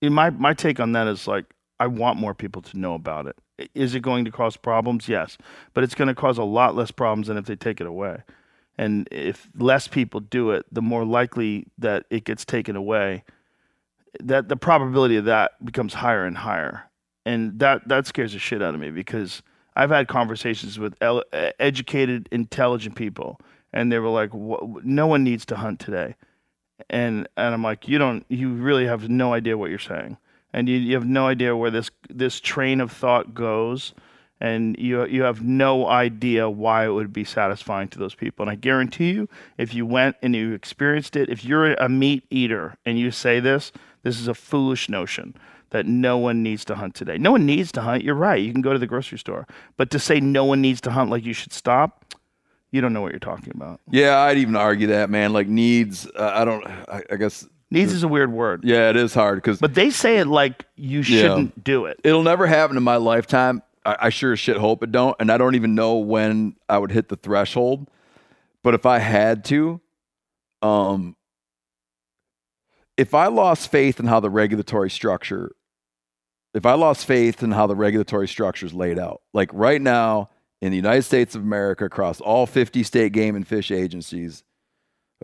in my my take on that is like I want more people to know about it. Is it going to cause problems? Yes, but it's going to cause a lot less problems than if they take it away. And if less people do it, the more likely that it gets taken away. That the probability of that becomes higher and higher, and that that scares the shit out of me because I've had conversations with educated, intelligent people, and they were like, "No one needs to hunt today." and and I'm like, you don't, you really have no idea what you're saying, and you, you have no idea where this this train of thought goes, and you you have no idea why it would be satisfying to those people. And I guarantee you, if you went and you experienced it, if you're a meat eater and you say this, this is a foolish notion that no one needs to hunt today. No one needs to hunt. You're right. You can go to the grocery store, but to say no one needs to hunt, like you should stop, you don't know what you're talking about. Yeah, I'd even argue that, man. Like needs, uh, I don't. I, I guess. Needs is a weird word. Yeah, it is hard because But they say it like you shouldn't do it. it'll never happen in my lifetime. I, I sure as shit hope it don't, and I don't even know when I would hit the threshold. But if I had to, um, if I lost faith in how the regulatory structure, if I lost faith in how the regulatory structure is laid out, like right now in the United States of America, across all 50 state game and fish agencies,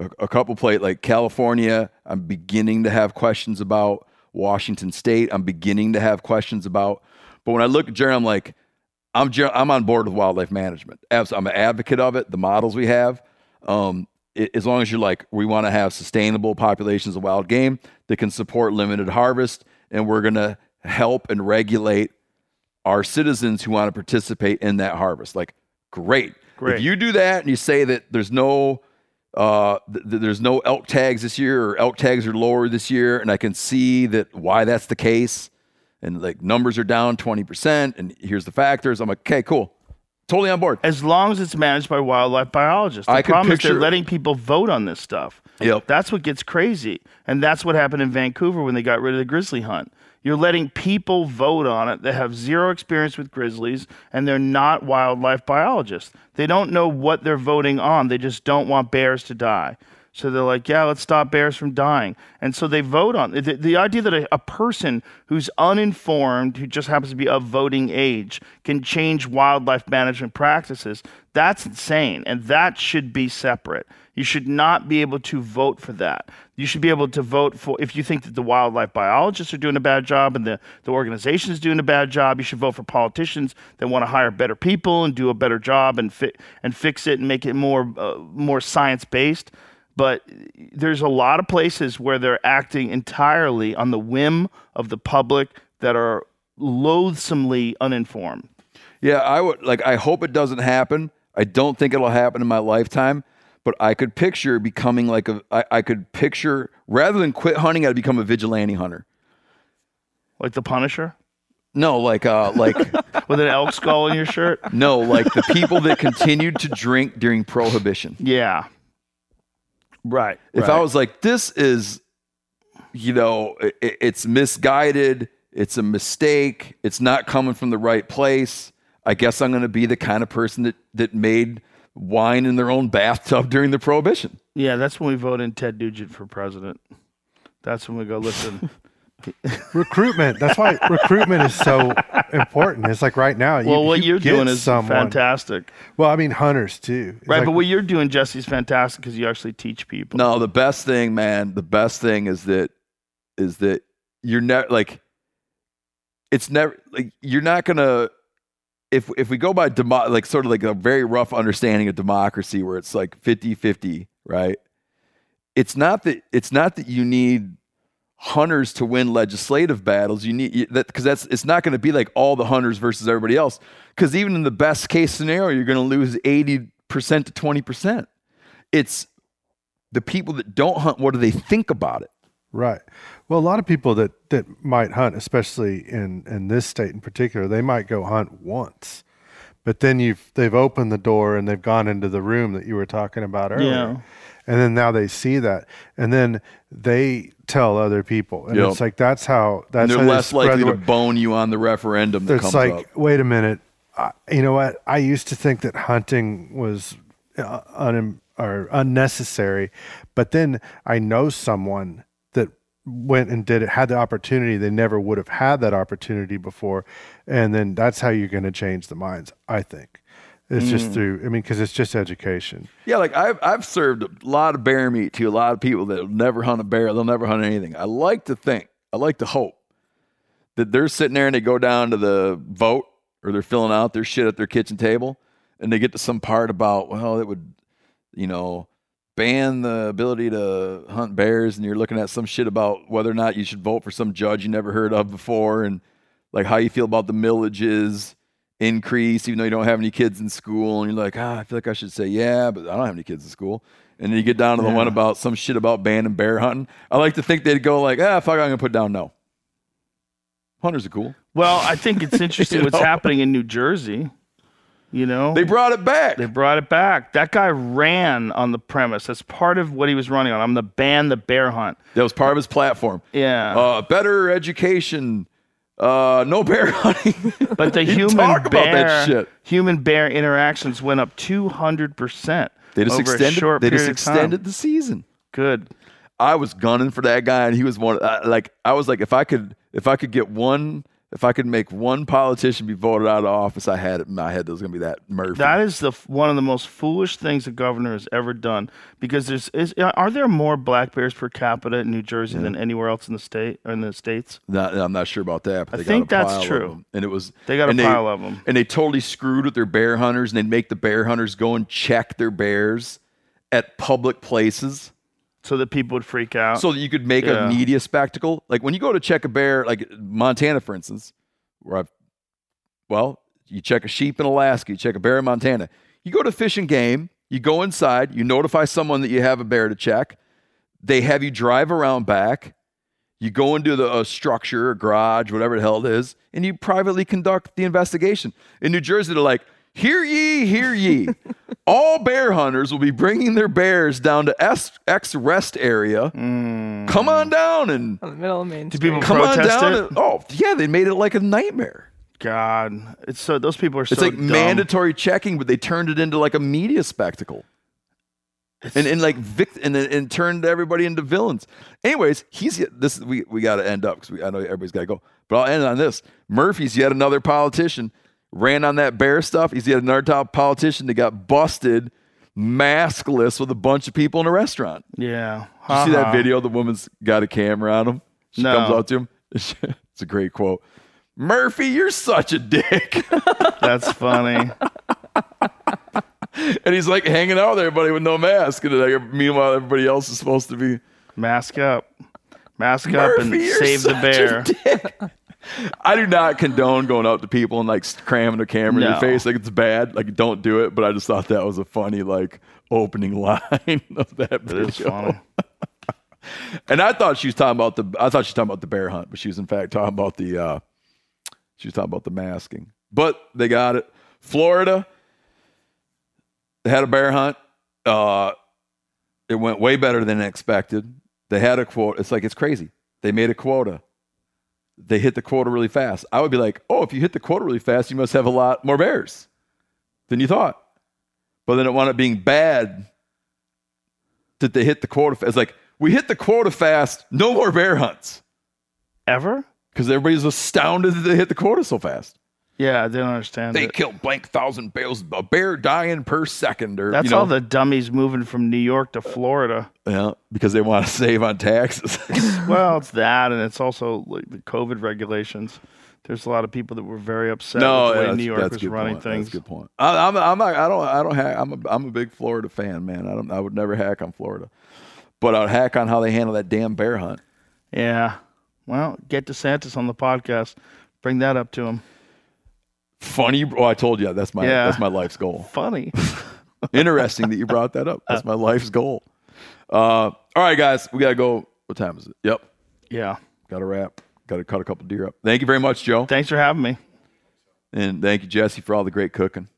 a, a couple plate like California, I'm beginning to have questions about. Washington State, I'm beginning to have questions about. But when I look at Jerry, I'm like, I'm I'm on board with wildlife management. I'm an advocate of it. The models we have, um, as long as you're like, we want to have sustainable populations of wild game that can support limited harvest, and we're gonna help and regulate our citizens who want to participate in that harvest. Like, great. Great. If you do that and you say that there's no uh, th- there's no elk tags this year or elk tags are lower this year, and I can see that why that's the case, and like numbers are down 20%, and here's the factors. I'm like, okay, cool. Totally on board. As long as it's managed by wildlife biologists. The I is picture- they're letting people vote on this stuff. Yep. That's what gets crazy. And that's what happened in Vancouver when they got rid of the grizzly hunt. You're letting people vote on it that have zero experience with grizzlies and they're not wildlife biologists. They don't know what they're voting on. They just don't want bears to die. So they're like, yeah, let's stop bears from dying. And so they vote on the, the idea that a, a person who's uninformed, who just happens to be of voting age, can change wildlife management practices. That's insane. And that should be separate. You should not be able to vote for that. You should be able to vote for, if you think that the wildlife biologists are doing a bad job and the, the organization is doing a bad job, you should vote for politicians that want to hire better people and do a better job and, fi- and fix it and make it more, uh, more science based but there's a lot of places where they're acting entirely on the whim of the public that are loathsomely uninformed. Yeah, I would like. I hope it doesn't happen. I don't think it'll happen in my lifetime. But I could picture becoming like a. I, I could picture rather than quit hunting, I'd become a vigilante hunter. Like the Punisher No, like uh, like [LAUGHS] with an elk skull in your shirt. no, like the people that continued to drink during prohibition. Yeah. Right. If I was like, this is, you know, i i- it's misguided, it's a mistake, it's not coming from the right place. I guess I'm going to be the kind of person that that made wine in their own bathtub during the prohibition. yeah, that's when we vote in Ted Nugent for president. That's when we go listen. [LAUGHS] recruitment. That's why recruitment is so important. It's like right now. well, if what you you're doing is someone- fantastic, Well, I mean, hunters too. It's right? like- but what you're doing, Jesse, is fantastic because you actually teach people. No, the best thing, man, the best thing is that is that you're never like it's never like you're not gonna if if we go by demo, like sort of like a very rough understanding of democracy where it's like 50-50, right? It's not that it's not that you need hunters to win legislative battles. You need that because that's it's not going to be like all the hunters versus everybody else. Because even in the best case scenario, you're going to lose eighty percent to twenty percent. It's the people that don't hunt. What do they think about it? Right. Well, a lot of people that that might hunt, especially in in this state in particular, they might go hunt once, but then you've they've opened the door and they've gone into the room that you were talking about earlier, Yeah. and then now they see that, and then they tell other people, and Yep. it's like that's how that's And they're how they less spread likely the to bone you on the referendum that It's comes like, up. wait a minute, I, you know what? I used to think that hunting was uh, un, or unnecessary, but then I know someone that went and did it, had the opportunity. They never would have had that opportunity before, and then that's how you're going to change the minds. I think it's Mm. just through. I mean, because it's just education. Yeah, like I've I've served a lot of bear meat to a lot of people that never hunt a bear. They'll never hunt anything. I like to think, I like to hope that they're sitting there and they go down to the vote or they're filling out their shit at their kitchen table and they get to some part about well, it would, you know, ban the ability to hunt bears and you're looking at some shit about whether or not you should vote for some judge you never heard of before and like how you feel about the millages increase even though you don't have any kids in school and you're like ah i feel like i should say yeah but i don't have any kids in school. And then you get down to the one about some shit about banning bear hunting. I like to think they'd go like ah fuck i'm gonna put down no. Hunters are cool. Well, I think it's [LAUGHS] interesting what's know? happening in New Jersey. You know, they brought it back They brought it back. That guy ran on the premise. That's part of what he was running on. I'm the ban the bear hunt. that was part of his platform Yeah. uh, better education uh, no bear [LAUGHS] hunting but the He human talk about bear that shit. human bear interactions went up 200 percent. they just extended short they just period of time. extended the season Good. I was gunning for that guy, and he was one. I, like I was like, if I could, if I could get one, if I could make one politician be voted out of office, I had it in my head that was going to be that Murphy. That is the one of the most foolish things a governor has ever done. Because there's is are there more black bears per capita in New Jersey than anywhere else in the state or in the states? Not, I'm not sure about that. But I they think a that's pile true. And it was They got a and of them, and they totally screwed with their bear hunters, and they'd make the bear hunters go and check their bears at public places. So that people would freak out. so that you could make Yeah. a media spectacle. Like when you go to check a bear, like Montana, for instance, where I've, well, you check a sheep in Alaska, you check a bear in Montana. You go to Fish and Game, you go inside, you notify someone that you have a bear to check. They have you drive around back. You go into the structure, a garage, whatever the hell it is, and you privately conduct the investigation. In New Jersey, they're like, "Hear ye, hear ye! [LAUGHS] All bear hunters will be bringing their bears down to S- X rest area. Hmm. Come on down and On the middle of Main Do Street. people come on protest down. it? And, oh yeah, they made it like a nightmare. God, it's so those people are so It's like dumb. mandatory checking, but they turned it into like a media spectacle. and, and like vic- and, then- and turned everybody into villains. Anyways, he's this we we got to end up because I know everybody's got to go. But I'll end on this. Murphy's yet another politician ran on that bear stuff. He's yet another top politician that got busted maskless with a bunch of people in a restaurant. Yeah. Did you see that video? The woman's got a camera on him. She No. comes up to him. [LAUGHS] It's a great quote. Murphy, you're such a dick. [LAUGHS] That's funny. [LAUGHS] and he's like hanging out with everybody with no mask. And like, meanwhile, everybody else is supposed to be Mask up. Mask up and save the bear. I do not condone going up to people and like cramming a camera in your face. Like it's bad. Like don't do it. But I just thought that was a funny like opening [LAUGHS] line of that It video. is funny. [LAUGHS] And I thought she was talking about the. I thought she was talking about the bear hunt, but she was in fact talking about the. uh She was talking about the masking. But they got it. Florida. They had a bear hunt. Uh It went way better than expected. They had a quote. It's like it's crazy. They made a quota. They hit the quota really fast. I would be like, oh, if you hit the quota really fast, you must have a lot more bears than you thought. But then it wound up being bad that they hit the quota. fa- It's like we hit the quota fast, no more bear hunts Ever? because everybody's astounded that they hit the quota so fast. Yeah, I didn't understand They it. killed blank thousand bears, a bear dying per second, or That's you know, all the dummies moving from New York to Florida. yeah, because they want to [LAUGHS] save on taxes. [LAUGHS] well, it's that, and it's also like the COVID regulations. There's a lot of people that were very upset no, with the way New York was running point. things. That's a good point. I, I'm, I'm not, I don't, I don't hack. I'm a, I'm a big Florida fan, man. I don't, I would never hack on Florida, but I'd hack on how they handle that damn bear hunt. Yeah. Well, get DeSantis on the podcast. Bring that up to him. Funny. Oh, I told you that's my, Yeah. that's my life's goal. Funny. [LAUGHS] Interesting that you brought that up. That's my [LAUGHS] life's goal. Uh, all right, guys, we gotta go. What time is it? Yep, yeah. got to wrap. Got to cut a couple deer up. Thank you very much, Joe, Thanks for having me. and thank you, Jesse, for all the great cooking.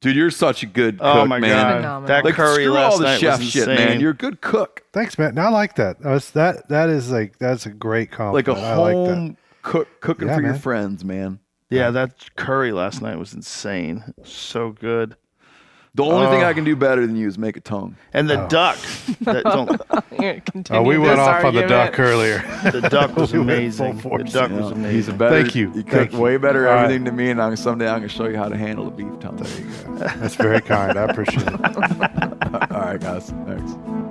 Dude, you're such a good cook, Oh my man. god, Phenomenal. that Like curry screw last all the night chef was shit, insane. man. You're a good cook. Thanks, man. No, I like that. That's- that that is like that's a great Like compliment. a I like that. home cook cooking Yeah, for your friends, man. Yeah, that curry last night was insane. So good. The only thing Oh. I can do better than you is make a tongue. And the oh. duck. [LAUGHS] That, don't, Oh, we went this off on the duck earlier. the duck was [LAUGHS] We went amazing. full The force. duck was amazing. He's a better. Thank you. You Thank you. way better All right. everything to me, and I'm, someday I'm gonna show you how to handle a beef tongue. [LAUGHS] That's very kind. I appreciate it. all right, guys. Thanks.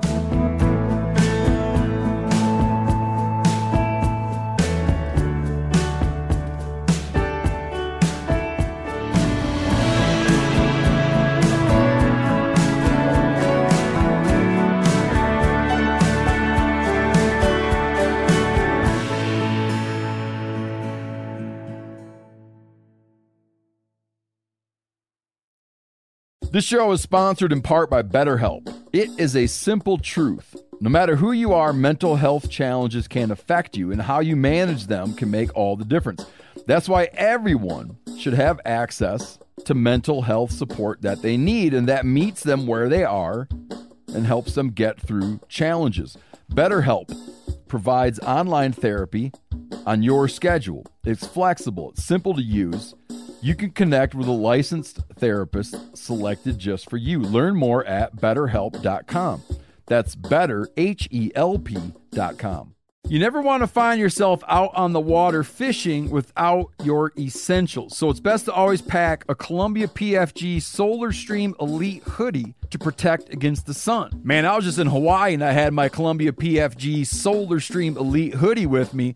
This show is sponsored in part by BetterHelp. It is a simple truth. No matter who you are, mental health challenges can affect you, and how you manage them can make all the difference. That's why everyone should have access to mental health support that they need and that meets them where they are and helps them get through challenges. BetterHelp provides online therapy on your schedule. It's flexible, it's simple to use. You can connect with a licensed therapist selected just for you. Learn more at betterhelp.com. That's better, H E L P columbia.com. You never want to find yourself out on the water fishing without your essentials. So it's best to always pack a Columbia PFG Solar Stream Elite hoodie to protect against the sun. Man, I was just in Hawaii and I had my Columbia PFG Solar Stream Elite hoodie with me.